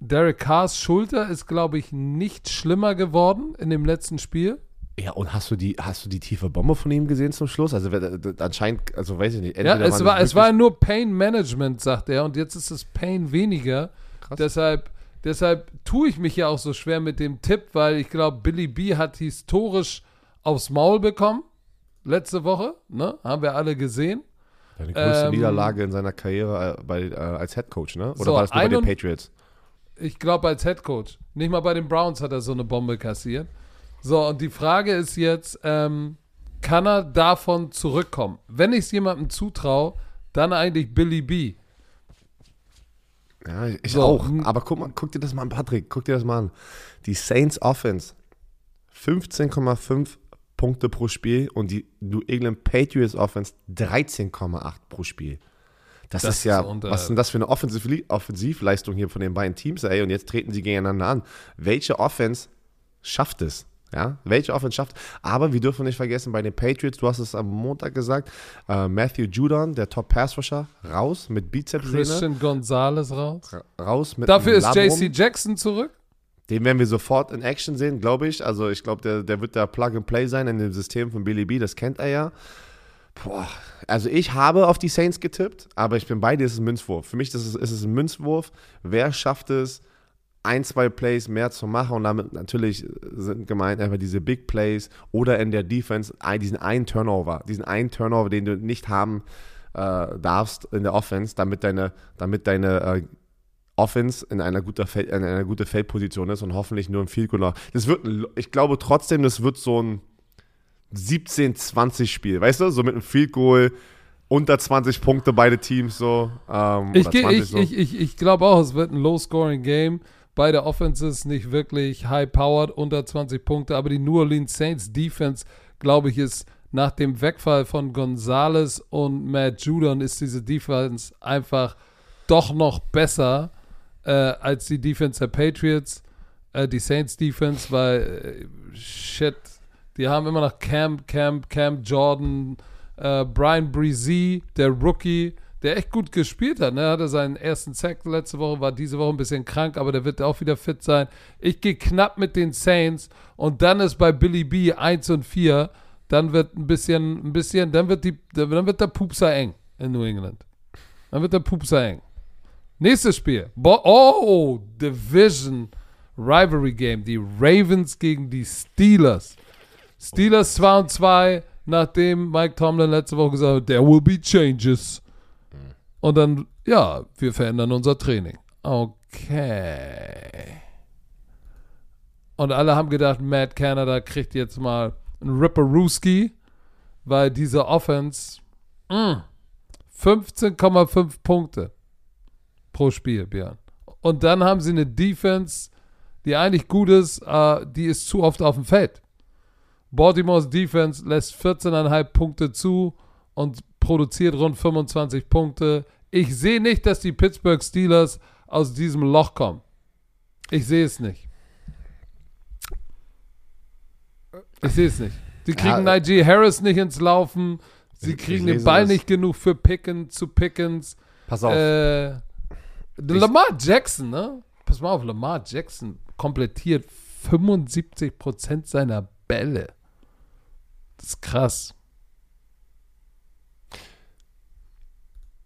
Derek Carrs Schulter ist, glaube ich, nicht schlimmer geworden in dem letzten Spiel. Ja, und hast du die, hast du die tiefe Bombe von ihm gesehen zum Schluss? Also anscheinend, also weiß ich nicht. Ja, es war, es war nur Pain Management, sagt er, und jetzt ist es Pain weniger. Krass. Deshalb, deshalb tue ich mich ja auch so schwer mit dem Tipp, weil ich glaube, Billy B hat historisch aufs Maul bekommen. Letzte Woche, ne? Haben wir alle gesehen. Seine größte ähm, Niederlage in seiner Karriere äh, bei, äh, als Head Coach, ne? Oder So, war das nur bei den Patriots? Ich glaube, als Head Coach. Nicht mal bei den Browns hat er so eine Bombe kassiert. So, und die Frage ist jetzt, ähm, kann er davon zurückkommen? Wenn ich es jemandem zutraue, dann eigentlich Billy B. Ja, ich So, auch. Aber guck mal, guck dir das mal an, Patrick. Guck dir das mal an. Die Saints Offense 15,5 Punkte pro Spiel und die New England Patriots Offense 13,8 pro Spiel. Das, Das ist ja, ist was ist denn das für eine Offensiv Offensivleistung hier von den beiden Teams, ey? Und jetzt treten sie gegeneinander an. Welche Offense schafft es? Ja, welche Offense schafft? Aber wir dürfen nicht vergessen, bei den Patriots, du hast es am Montag gesagt, äh, Matthew Judon, der Top Pass Rusher, raus mit Bizepssehne, Christian Gonzalez raus. raus mit Dafür ist. JC Jackson zurück. Den werden wir sofort in Action sehen, glaube ich. Also ich glaube, der, der wird da Plug and Play sein in dem System von Billy B. Das kennt er ja. Boah, also ich habe auf die Saints getippt, aber ich bin bei dir, es ist ein Münzwurf. Für mich ist es, ist es ein Münzwurf. Wer schafft es, ein, zwei Plays mehr zu machen und damit natürlich sind gemeint einfach diese Big Plays oder in der Defense diesen einen Turnover, diesen einen Turnover, den du nicht haben äh, darfst in der Offense, damit deine, damit deine äh, Offense in einer, guter Feld, in einer guten Feldposition ist und hoffentlich nur ein Field Goal. Das wird, ich glaube trotzdem, das wird so ein 17-20 Spiel, weißt du, so mit einem Field Goal unter 20 Punkte beide Teams so. Ähm, Ich, oder geh- 20 ich, so. ich, ich, ich glaube auch, es wird ein Low-Scoring-Game. Beide Offenses nicht wirklich high-powered, unter 20 Punkte, aber die New Orleans Saints Defense, glaube ich, ist nach dem Wegfall von Gonzalez und Matt Judon ist diese Defense einfach doch noch besser äh, als die Defense der Patriots, äh, die Saints Defense, weil äh, shit, die haben immer noch Cam, Cam, Cam Jordan, äh, Brian Breezy, der Rookie, der echt gut gespielt hat. Ne? Hatte seinen ersten Sack letzte Woche, war diese Woche ein bisschen krank, aber der wird auch wieder fit sein. Ich gehe knapp mit den Saints und dann ist bei Billy B 1 und 4. Dann wird ein bisschen, ein bisschen, dann wird die, dann wird der Pupser eng in New England. Dann wird der Pupser eng. Nächstes Spiel. Bo oh, Division Rivalry Game. Die Ravens gegen die Steelers. Steelers 2 und 2, nachdem Mike Tomlin letzte Woche gesagt hat, there will be changes. Und dann, ja, wir verändern unser Training. Okay. Und alle haben gedacht, Matt Canada kriegt jetzt mal einen Ripperooski, weil diese Offense mh, 15,5 Punkte pro Spiel, Björn. Und dann haben sie eine Defense, die eigentlich gut ist, äh, die ist zu oft auf dem Feld. Baltimore's Defense lässt 14,5 Punkte zu und produziert rund 25 Punkte. Ich sehe nicht, dass die Pittsburgh Steelers aus diesem Loch kommen. Ich sehe es nicht. Ich sehe es nicht. Sie kriegen Ja, Najee Harris nicht ins Laufen. Sie kriegen den Ball das. nicht genug für Pickens zu Pickens. Pass auf. Äh, Lamar Jackson, ne? Pass mal auf, Lamar Jackson komplettiert 75% seiner Bälle. Das ist krass.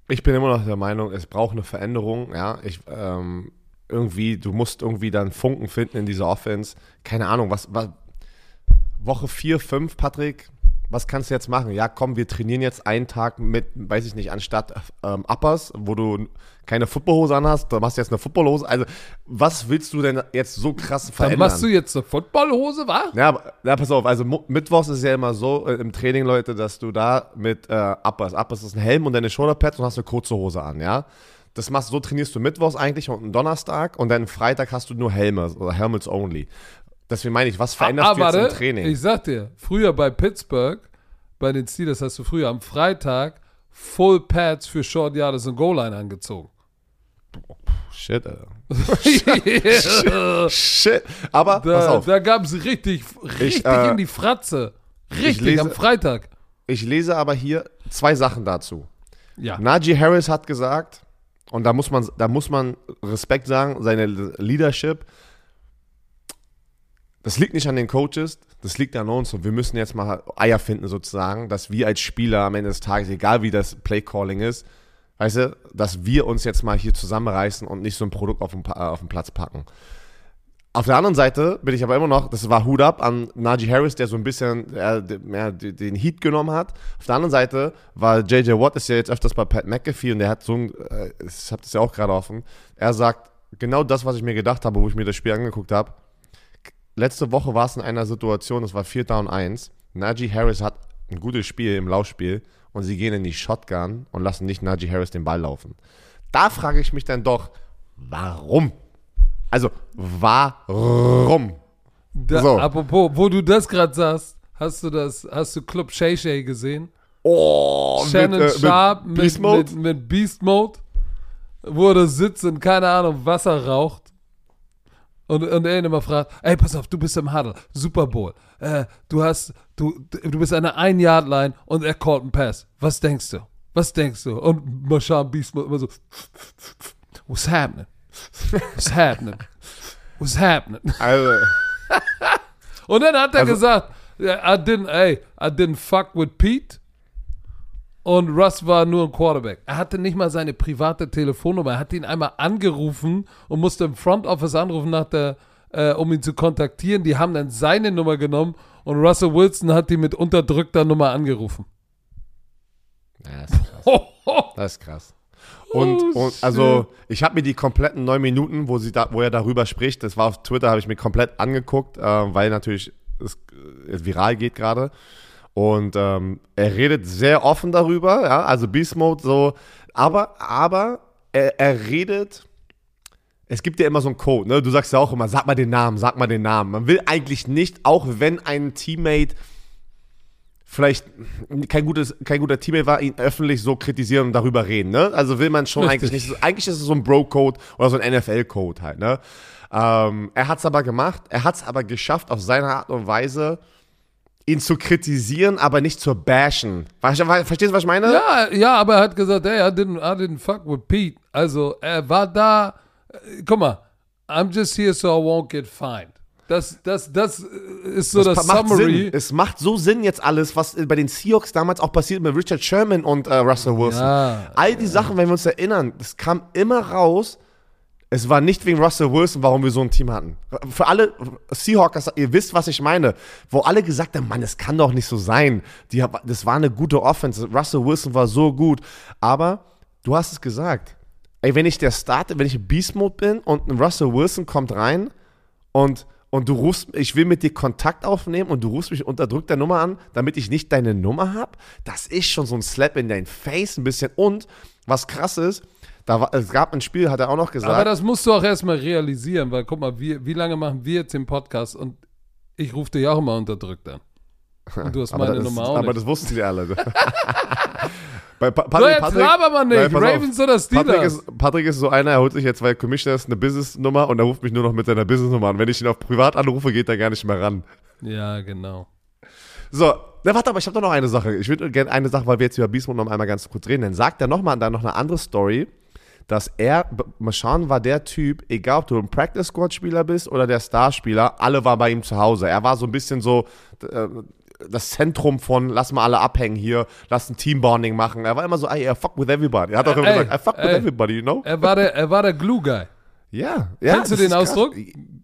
Ich bin immer noch der Meinung, es braucht eine Veränderung. Ja, ich ähm, irgendwie, du musst irgendwie dann Funken finden in dieser Offense. Keine Ahnung, was, was Woche 4, 5, Patrick, was kannst du jetzt machen? Ja, komm, wir trainieren jetzt einen Tag mit, weiß ich nicht, anstatt ähm, Uppers, wo du keine Footballhose anhast, da machst du jetzt eine Footballhose. Also, was willst du denn jetzt so krass Dann verändern? machst du jetzt eine Footballhose, wa? Ja, ja, pass auf, also Mittwochs ist ja immer so äh, im Training, Leute, dass du da mit äh, Uppers, Uppers ist ein Helm und deine Shoulderpads und hast eine kurze Hose an, ja. Das machst so trainierst du Mittwochs eigentlich und einen Donnerstag und dann Freitag hast du nur Helme oder Helmets only. Deswegen meine ich, was veränderst Ah, du jetzt im Training? Ich sag dir, früher bei Pittsburgh, bei den Steelers hast du früher am Freitag Full Pads für Short Yardage und Goal Line angezogen. Shit, Alter. da Shit. Aber pass auf, da gab es richtig, richtig äh, in die Fratze. Richtig lese- am Freitag. ich lese aber hier zwei Sachen dazu. Ja. Najee Harris hat gesagt, und da muss man, da muss man Respekt sagen, seine Leadership, das liegt nicht an den Coaches, das liegt an uns und wir müssen jetzt mal Eier finden sozusagen, dass wir als Spieler am Ende des Tages, egal wie das Playcalling ist, weißt du, dass wir uns jetzt mal hier zusammenreißen und nicht so ein Produkt auf den, auf den Platz packen. Auf der anderen Seite bin ich aber immer noch, das war Hut ab an Najee Harris, der so ein bisschen äh, mehr de- den Heat genommen hat. Auf der anderen Seite war JJ Watt ist ja jetzt öfters bei Pat McAfee und der hat so ein, äh, ich habe das ja auch gerade offen, er sagt genau das, was ich mir gedacht habe, wo ich mir das Spiel angeguckt habe. Letzte Woche war es in einer Situation, das war 4 Down 1. Najee Harris hat ein gutes Spiel im Laufspiel und sie gehen in die Shotgun und lassen nicht Najee Harris den Ball laufen. Da frage ich mich dann doch, warum? Also, warum? Da, So. Apropos, wo du das gerade sagst, hast du das, hast du Club Shay Shay gesehen? Oh, Shannon äh, Sharp mit, Beast Mode? mit, mit Beast Mode, wo er sitzt und keine Ahnung, Wasser raucht. Und, und er ihn immer fragt, ey, pass auf, du bist im Huddle, Super Bowl. Äh, du hast, du, du bist an der Ein-Yard-Line und er callt einen Pass. Was denkst du? Was denkst du? Und Marshawn Beast immer so, what's happening? What's happening? What's happening? Also, Und dann hat er Also- gesagt, I didn't, ey, I didn't fuck with Pete. Und Russ war nur ein Quarterback. Er hatte nicht mal seine private Telefonnummer. Er hat ihn einmal angerufen und musste im Front Office anrufen, nach der, äh, um ihn zu kontaktieren. Die haben dann seine Nummer genommen und Russell Wilson hat die mit unterdrückter Nummer angerufen. ja, das ist krass. Ho, ho. Das ist krass. Und, Oh, und also, ich habe mir die kompletten neun Minuten, wo, sie da, wo er darüber spricht, das war auf Twitter, habe ich mir komplett angeguckt, äh, weil natürlich es äh, viral geht gerade. Und ähm, er redet sehr offen darüber, ja, also Beast Mode so, aber, aber er, er redet, es gibt ja immer so einen Code, ne? Du sagst ja auch immer, sag mal den Namen, sag mal den Namen. Man will eigentlich nicht, auch wenn ein Teammate vielleicht kein, gutes, kein guter Teammate war, ihn öffentlich so kritisieren und darüber reden. Ne? Also will man schon Richtig. eigentlich nicht. Eigentlich ist es so ein Bro-Code oder so ein NFL-Code halt. Ne? Ähm, er hat es aber gemacht. Er hat es aber geschafft, auf seine Art und Weise ihn zu kritisieren, aber nicht zu bashen. Ver- ver- Verstehst du, was ich meine? Ja, ja, aber er hat gesagt, hey, I didn't, I didn't fuck with Pete. Also, er war da, äh, guck mal, I'm just here so I won't get fined. Das, das, das ist so das, Das Summary. Sinn. Es macht so Sinn jetzt alles, was bei den Seahawks damals auch passiert mit Richard Sherman und äh, Russell Wilson. Ja, All die Sachen, wenn wir uns erinnern, das kam immer raus. Es war nicht wegen Russell Wilson, warum wir so ein Team hatten. Für alle Seahawkers, ihr wisst, was ich meine. Wo alle gesagt haben, Mann, das kann doch nicht so sein. Die, das war eine gute Offense. Russell Wilson war so gut. Aber du hast es gesagt. Ey, wenn ich der Starter, wenn ich im Beast Mode bin und ein Russell Wilson kommt rein und, und du rufst, ich will mit dir Kontakt aufnehmen und du rufst mich unter der Nummer an, damit ich nicht deine Nummer habe, das ist schon so ein Slap in dein Face ein bisschen. Und was krass ist, da war, es gab ein Spiel, hat er auch noch gesagt. aber das musst du auch erstmal realisieren, weil guck mal, wie, wie lange machen wir jetzt den Podcast und ich rufe dich auch immer unterdrückt an. Und du hast meine Nummer auch aber nicht. das wussten die alle. Bei pa so, Patrick, jetzt laber man Nein, nicht. auf. Ravens oder Patrick Steelers? ist, Patrick ist so einer, er holt sich jetzt, weil Commissioner ist eine Business-Nummer und er ruft mich nur noch mit seiner Business-Nummer an. Wenn ich ihn auf privat anrufe, geht er gar nicht mehr ran. Ja, genau. So, na, warte, aber ich habe doch noch eine Sache. Ich würde gerne eine Sache, weil wir jetzt über Beast noch einmal ganz kurz reden. Dann sagt er nochmal dann noch eine andere Story, dass er, Mashan war der Typ, egal ob du ein Practice Squad Spieler bist oder der Starspieler, alle waren bei ihm zu Hause. Er war so ein bisschen so äh, das Zentrum von, lass mal alle abhängen hier, lass ein Teambonding machen. Er war immer so, ey, I fuck with everybody. Er hat auch immer Ey, gesagt, I fuck with ey. everybody, you know? Er war der, er war der Glue-Guy. Ja, ja. Kennst du den krass. Ausdruck?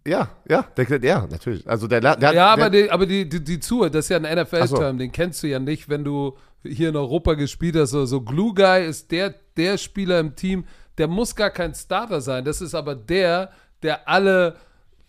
Ja, ja, der, ja, natürlich. Also der, der, der Ja, aber, der, die, aber die, die, die Zuhe, das ist ja ein Ach so. NFL-Term, den kennst du ja nicht, wenn du hier in Europa gespielt hast. So, so Glue Guy ist der, der Spieler im Team, der muss gar kein Starter sein. Das ist aber der, der alle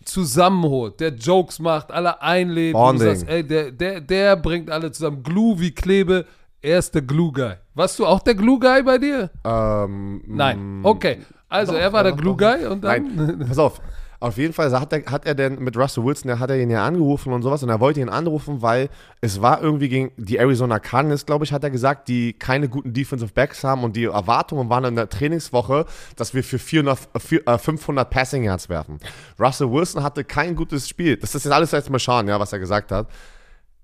zusammenholt, der Jokes macht, alle einlädt. sagst, ey, der, der, der bringt alle zusammen. Glue wie Klebe, er ist der Glue Guy. Warst du auch der Glue Guy bei dir? ähm, Nein. Okay. Also Doch, er war der doch, Glue doch. Guy und dann. Nein, pass auf. Auf jeden Fall hat er, hat er denn mit Russell Wilson, der hat er ihn ja angerufen und sowas und er wollte ihn anrufen, weil es war irgendwie gegen die Arizona Cardinals, glaube ich, hat er gesagt, die keine guten Defensive Backs haben und die Erwartungen waren in der Trainingswoche, dass wir für 400, äh, vier- äh, 500 Passing Yards werfen. Russell Wilson hatte kein gutes Spiel. Das ist jetzt alles jetzt mal schauen, ja, was er gesagt hat.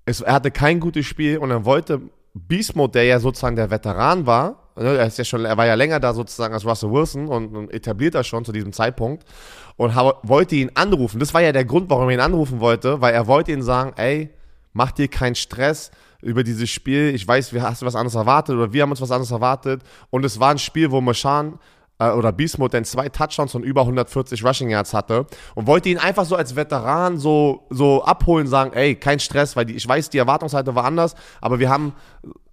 Es, er hatte kein gutes Spiel und er wollte Beast Mode, der ja sozusagen der Veteran war, er, ist ja schon, er war ja länger da sozusagen als Russell Wilson und, und etabliert er schon zu diesem Zeitpunkt und wollte ihn anrufen. Das war ja der Grund, warum er ihn anrufen wollte, weil er wollte ihn sagen, ey, mach dir keinen Stress über dieses Spiel. Ich weiß, wir hast du was anderes erwartet oder wir haben uns was anderes erwartet. Und es war ein Spiel, wo Mashan äh, oder Beast Mode dann zwei Touchdowns und über 140 Rushing Yards hatte und wollte ihn einfach so als Veteran so, so abholen, sagen, ey, kein Stress, weil die, ich weiß, die Erwartungshaltung war anders, aber wir haben,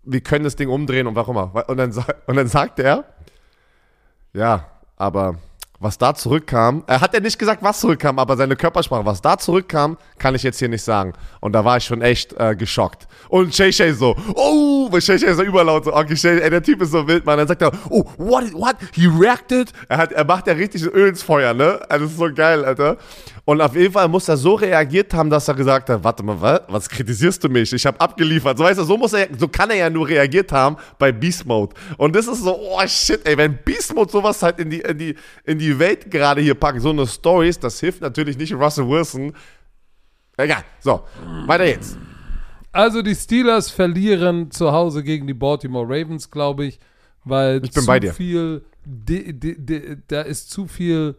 wir können das Ding umdrehen und warum immer. Und dann, und dann sagte er, ja, aber was da zurückkam, er hat ja nicht gesagt, was zurückkam, aber seine Körpersprache, was da zurückkam, kann ich jetzt hier nicht sagen. Und da war ich schon echt äh, geschockt. Und Shay Shay so, oh, weil Shay Shay so überlaut, so, okay, Shay, ey, der Typ ist so wild, Mann. Dann sagt er, oh, what, what, he reacted? Er, hat, er macht ja richtig Öl ins Feuer, ne? Also, das ist so geil, Alter. Und auf jeden Fall muss er so reagiert haben, dass er gesagt hat, warte mal, was, was kritisierst du mich? Ich habe abgeliefert. So, weißt du, so muss er, so kann er ja nur reagiert haben bei Beast Mode. Und das ist so, oh shit, ey, wenn Beast Mode sowas halt in die, in die, in die Welt gerade hier packt, so eine Stories, das hilft natürlich nicht Russell Wilson. Egal, so, weiter jetzt. Also die Steelers verlieren zu Hause gegen die Baltimore Ravens, glaube ich, weil Ich zu viel, di, di, di, da ist zu viel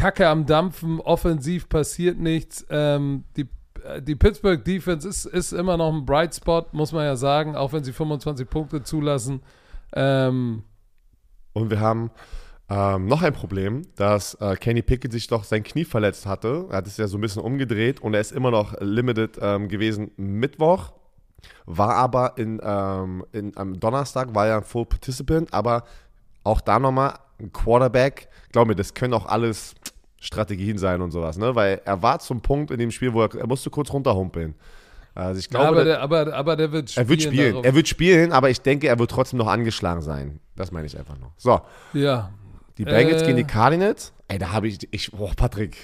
Kacke am Dampfen, offensiv passiert nichts. Ähm, die, äh, die Pittsburgh Defense ist, ist immer noch ein Bright Spot, muss man ja sagen, auch wenn sie 25 Punkte zulassen. Ähm, Und wir haben ähm, noch ein Problem, dass äh, Kenny Pickett sich doch sein Knie verletzt hatte. Er hat es ja so ein bisschen umgedreht und er ist immer noch limited ähm, gewesen Mittwoch. War aber in, ähm, in, am Donnerstag war er ein Full Participant, aber auch da nochmal ein Quarterback. Glaub mir, das können auch alles Strategien sein und sowas, ne? Weil er war zum Punkt in dem Spiel, wo er, er musste kurz runterhumpeln. Also ich ja, glaube, aber, der, aber, aber der wird spielen. er wird spielen. darauf. Er wird spielen, aber ich denke, er wird trotzdem noch angeschlagen sein. Das meine ich einfach noch. So, ja. die Bengals Äh. gegen die Cardinals. Ey, da habe ich, ich, boah, Patrick.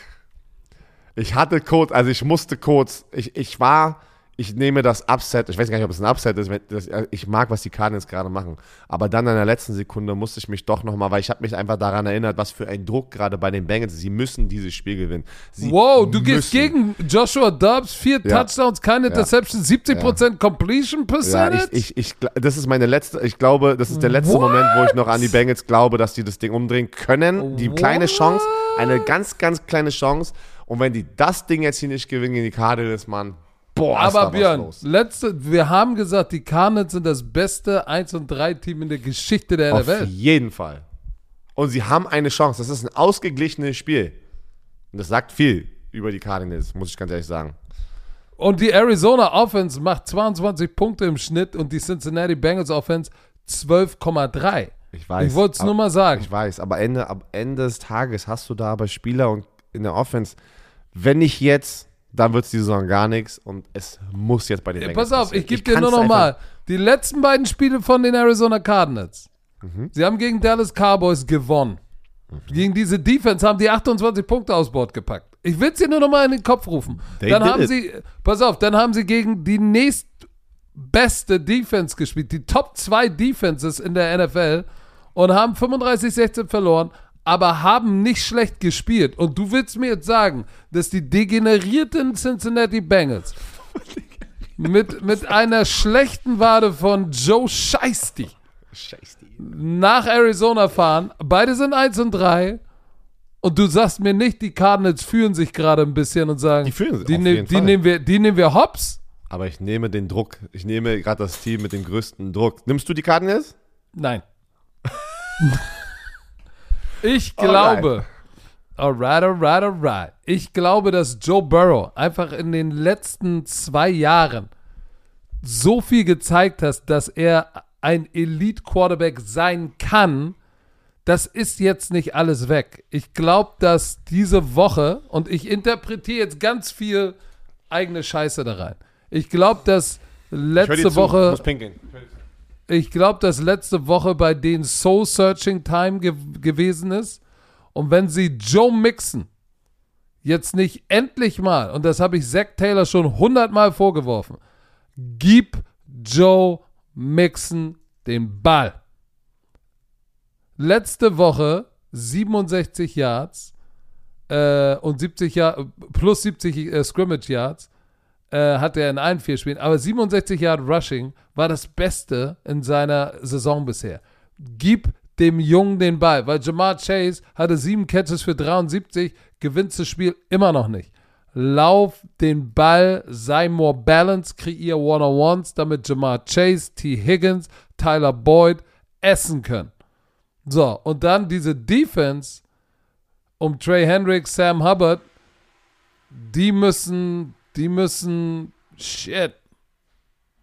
Ich hatte kurz, also ich musste kurz, ich, ich war, ich nehme das Upset, ich weiß gar nicht, ob es ein Upset ist, das, ich mag, was die Cardinals gerade machen. Aber dann in der letzten Sekunde musste ich mich doch nochmal, weil ich habe mich einfach daran erinnert, was für ein Druck gerade bei den Bengals ist. Sie müssen dieses Spiel gewinnen. Sie Wow, du gehst müssen. gegen Joshua Dobbs, vier Ja. Touchdowns, keine Interception, 70% Completion Ja, Percentage? ich, ich, ich, gl- das ist meine letzte, ich glaube, das ist der letzte What? Moment, wo ich noch an die Bengals glaube, dass die das Ding umdrehen können. Die kleine What? Chance, eine ganz, ganz kleine Chance. Und wenn die das Ding jetzt hier nicht gewinnen gegen die Cardinals, Mann, boah, Aber Björn, letzte, wir haben gesagt, die Cardinals sind das beste 1 und 3 Team in der Geschichte der Auf NFL. jeden Fall. Und sie haben eine Chance. Das ist ein ausgeglichenes Spiel. Und das sagt viel über die Cardinals, muss ich ganz ehrlich sagen. Und die Arizona Offense macht 22 Punkte im Schnitt und die Cincinnati Bengals Offense 12,3. Ich weiß. Ich wollte es nur mal sagen. Ich weiß, aber Ende, am Ende des Tages hast du da aber Spieler und in der Offense, wenn nicht jetzt, dann wird es die Saison gar nichts und es muss jetzt bei den Ja, Bengals pass auf, passieren. ich gebe dir nur noch einfach- mal die letzten beiden Spiele von den Arizona Cardinals. Mhm. Sie haben gegen Dallas Cowboys gewonnen. Gegen diese Defense haben die 28 Punkte aufs Board gepackt. Ich will es dir nur noch mal in den Kopf rufen. They dann haben it. sie, pass auf, dann haben sie gegen die nächstbeste Defense gespielt, die Top 2 Defenses in der NFL und haben 35-16 verloren, aber haben nicht schlecht gespielt. Und du willst mir jetzt sagen, dass die degenerierten Cincinnati Bengals mit, mit einer schlechten Wade von Joe Scheisty Scheiße. nach Arizona fahren. Beide sind 1 und 3. Und du sagst mir nicht, die Cardinals fühlen sich gerade ein bisschen und sagen, Die fühlen sich die, ne- die, nehmen wir, die nehmen wir hops? Aber ich nehme den Druck. Ich nehme gerade das Team mit dem größten Druck. Nimmst du die Cardinals? Nein. ich glaube, alright, alright, alright. Ich glaube, dass Joe Burrow einfach in den letzten zwei Jahren so viel gezeigt hat, dass er ein Elite-Quarterback sein kann. Das ist jetzt nicht alles weg. Ich glaube, dass diese Woche, und ich interpretiere jetzt ganz viel eigene Scheiße da rein. Ich glaube, dass letzte Woche. muss pinkeln. Ich glaube, dass letzte Woche bei denen Soul Searching Time ge gewesen ist. Und wenn sie Joe Mixon jetzt nicht endlich mal, und das habe ich Zach Taylor schon hundertmal vorgeworfen, gib Joe Mixon den Ball. Letzte Woche 67 Yards äh, und 70 Yard, plus 70 äh, Scrimmage Yards äh, hat er in allen vier Spielen. Aber 67 Yard Rushing war das Beste in seiner Saison bisher. Gib dem Jungen den Ball, weil Jamar Chase hatte sieben Catches für 73, gewinnt das Spiel immer noch nicht. Lauf den Ball, sei more balanced, kreier One-on-Ones, damit Jamar Chase, T. Higgins, Tyler Boyd essen können. So, und dann diese Defense um Trey Hendricks, Sam Hubbard, die müssen, die müssen, shit,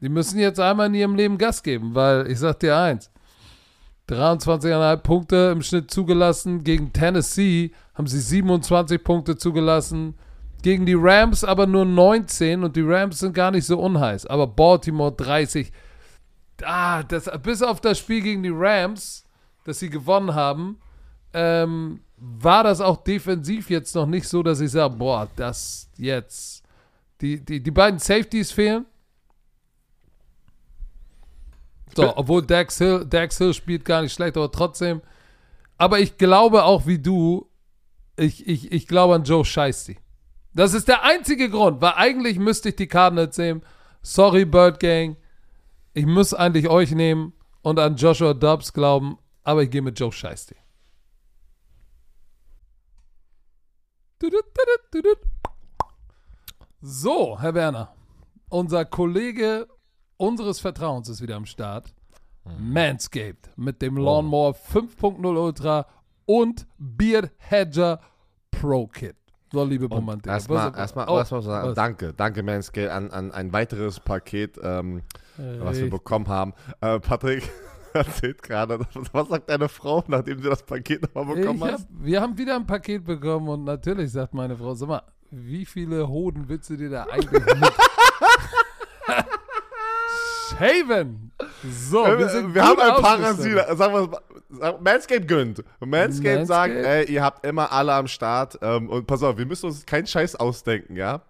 die müssen jetzt einmal in ihrem Leben Gas geben, weil ich sag dir eins, 23,5 Punkte im Schnitt zugelassen. Gegen Tennessee haben sie 27 Punkte zugelassen. Gegen die Rams aber nur 19 und die Rams sind gar nicht so unheiß. Aber Baltimore 30. Ah, das, bis auf das Spiel gegen die Rams, das sie gewonnen haben, ähm, war das auch defensiv jetzt noch nicht so, dass ich sage, boah, das jetzt. Die, die, die beiden Safeties fehlen. So, obwohl Dax Hill, Dax Hill spielt gar nicht schlecht, aber trotzdem. Aber ich glaube auch wie du, ich, ich, ich glaube an Joe Scheisty. Das ist der einzige Grund, weil eigentlich müsste ich die Cardinals nehmen. Sorry, Bird Gang. Ich muss eigentlich euch nehmen und an Joshua Dobbs glauben, aber ich gehe mit Joe Scheisty. So, Herr Werner, unser Kollege unseres Vertrauens ist wieder am Start. Manscaped mit dem Lawnmower 5.0 Ultra und Beard Hedger Pro Kit. So, liebe Romantik. Erstmal, erstmal, oh, erstmal sagen, was? danke, danke Manscaped an, an ein weiteres Paket, ähm, was wir bekommen haben. Äh, Patrick erzählt gerade, was sagt deine Frau, nachdem sie das Paket nochmal bekommen Ich hab, wir haben wieder ein Paket bekommen und natürlich sagt meine Frau, sag mal, wie viele Hoden willst du dir da eigentlich mit shaven? So, wir, sind wir haben ein. Parasit. Sagen wir, sag- Manscaped gönnt. Manscaped sagt, ey, ihr habt immer alle am Start. Ähm, und pass auf, wir müssen uns keinen Scheiß ausdenken, ja?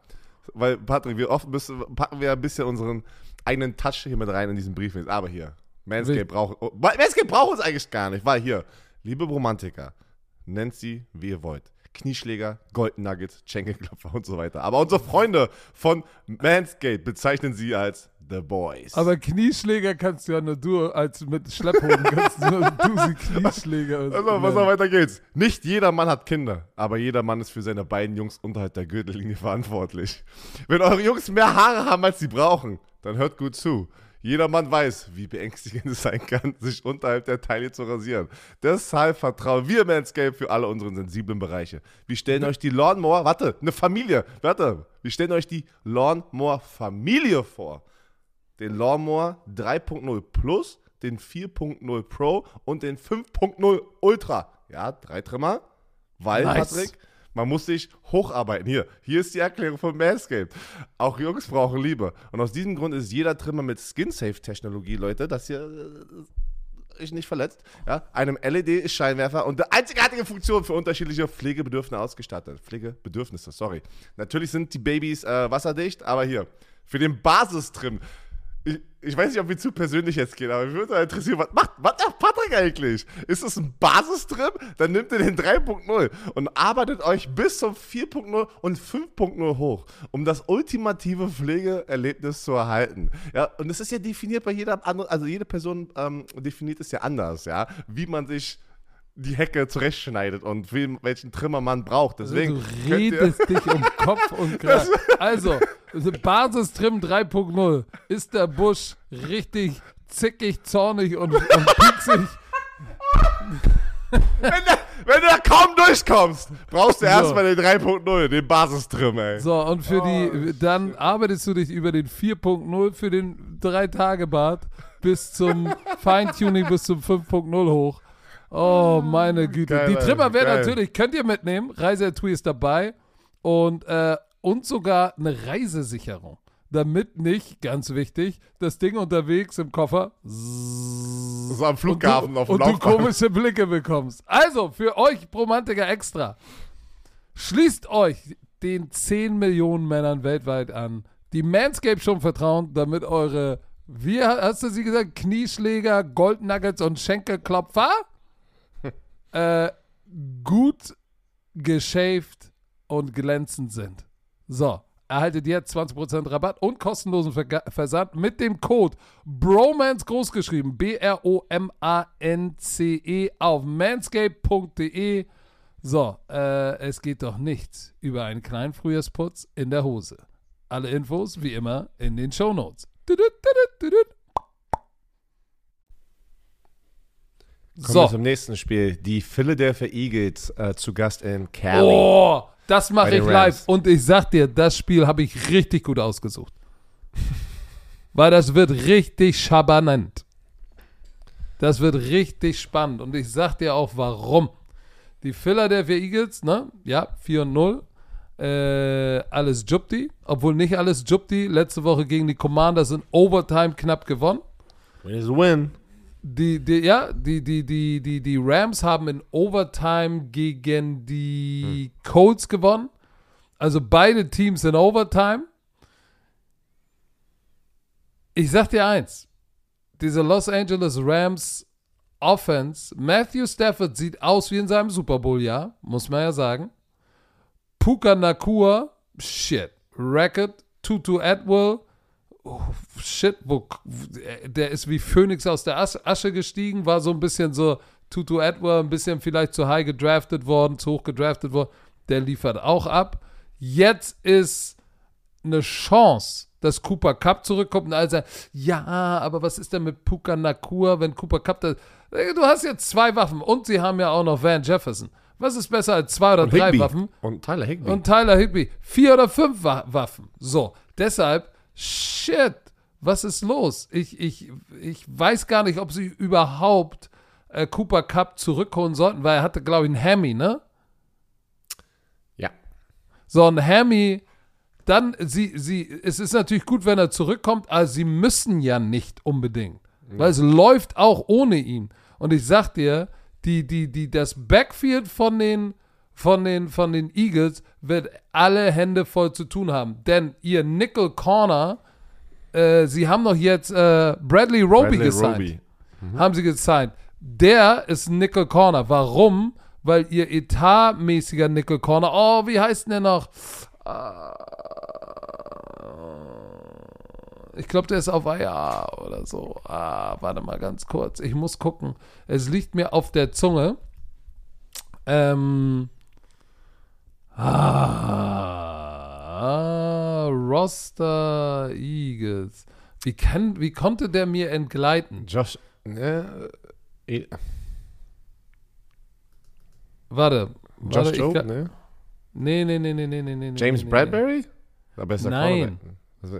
Weil, Patrick, wir oft müssen, packen wir ein bisschen unseren eigenen Touch hier mit rein in diesen Brief. Aber hier, Manscaped braucht, oh, Manscaped braucht uns eigentlich gar nicht, weil hier, liebe Romantiker, nennt sie, wie ihr wollt. Knieschläger, Golden Nuggets, Schenkelklopfer und so weiter. Aber unsere Freunde von Manscaped bezeichnen sie als The Boys. Aber Knieschläger kannst du ja nur du, als mit Schlepphoden kannst du nur du sie Knieschläger. Also, was noch weiter geht's. Nicht jeder Mann hat Kinder, aber jeder Mann ist für seine beiden Jungs unterhalb der Gürtellinie verantwortlich. Wenn eure Jungs mehr Haare haben, als sie brauchen, dann hört gut zu. Jeder Mann weiß, wie beängstigend es sein kann, sich unterhalb der Taille zu rasieren. Deshalb vertrauen wir Manscaped für alle unsere sensiblen Bereiche. Wir stellen euch die Lawnmower, warte, eine Familie, warte, wir stellen euch die Lawnmower Familie vor den Lawnmower 3.0 Plus, den 4.0 Pro und den 5.0 Ultra. Ja, drei Trimmer, weil, Nice. Patrick, man muss sich hocharbeiten. Hier, hier ist die Erklärung von Manscaped. Auch Jungs brauchen Liebe. Und aus diesem Grund ist jeder Trimmer mit Skin-Safe-Technologie, Leute, das hier äh, ist nicht verletzt, ja, einem LED-Scheinwerfer und eine einzigartige Funktion für unterschiedliche Pflegebedürfnisse ausgestattet. Pflegebedürfnisse, sorry. Natürlich sind die Babys äh, wasserdicht, aber hier, für den Basistrim. Ich, ich weiß nicht, ob wir zu persönlich jetzt gehen, aber mich würde interessieren, was macht, was macht Patrick eigentlich? Ist das ein Basistrim? Dann nimmt ihr den 3.0 und arbeitet euch bis zum 4.0 und 5.0 hoch, um das ultimative Pflegeerlebnis zu erhalten. Ja, und es ist ja definiert bei jeder anderen, also jede Person ähm, definiert es ja anders, ja, wie man sich die Hecke zurechtschneidet und wen, welchen Trimmer man braucht. Deswegen du könnt ihr- redest dich um Kopf und Kragen. Also, Basistrim 3.0 ist der Busch richtig zickig, zornig und, und pieksig. wenn, du, wenn du da kaum durchkommst, brauchst du So. erstmal den 3.0, den Basistrim, ey. So, und für Oh, die, dann arbeitest du dich über den 4.0 für den 3-Tage-Bad bis zum Feintuning bis zum 5.0 hoch. Oh, meine Güte. Geil, die Trimmer geil. natürlich, könnt ihr mitnehmen. Reiseetui ist dabei. Und, äh, und sogar eine Reisesicherung. Damit nicht, ganz wichtig, das Ding unterwegs im Koffer So am Flughafen und du, auf dem und du Laufband. komische Blicke bekommst. Also, für euch Bromantiker extra. Schließt euch den 10 Millionen Männern weltweit an, die Manscaped schon vertrauen, damit eure, wie hast du sie gesagt, Knieschläger, Goldnuggets und Schenkelklopfer äh, gut geschäft und glänzend sind. So, erhaltet jetzt 20% Rabatt und kostenlosen Versand mit dem Code BROMANCE großgeschrieben, B-R-O-M-A-N-C-E auf manscape.de. So, äh, es geht doch nichts über einen kleinen Frühjahrsputz in der Hose. Alle Infos wie immer in den Shownotes. Tudut, Kommen So. wir zum nächsten Spiel. Die Philadelphia Eagles äh, zu Gast in Cali. Oh, das mache ich live. Und ich sag dir, das Spiel habe ich richtig gut ausgesucht. Weil das wird richtig schabanant. Das wird richtig spannend. Und ich sag dir auch, warum. Die Philadelphia Eagles, ne? Ja, 4 und 0. Äh, alles Jupti. Obwohl nicht alles Jupti. Letzte Woche gegen die Commanders in Overtime knapp gewonnen. Win is a win. Die, die, ja, die, die, die, die, die Rams haben in Overtime gegen die Colts gewonnen. Also beide Teams in Overtime. Ich sag dir eins. Diese Los Angeles Rams Offense, Matthew Stafford sieht aus wie in seinem Super Bowl-Jahr, muss man ja sagen. Puka Nakua, shit. Racket, Tutu Atwell, oh, shit, wo, der ist wie Phoenix aus der Asche, gestiegen, war so ein bisschen so Tutu Atwell, ein bisschen vielleicht zu high gedraftet worden, zu hoch gedraftet worden. Der liefert auch ab. Jetzt ist eine Chance, dass Cooper Cup zurückkommt und sagen, ja, aber was ist denn mit Puka Nakua, wenn Cooper Cup da, du hast jetzt zwei Waffen und sie haben ja auch noch Van Jefferson. Was ist besser als zwei oder Und drei Higbee. Waffen? Und Tyler Higby. Und Tyler Higby. Vier oder fünf Wa Waffen. So, deshalb, shit, was ist los? Ich, ich, ich weiß gar nicht, ob sie überhaupt äh, Cooper Cup zurückholen sollten, weil er hatte, glaube ich, einen Hammy, ne? ja. So, ein Hammy, dann, sie, sie, es ist natürlich gut, wenn er zurückkommt, aber sie müssen ja nicht unbedingt. Weil es läuft auch ohne ihn. Und ich sag dir, die, die, die, das Backfield von den, von den, von den Eagles wird alle Hände voll zu tun haben. Denn ihr Nickel Corner, äh, sie haben noch jetzt äh, Bradley Roby gesigned. Roby. Haben sie gesigned. Der ist Nickel Corner. Warum? Weil ihr etatmäßiger Nickel Corner, oh, wie heißt denn der noch? Äh, Ich glaube, der ist auf IR oder so. Ah, warte mal ganz kurz. Ich muss gucken. Es liegt mir auf der Zunge. Ähm. Ah, Roster Eagles. Wie, kann, wie konnte der mir entgleiten? Josh. Ne, äh, Warte. Josh warte, ich kann- ne? Nee, nee, nee, nee, nee, nee, nee. James nee, nee. Bradbury? Beste Nein. Also,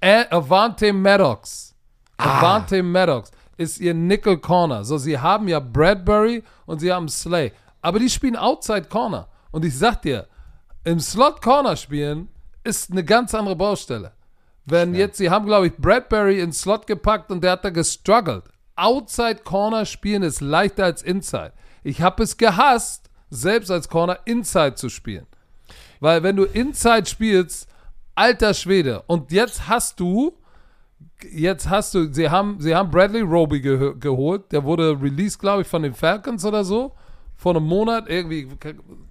Äh, Avante Maddox. Ah. Avante Maddox ist ihr Nickel Corner. So, sie haben ja Bradbury und sie haben Slay. Aber die spielen Outside Corner. Und ich sag dir, im Slot Corner spielen ist eine ganz andere Baustelle. Wenn jetzt, sie haben, glaube ich, Bradbury ins Slot gepackt und der hat da gestruggelt. Outside Corner spielen ist leichter als Inside. Ich habe es gehasst, selbst als Corner Inside zu spielen. Weil wenn du Inside spielst, alter Schwede, und jetzt hast du, jetzt hast du, sie haben, sie haben Bradley Roby geh geholt, der wurde released, glaube ich, von den Falcons oder so, vor einem Monat irgendwie,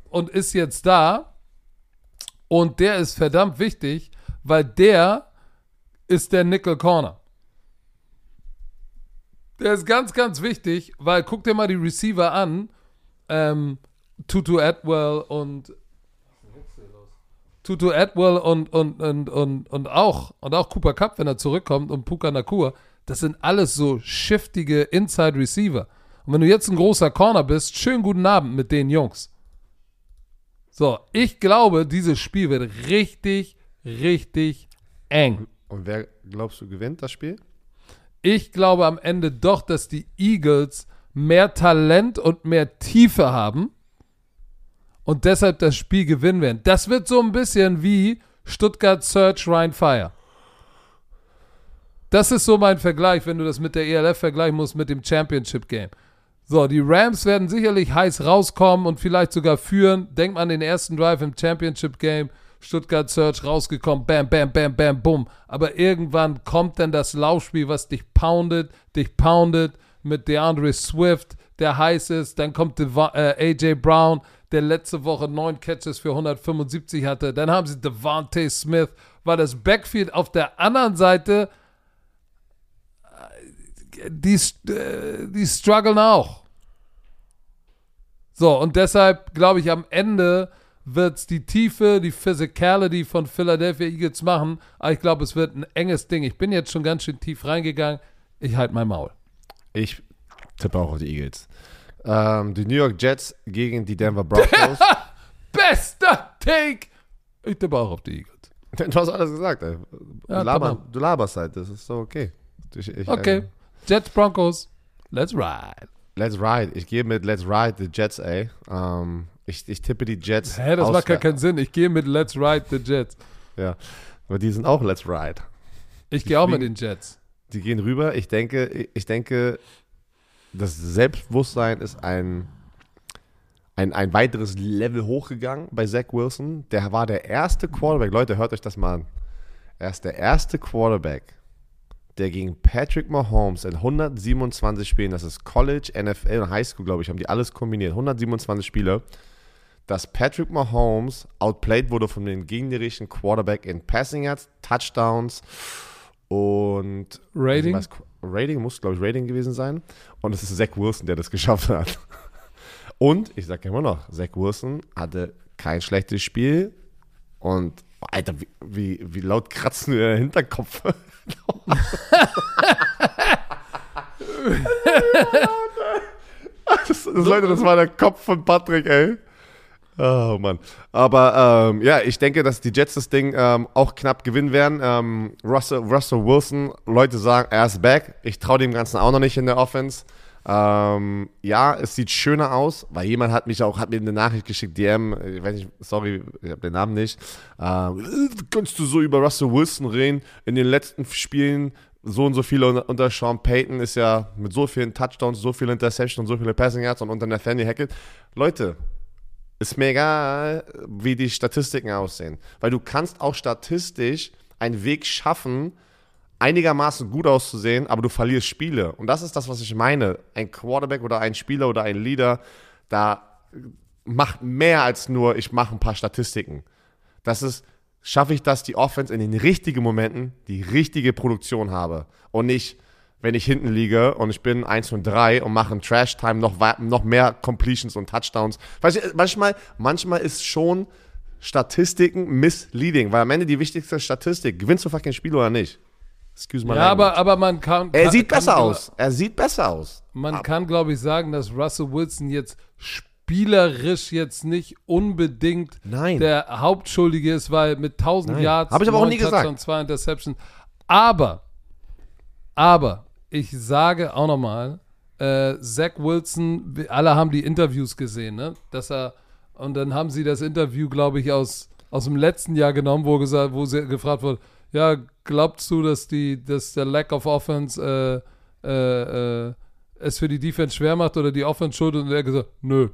und ist jetzt da. Und der ist verdammt wichtig, weil der ist der Nickel Corner. Der ist ganz, ganz wichtig, weil guck dir mal die Receiver an. Ähm, Tutu Atwell und Tutu Atwell und, und, und, und, und auch und auch Cooper Cup, wenn er zurückkommt, und Puka Nakua, das sind alles so shiftige Inside Receiver. Und wenn du jetzt ein großer Corner bist, schönen guten Abend mit den Jungs. So, ich glaube, dieses Spiel wird richtig, richtig eng. Und wer glaubst du gewinnt das Spiel? Ich glaube am Ende doch, dass die Eagles mehr Talent und mehr Tiefe haben und deshalb das Spiel gewinnen werden. Das wird so ein bisschen wie Stuttgart Search Ryan Fire. Das ist so mein Vergleich, wenn du das mit der ELF vergleichen musst mit dem Championship Game. So, die Rams werden sicherlich heiß rauskommen und vielleicht sogar führen. Denk mal an den ersten Drive im Championship Game. Stuttgart Search rausgekommen, bam, bam, bam, bam, bumm. Aber irgendwann kommt dann das Laufspiel, was dich poundet, dich poundet mit DeAndre Swift, der heiß ist. Dann kommt äh, AJ Brown, der letzte Woche neun Catches für 175 hatte. Dann haben sie Devontae Smith, weil das Backfield auf der anderen Seite, die, äh, die strugglen auch. So, und deshalb glaube ich, am Ende wird es die Tiefe, die Physicality von Philadelphia Eagles machen. Aber ich glaube, es wird ein enges Ding. Ich bin jetzt schon ganz schön tief reingegangen. Ich halte mein Maul. Ich tippe auch auf die Eagles. Ähm, die New York Jets gegen die Denver Broncos. Bester Take! Ich tippe auch auf die Eagles. du hast alles gesagt, ey. Du, Ja, laber, du laberst halt, das ist so okay. Ich, ich, Okay. äh, Jets, Broncos. Let's ride. Let's ride. Ich gehe mit Let's ride the Jets, ey. Ähm, ich, ich tippe die Jets. Hä, das macht gar keinen Sinn. Ich gehe mit Let's ride the Jets. Ja, aber die sind auch Let's ride. Ich gehe auch mit den Jets. Die gehen rüber. Ich denke, ich denke, das Selbstbewusstsein ist ein, ein, ein weiteres Level hochgegangen bei Zach Wilson. Der war der erste Quarterback. Leute, hört euch das mal an. Er ist der erste Quarterback, der gegen Patrick Mahomes in 127 Spielen, das ist College, NFL und Highschool, glaube ich, haben die alles kombiniert. 127 Spiele, dass Patrick Mahomes outplayed wurde von dem gegnerischen Quarterback in Passing Yards, Touchdowns und Rating? weiß, Rating muss, glaube ich, Rating gewesen sein. Und es ist Zach Wilson, der das geschafft hat. Und ich sage immer noch, Zach Wilson hatte kein schlechtes Spiel. Und Alter, wie, wie, wie laut kratzen wir den Hinterkopf. Das, das, Leute, das war der Kopf von Patrick, ey. Oh Mann. Aber ähm, ja, ich denke, dass die Jets das Ding ähm, auch knapp gewinnen werden. Ähm, Russell, Russell Wilson, Leute sagen, er ist back. Ich traue dem Ganzen auch noch nicht in der Offense. Ähm, ja, es sieht schöner aus, weil jemand hat mich auch, hat mir eine Nachricht geschickt, DM, ich weiß nicht, sorry, ich habe den Namen nicht. Ähm, äh, kannst du so über Russell Wilson reden? In den letzten Spielen so und so viele unter, unter Sean Payton ist ja mit so vielen Touchdowns, so viele Interceptions und so viele Passing Yards und unter Nathaniel Hackett. Leute, ist mir egal, wie die Statistiken aussehen. Weil du kannst auch statistisch einen Weg schaffen, einigermaßen gut auszusehen, aber du verlierst Spiele. Und das ist das, was ich meine. Ein Quarterback oder ein Spieler oder ein Leader, da macht mehr als nur, ich mache ein paar Statistiken. Das ist, schaffe ich das, die Offense in den richtigen Momenten die richtige Produktion habe. Und nicht, wenn ich hinten liege und ich bin 1 und 3 und mache in Trash-Time noch, noch mehr Completions und Touchdowns. Weißt manchmal, manchmal ist schon Statistiken misleading, weil am Ende die wichtigste Statistik, gewinnst du fucking Spiel oder nicht? Excuse my Ja, aber, language. aber man kann. Er kann, sieht kann, besser glaub- aus. Er sieht besser aus. Man kann, glaube ich, sagen, dass Russell Wilson jetzt spielerisch jetzt nicht unbedingt Nein. der Hauptschuldige ist, weil mit 1000 Nein. Yards, Hab ich aber auch nie gesagt. Touchdowns, zwei Interceptions. Aber, aber, ich sage auch nochmal, äh, Zach Wilson, alle haben die Interviews gesehen, ne? Dass er, und dann haben sie das Interview, glaube ich, aus, aus dem letzten Jahr genommen, wo, gesagt, wo sie gefragt wurde, ja, glaubst du, dass die, dass der Lack of Offense äh, äh, äh, es für die Defense schwer macht oder die Offense schuld? Und er hat gesagt, nö.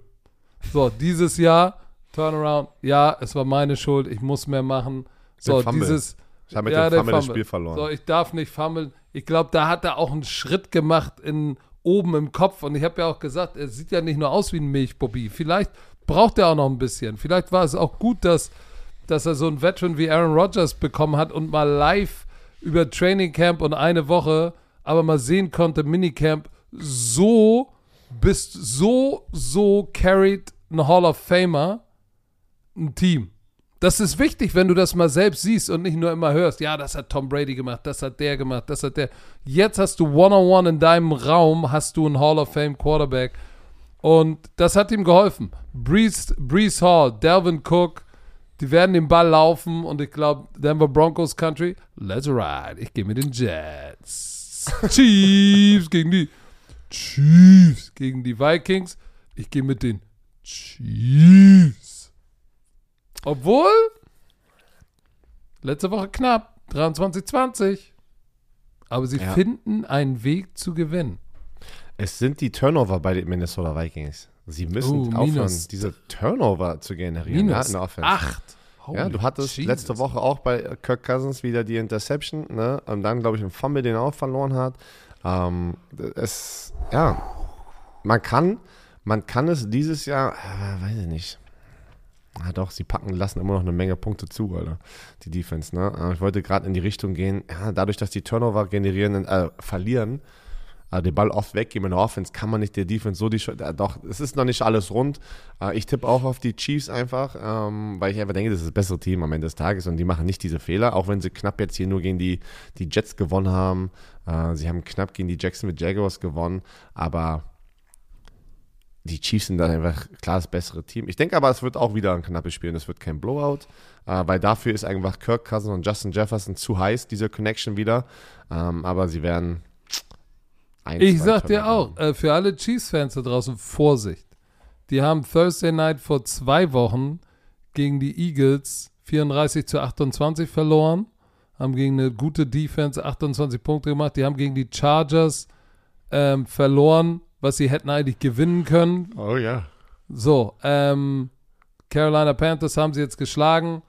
So, dieses Jahr, Turnaround, ja, es war meine Schuld, ich muss mehr machen. So, Fumble. dieses, Ich habe mit Ja, dem der Fumble das Fumble. Spiel verloren. so, ich darf nicht fummeln. Ich glaube, da hat er auch einen Schritt gemacht in oben im Kopf. Und ich habe ja auch gesagt, er sieht ja nicht nur aus wie ein Milchbobby. Vielleicht braucht er auch noch ein bisschen. Vielleicht war es auch gut, dass, dass er so einen Veteran wie Aaron Rodgers bekommen hat und mal live über Training Camp und eine Woche, aber mal sehen konnte, Minicamp, so bist so, so carried ein Hall of Famer ein Team. Das ist wichtig, wenn du das mal selbst siehst und nicht nur immer hörst, ja, das hat Tom Brady gemacht, das hat der gemacht, das hat der. Jetzt hast du One-on-One in deinem Raum, hast du einen Hall of Fame Quarterback. Und das hat ihm geholfen. Breeze, Breeze Hall, Delvin Cook, die werden den Ball laufen und ich glaube, Denver Broncos Country, let's ride. Ich gehe mit den Jets. Chiefs gegen die Chiefs gegen die Vikings. Ich gehe mit den Chiefs. Obwohl, letzte Woche knapp, 23-20. Aber sie Ja. finden einen Weg zu gewinnen. Es sind die Turnover bei den Minnesota Vikings. Sie müssen Oh, aufhören, diese Turnover zu generieren Minus Offense. acht. Ja, du hattest Jesus. letzte Woche auch bei Kirk Cousins wieder die Interception, ne? Und dann, glaube ich, ein Fumble, den er auch verloren hat. Ähm, es, ja, man kann, man kann es dieses Jahr, äh, weiß ich nicht. Ah, doch, sie packen, lassen immer noch eine Menge Punkte zu, Alter, die Defense, ne? Äh, Ich wollte gerade in die Richtung gehen, ja, dadurch, dass die Turnover generieren, äh, verlieren, äh, den Ball oft weggeben in der Offense, kann man nicht der Defense so die Schuld. Äh, doch, es ist noch nicht alles rund. Äh, ich tippe auch auf die Chiefs einfach, ähm, weil ich einfach denke, das ist das bessere Team am Ende des Tages und die machen nicht diese Fehler, auch wenn sie knapp jetzt hier nur gegen die, die Jets gewonnen haben. Äh, sie haben knapp gegen die Jacksonville Jaguars gewonnen, aber die Chiefs sind dann einfach klar das bessere Team. Ich denke aber, es wird auch wieder ein knappes Spiel und es wird kein Blowout, äh, weil dafür ist einfach Kirk Cousins und Justin Jefferson zu heiß, diese Connection wieder. Ähm, aber sie werden ein, Ich zwei sag dir auch, äh, für alle Chiefs-Fans da draußen, Vorsicht. Die haben Thursday Night vor zwei Wochen gegen die Eagles 34 zu 28 verloren, haben gegen eine gute Defense 28 Punkte gemacht. Die haben gegen die Chargers ähm, verloren, was sie hätten eigentlich gewinnen können. Oh ja. So, ähm, Carolina Panthers haben sie jetzt geschlagen.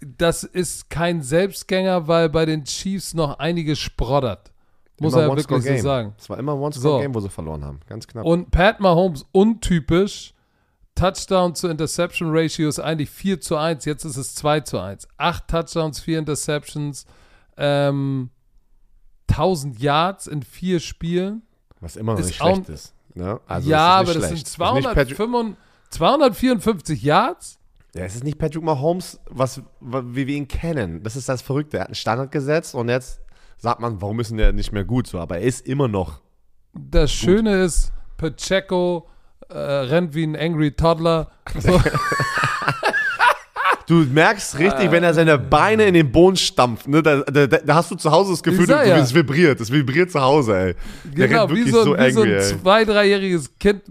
Das ist kein Selbstgänger, weil bei den Chiefs noch einiges sproddert. Muss Immer er wirklich so sagen. Es war immer ein One-Score-Game, So. wo sie verloren haben. Ganz knapp. Und Pat Mahomes untypisch. Touchdown zu Interception Ratio ist eigentlich 4 zu 1, jetzt ist es 2 zu 1. Acht Touchdowns, vier Interceptions, ähm, 1000 Yards in vier Spielen. was immer noch ist nicht schlecht ist. Ne? Also ja, aber nicht das schlecht. sind Es ist nicht Patrick- 255 254 Yards. Ja, es ist nicht Patrick Mahomes, was, wa- wie wir ihn kennen. Das ist das Verrückte. Er hat einen Standard gesetzt und jetzt sagt man, warum ist denn der nicht mehr gut so? Aber er ist immer noch. Das Schöne ist, Pacheco äh, rennt wie ein Angry Toddler. So, Du merkst richtig, wenn er seine Beine in den Boden stampft. Ne? Da, da, da hast du zu Hause das Gefühl, ja. es vibriert. Es vibriert zu Hause, ey. Der genau, rennt wie wirklich so, so, wie so angry, ein ey. zwei-, dreijähriges Kind,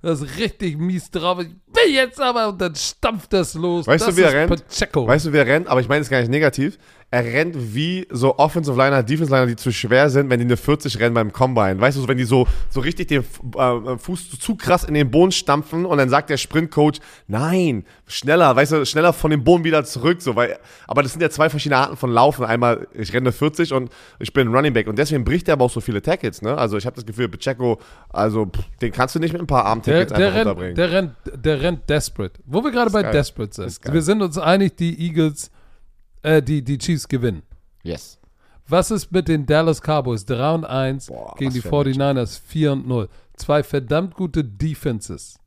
das richtig mies drauf ist. Ich will jetzt aber und dann stampft das los. Weißt das du, wie er rennt? Pacheco. Weißt du, wie er rennt? Aber ich meine es gar nicht negativ. Er rennt wie so Offensive Liner, Defensive Liner, die zu schwer sind, wenn die eine 40 rennen beim Combine. Weißt du, wenn die so, so richtig den äh, Fuß zu, krass in den Boden stampfen und dann sagt der Sprintcoach, nein, schneller, weißt du, schneller von dem Boden wieder zurück. So, weil, aber das sind ja zwei verschiedene Arten von Laufen. Einmal, ich renne 40 und ich bin Running Back. Und deswegen bricht er aber auch so viele Tackles. Ne? Also ich habe das Gefühl, Pacheco, also pff, den kannst du nicht mit ein paar Arm-Tackles der, einfach rennt, der, rennt, der rennt desperate. Wo wir gerade bei geil. desperate sind. Wir sind uns einig, die Eagles, äh, die, die Chiefs gewinnen. yes. Was ist mit den Dallas Cowboys 3 und 1 Boah, gegen die für ein 49ers 4 und 0? Zwei verdammt gute Defenses.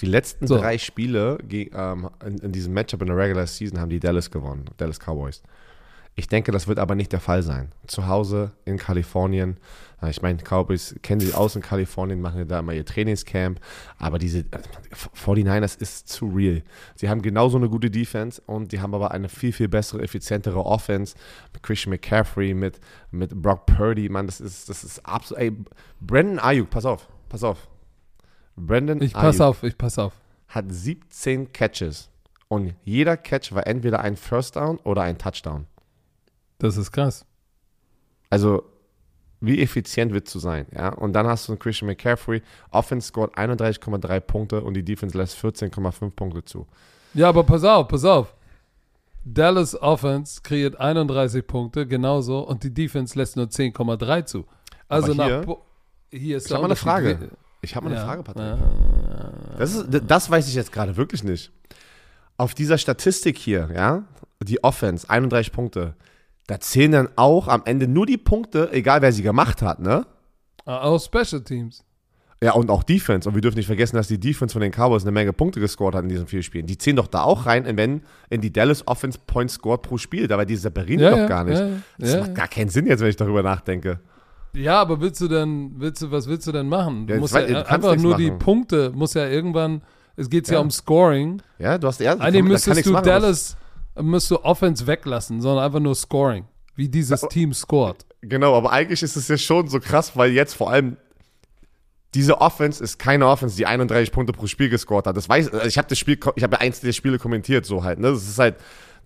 Die letzten So. drei Spiele ähm, in, in diesem Matchup in der Regular Season haben die Dallas gewonnen, Dallas Cowboys. Ich denke, das wird aber nicht der Fall sein. Zu Hause in Kalifornien, äh, ich meine, Cowboys kennen sich aus in Kalifornien, machen ja da immer ihr Trainingscamp, aber diese äh, 49ers ist zu real. Sie haben genauso eine gute Defense und die haben aber eine viel, viel bessere, effizientere Offense mit Christian McCaffrey, mit, mit Brock Purdy, Mann, das ist, das ist absolut, ey, Brandon Ayuk, pass auf, pass auf. Brandon Ich pass Ayuk auf, ich pass auf. hat 17 Catches und jeder Catch war entweder ein First Down oder ein Touchdown. Das ist krass. Also, wie effizient wird zu sein, ja? Und dann hast du einen Christian McCaffrey, Offense scored 31,3 Punkte und die Defense lässt 14,5 Punkte zu. Ja, aber pass auf, pass auf. Dallas Offense kreiert 31 Punkte, genauso, und die Defense lässt nur 10,3 zu. Also Aber hier- nach Po- hier ist Ich habe mal eine. Frage. Ich habe mal eine Ja. Frage, Patrick. Ja. Das, ist, das weiß ich jetzt gerade wirklich nicht. Auf dieser Statistik hier, ja, die Offense, 31 Punkte, da zählen dann auch am Ende nur die Punkte, egal wer sie gemacht hat, ne? Ah, Auch Special Teams. Ja, und auch Defense. Und wir dürfen nicht vergessen, dass die Defense von den Cowboys eine Menge Punkte gescored hat in diesen vier Spielen. Die zählen doch da auch rein, wenn in die Dallas Offense Points scored pro Spiel. Dabei die separieren die Ja, doch ja, gar nicht. ja, das macht gar keinen Sinn jetzt, wenn ich darüber nachdenke. Ja, aber willst du denn, willst du, was willst du denn machen? Du musst ja du einfach nur die machen. Punkte, muss ja irgendwann, es geht ja, um Scoring. Ja, du hast ja. Eigentlich müsstest du machen, Dallas, müsst du Offense weglassen, sondern einfach nur Scoring. Wie dieses Team scored. Genau, aber eigentlich ist es ja schon so krass, weil jetzt vor allem diese Offense ist keine Offense, die 31 Punkte pro Spiel gescored hat. Das weiß also ich habe das Spiel ich habe ja eins der Spiele kommentiert so halt, ne? Das ist halt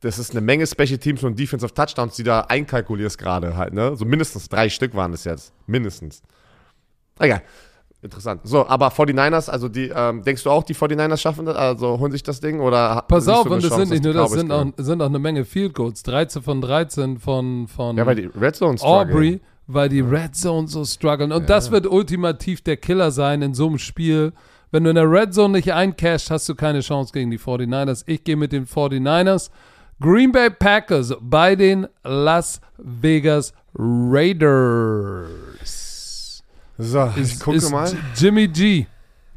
das ist eine Menge Special Teams und Defensive Touchdowns, die da einkalkulierst gerade halt, ne? So mindestens drei Stück waren das jetzt, mindestens. Egal. Interessant. So, aber 49ers, also die, ähm, denkst du auch, die 49ers schaffen das, also holen sich das Ding oder Pass auf, und es sind nicht nur das, sind auch, sind auch eine Menge Field Goals. 13 von 13 von, von Ja, weil die Red Zone. Aubrey, weil die Red Zone so strugglen. Und das wird ultimativ der Killer sein in so einem Spiel. Wenn du in der Red Zone nicht eincashst, hast du keine Chance gegen die 49ers. Ich gehe mit den 49ers. Green Bay Packers bei den Las Vegas Raiders. So, ich Ist, gucke ist mal. Jimmy G.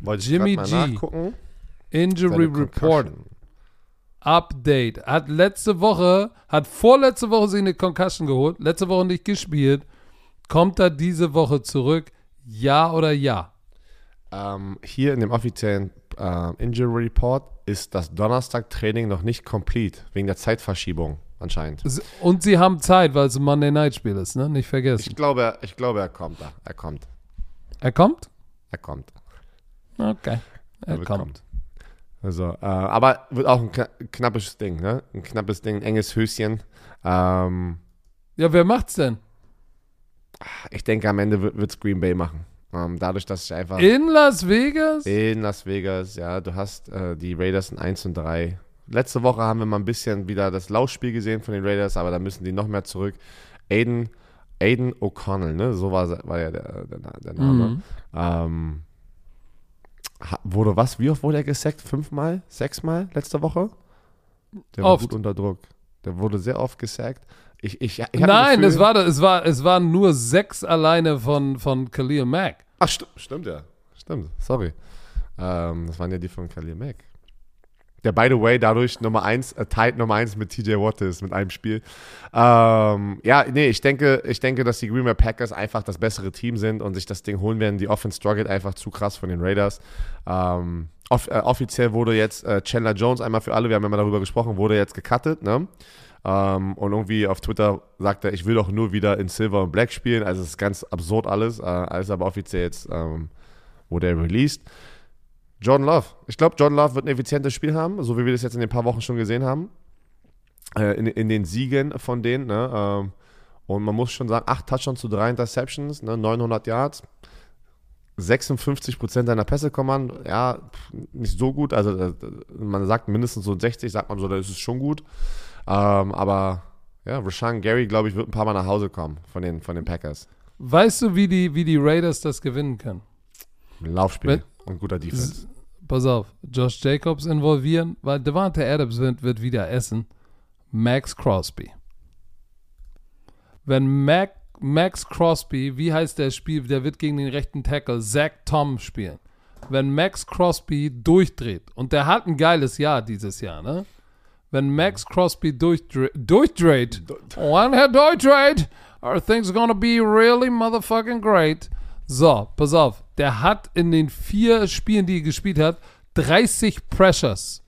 Wollte ich Jimmy mal G. nachgucken. Injury Report. Update. Hat letzte Woche, hat vorletzte Woche sich eine Concussion geholt, letzte Woche nicht gespielt. Kommt er diese Woche zurück? Ja oder ja? Ähm, hier in dem offiziellen äh, Injury Report ist das Donnerstag-Training noch nicht complete, wegen der Zeitverschiebung. anscheinend. Und sie haben Zeit, weil es ein Monday Night Spiel ist, ne? Nicht vergessen. Ich glaube, er- ich glaube, er kommt da. Er kommt. Er kommt? Er kommt. Okay. Er wird kommt. Also, äh, aber wird auch ein kna knappes Ding, ne? Ein knappes Ding, ein enges Höschen. Ähm, Ja, wer macht's denn? ich denke, am Ende wird es Green Bay machen. Ähm, dadurch, dass ich einfach In Las Vegas? in Las Vegas, ja, du hast äh, die Raiders in 1 und 3. Letzte Woche haben wir mal ein bisschen wieder das Laufspiel gesehen von den Raiders, aber da müssen die noch mehr zurück. Aiden, Aiden O'Connell, ne? So war, war ja der, der, der Name. Mhm. Ähm, wurde was? Wie oft wurde er gesackt? Fünfmal? Sechsmal letzte Woche? Der war Oft. gut unter Druck. Der wurde sehr oft gesackt. Ich, ich, ich Nein, Gefühl- es, war, es, war, es waren nur sechs alleine von, von Khalil Mack. Ach, sti stimmt ja. Stimmt, sorry. Ähm, das waren ja die von Khalil Mack. Der, by the way, dadurch Nummer 1, äh, tied Nummer 1 mit TJ Watt ist, mit einem Spiel. Ähm, ja, nee, ich denke, ich denke, dass die Green Bay Packers einfach das bessere Team sind und sich das Ding holen werden. Die Offense struggelt einfach zu krass von den Raiders. Ähm, off äh, offiziell wurde jetzt äh, Chandler Jones, einmal für alle, wir haben ja mal darüber gesprochen, wurde jetzt gecuttet, ne? Ähm, und irgendwie auf Twitter sagt er, ich will doch nur wieder in Silver und Black spielen. Also es ist ganz absurd alles. Äh, alles aber offiziell jetzt ähm, wurde er released. Jordan Love. Ich glaube, Jordan Love wird ein effizientes Spiel haben, so wie wir das jetzt in den paar Wochen schon gesehen haben. Äh, in, in den Siegen von denen. Ne? Ähm, und man muss schon sagen, 8 Touchdowns zu 3 Interceptions, ne? 900 Yards. 56% deiner Pässe kommen an. Ja, nicht so gut. Also äh, man sagt mindestens so 60, sagt man so, da ist es schon gut. Ähm, aber ja, Rashan Gary, glaube ich, wird ein paar Mal nach Hause kommen von den, von den Packers. Weißt du, wie die, wie die Raiders das gewinnen können? Laufspiel Wenn- und guter Defense. Pass auf, Josh Jacobs involvieren, weil Devante Adams wird, wird wieder essen. Max Crosby. Wenn Mac, Max Crosby, wie heißt der Spiel, der wird gegen den rechten Tackle, Zach Tom spielen. Wenn Max Crosby durchdreht, und der hat ein geiles Jahr dieses Jahr, ne? Wenn Max Crosby durchdreht, durchdreht, when er durchdreht, are things gonna be really motherfucking great. So, pass auf, der hat in den vier Spielen, die er gespielt hat, 30 Pressures.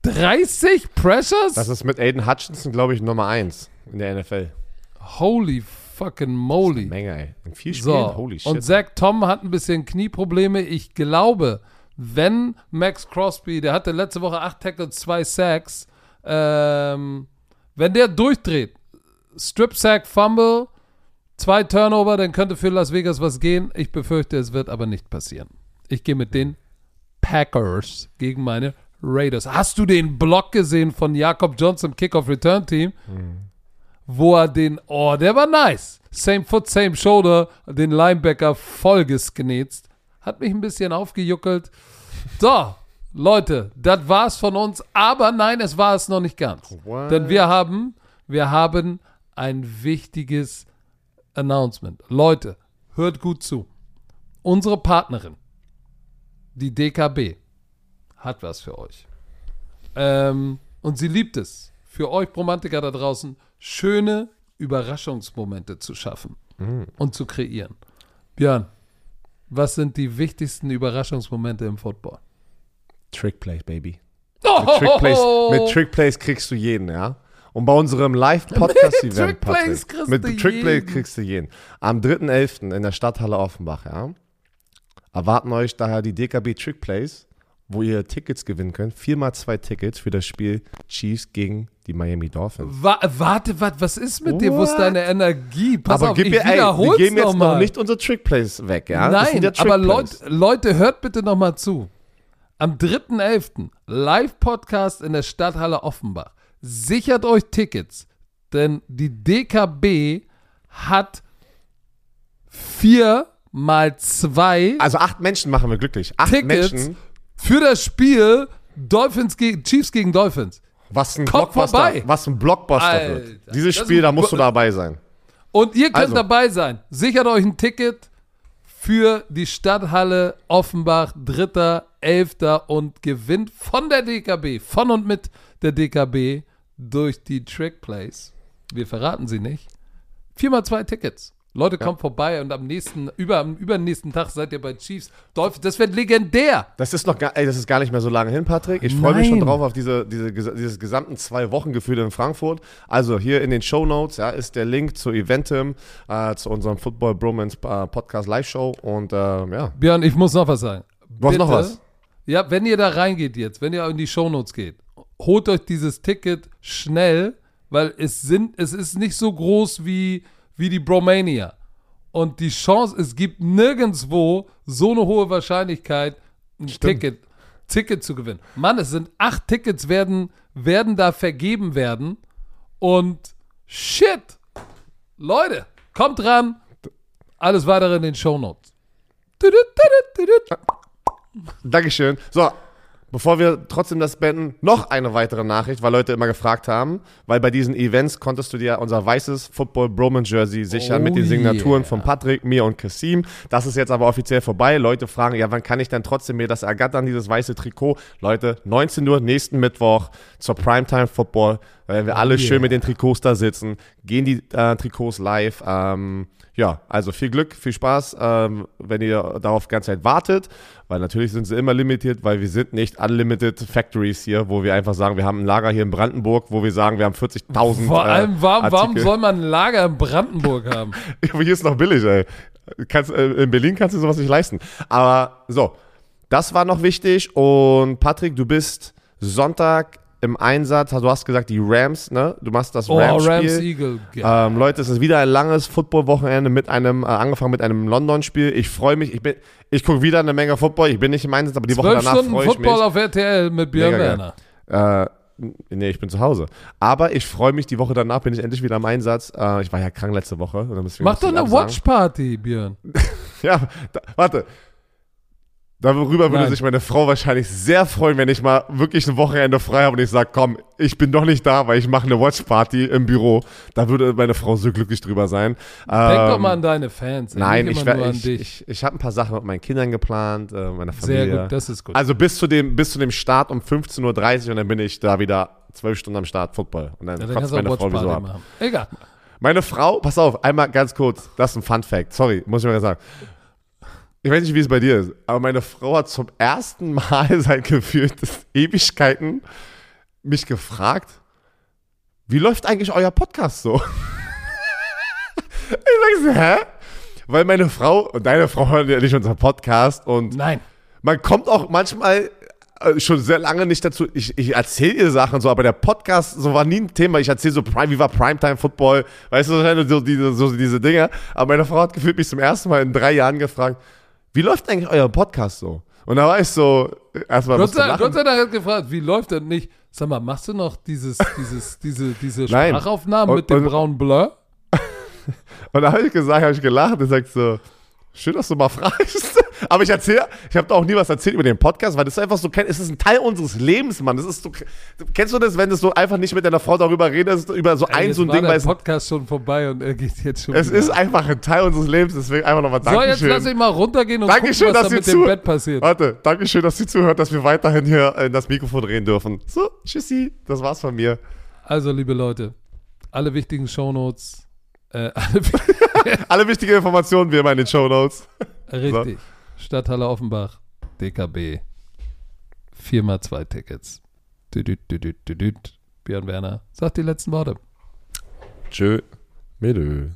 30 Pressures? Das ist mit Aiden Hutchinson, glaube ich, Nummer 1 in der NFL. Holy fucking moly. Menge, ey. In vier Spielen? So, Holy shit. und Zach Tom hat ein bisschen Knieprobleme. Ich glaube, wenn Max Crosby, der hatte letzte Woche 8 Tackles, 2 Sacks, ähm, wenn der durchdreht, Strip Sack, Fumble, zwei Turnover, dann könnte für Las Vegas was gehen. Ich befürchte, es wird aber nicht passieren. Ich gehe mit den Packers gegen meine Raiders. Hast du den Block gesehen von Jakob Johnson, Kickoff Return Team? Wo er den, oh, der war nice. Same foot, same shoulder, den Linebacker voll gesknetzt. Hat mich ein bisschen aufgejuckelt. So, Leute, das war's von uns. Aber nein, es war es noch nicht ganz. What? Denn wir haben, wir haben ein wichtiges Announcement. Leute, hört gut zu. Unsere Partnerin, die DKB, hat was für euch. Ähm, und sie liebt es, für euch Romantiker da draußen, schöne Überraschungsmomente zu schaffen und zu kreieren. Björn, was sind die wichtigsten Überraschungsmomente im Football? Trickplays, Baby. Oh, Mit Trickplays, mit Trickplays kriegst du jeden, ja? Und bei unserem Live-Podcast-Event, Patrick, mit jeden. kriegst du jeden. Am 3.11. in der Stadthalle Offenbach, ja? Erwarten euch daher die DKB Trickplays, wo ihr Tickets gewinnen könnt. Viermal zwei Tickets für das Spiel Chiefs gegen die Miami Dolphins. Wa warte, wat, was ist mit dir? Wo ist What? deine Energie? Pass aber auf, gib ich mir, ey, wir geben jetzt noch noch nicht unsere Trickplays weg, ja? Nein, ja aber. Leute, Leute, hört bitte noch mal zu. Am 3.11. Live-Podcast in der Stadthalle Offenbach. Sichert euch Tickets, denn die DKB hat vier mal zwei Also acht Menschen machen wir glücklich. Acht Tickets Menschen. für das Spiel Dolphins gegen, Chiefs gegen Dolphins. Was ein Kommt Blockbuster, vorbei. was ein Blockbuster Alter, wird. Dieses Spiel, da musst du dabei sein. Und ihr könnt Also. dabei sein. Sichert euch ein Ticket für die Stadthalle Offenbach, 3.11. und gewinnt von der DKB, von und mit der DKB durch die Trickplays. Wir verraten sie nicht. Viermal zwei Tickets. Leute, kommt vorbei und am nächsten, über, am übernächsten Tag seid ihr bei Chiefs. Dolphins, das wird legendär. Das ist noch gar, ey, das ist gar nicht mehr so lange hin, Patrick. Ich freue mich schon drauf auf diese, diese, dieses gesamten zwei Wochen Gefühl in Frankfurt. Also hier in den Show Notes ja, ist der Link zu Eventim, äh, zu unserem Football Bromance äh, Podcast Live Show und äh, ja. Björn, ich muss noch was sagen. Du hast noch was? Ja, wenn ihr da reingeht jetzt, wenn ihr in die Shownotes geht, holt euch dieses Ticket schnell, weil es sind, es ist nicht so groß wie, wie die Bromania. Und die Chance, es gibt nirgendwo so eine hohe Wahrscheinlichkeit, ein Ticket, Ticket zu gewinnen. Mann, es sind acht Tickets werden, werden da vergeben werden. Und shit! Leute, kommt ran. Alles weitere in den Shownotes. Tudut, tudut. Dankeschön. So, bevor wir trotzdem das beenden, noch eine weitere Nachricht, weil Leute immer gefragt haben, weil bei diesen Events konntest du dir unser weißes Football Broman Jersey sichern Oh mit den Signaturen yeah. von Patrick, mir und Kassim. Das ist jetzt aber offiziell vorbei. Leute fragen, ja, wann kann ich dann trotzdem mir das ergattern, dieses weiße Trikot? Leute, 19 Uhr nächsten Mittwoch zur Primetime Football, da werden wir alle yeah. schön mit den Trikots da sitzen, gehen die äh, Trikots live. Ähm, ja, also viel Glück, viel Spaß, ähm, wenn ihr darauf die ganze Zeit wartet, weil natürlich sind sie immer limitiert, weil wir sind nicht unlimited Factories hier, wo wir einfach sagen, wir haben ein Lager hier in Brandenburg, wo wir sagen, wir haben 40.000 Vor äh, allem, warum, warum Artikel. soll man ein Lager in Brandenburg haben? Hier ist noch billig, ey. Kannst, äh, in Berlin kannst du sowas nicht leisten. Aber so, das war noch wichtig. Und Patrick, du bist Sonntag im Einsatz. Du hast gesagt, die Rams, ne? Du machst das Oh, Rams Rams-Spiel. Eagle. Ja. ähm, Leute, es ist wieder ein langes Football-Wochenende mit einem, äh, angefangen mit einem London-Spiel. Ich freue mich. Ich bin, ich gucke wieder eine Menge Football. Ich bin nicht im Einsatz, aber die Woche danach freue ich mich. Football auf RTL mit Björn. Werner. Äh, nee, ich bin zu Hause. Aber ich freue mich, die Woche danach bin ich endlich wieder im Einsatz. Äh, ich war ja krank letzte Woche. Mach doch eine. Watch-Party, Björn. Ja, da, warte. Darüber würde Nein. sich meine Frau wahrscheinlich sehr freuen, wenn ich mal wirklich ein Wochenende frei habe und ich sage, komm, ich bin doch nicht da, weil ich mache eine Watchparty im Büro. Da würde meine Frau so glücklich drüber sein. Denk Ähm, doch mal an deine Fans. ey, Nein, nicht ich, wär- ich, ich, ich habe ein paar Sachen mit meinen Kindern geplant, äh, meiner Sehr Familie. gut, das ist gut. Also bis zu, dem, bis zu dem Start um 15.30 Uhr und dann bin ich da wieder zwölf Stunden am Start Football. Und dann, ja, dann kotzt kannst du auch meine Frau wieso Watch-Party ab. machen. Egal. Meine Frau, pass auf, einmal ganz kurz, das ist ein Fun Fact, sorry, muss ich mal sagen. Ich weiß nicht, wie es bei dir ist, aber meine Frau hat zum ersten Mal seit gefühlt Ewigkeiten mich gefragt, wie läuft eigentlich euer Podcast so? ich sag so, hä? Weil meine Frau und deine Frau hören ja nicht unseren Podcast und Nein. man kommt auch manchmal äh, schon sehr lange nicht dazu. Ich, ich erzähle ihr Sachen so, aber der Podcast so war nie ein Thema. Ich erzähle so Prime, wie war Primetime Football, weißt du, so diese, so diese Dinge. Aber meine Frau hat gefühlt mich zum ersten Mal in drei Jahren gefragt, wie läuft eigentlich euer Podcast so? Und da war ich so, erstmal Gott sei. Gott sei Dank hat gefragt, wie läuft das nicht? Sag mal, machst du noch dieses, dieses, diese, diese. Sprachaufnahmen mit dem und- braunen Blur? Und da habe ich gesagt, habe ich gelacht und sagt so, schön, dass du mal fragst. Aber ich erzähle, ich habe da auch nie was erzählt über den Podcast, weil das ist einfach so, es ist ein Teil unseres Lebens, Mann. Das ist so, kennst du das, wenn du so einfach nicht mit deiner Frau darüber redest, über so ein Jetzt so ein Ding, der weil es, Podcast schon vorbei und er geht jetzt schon es wieder. ist einfach ein Teil unseres Lebens, deswegen einfach nochmal So, jetzt Dankeschön. lass ich mal runtergehen und Dankeschön, gucken, was dass da mit dem Bett passiert. Warte, Dankeschön, dass ihr zuhört, dass wir weiterhin hier in das Mikrofon reden dürfen. So, tschüssi, das war's von mir. Also, liebe Leute, alle wichtigen Shownotes, äh, alle, Alle wichtigen Informationen wie immer in den Show Notes. richtig. Stadthalle Offenbach, DKB, 4x2 Tickets. Düdüt, düdüt, düdüt. Björn Werner, sagt die letzten Worte. Tschö, Medö.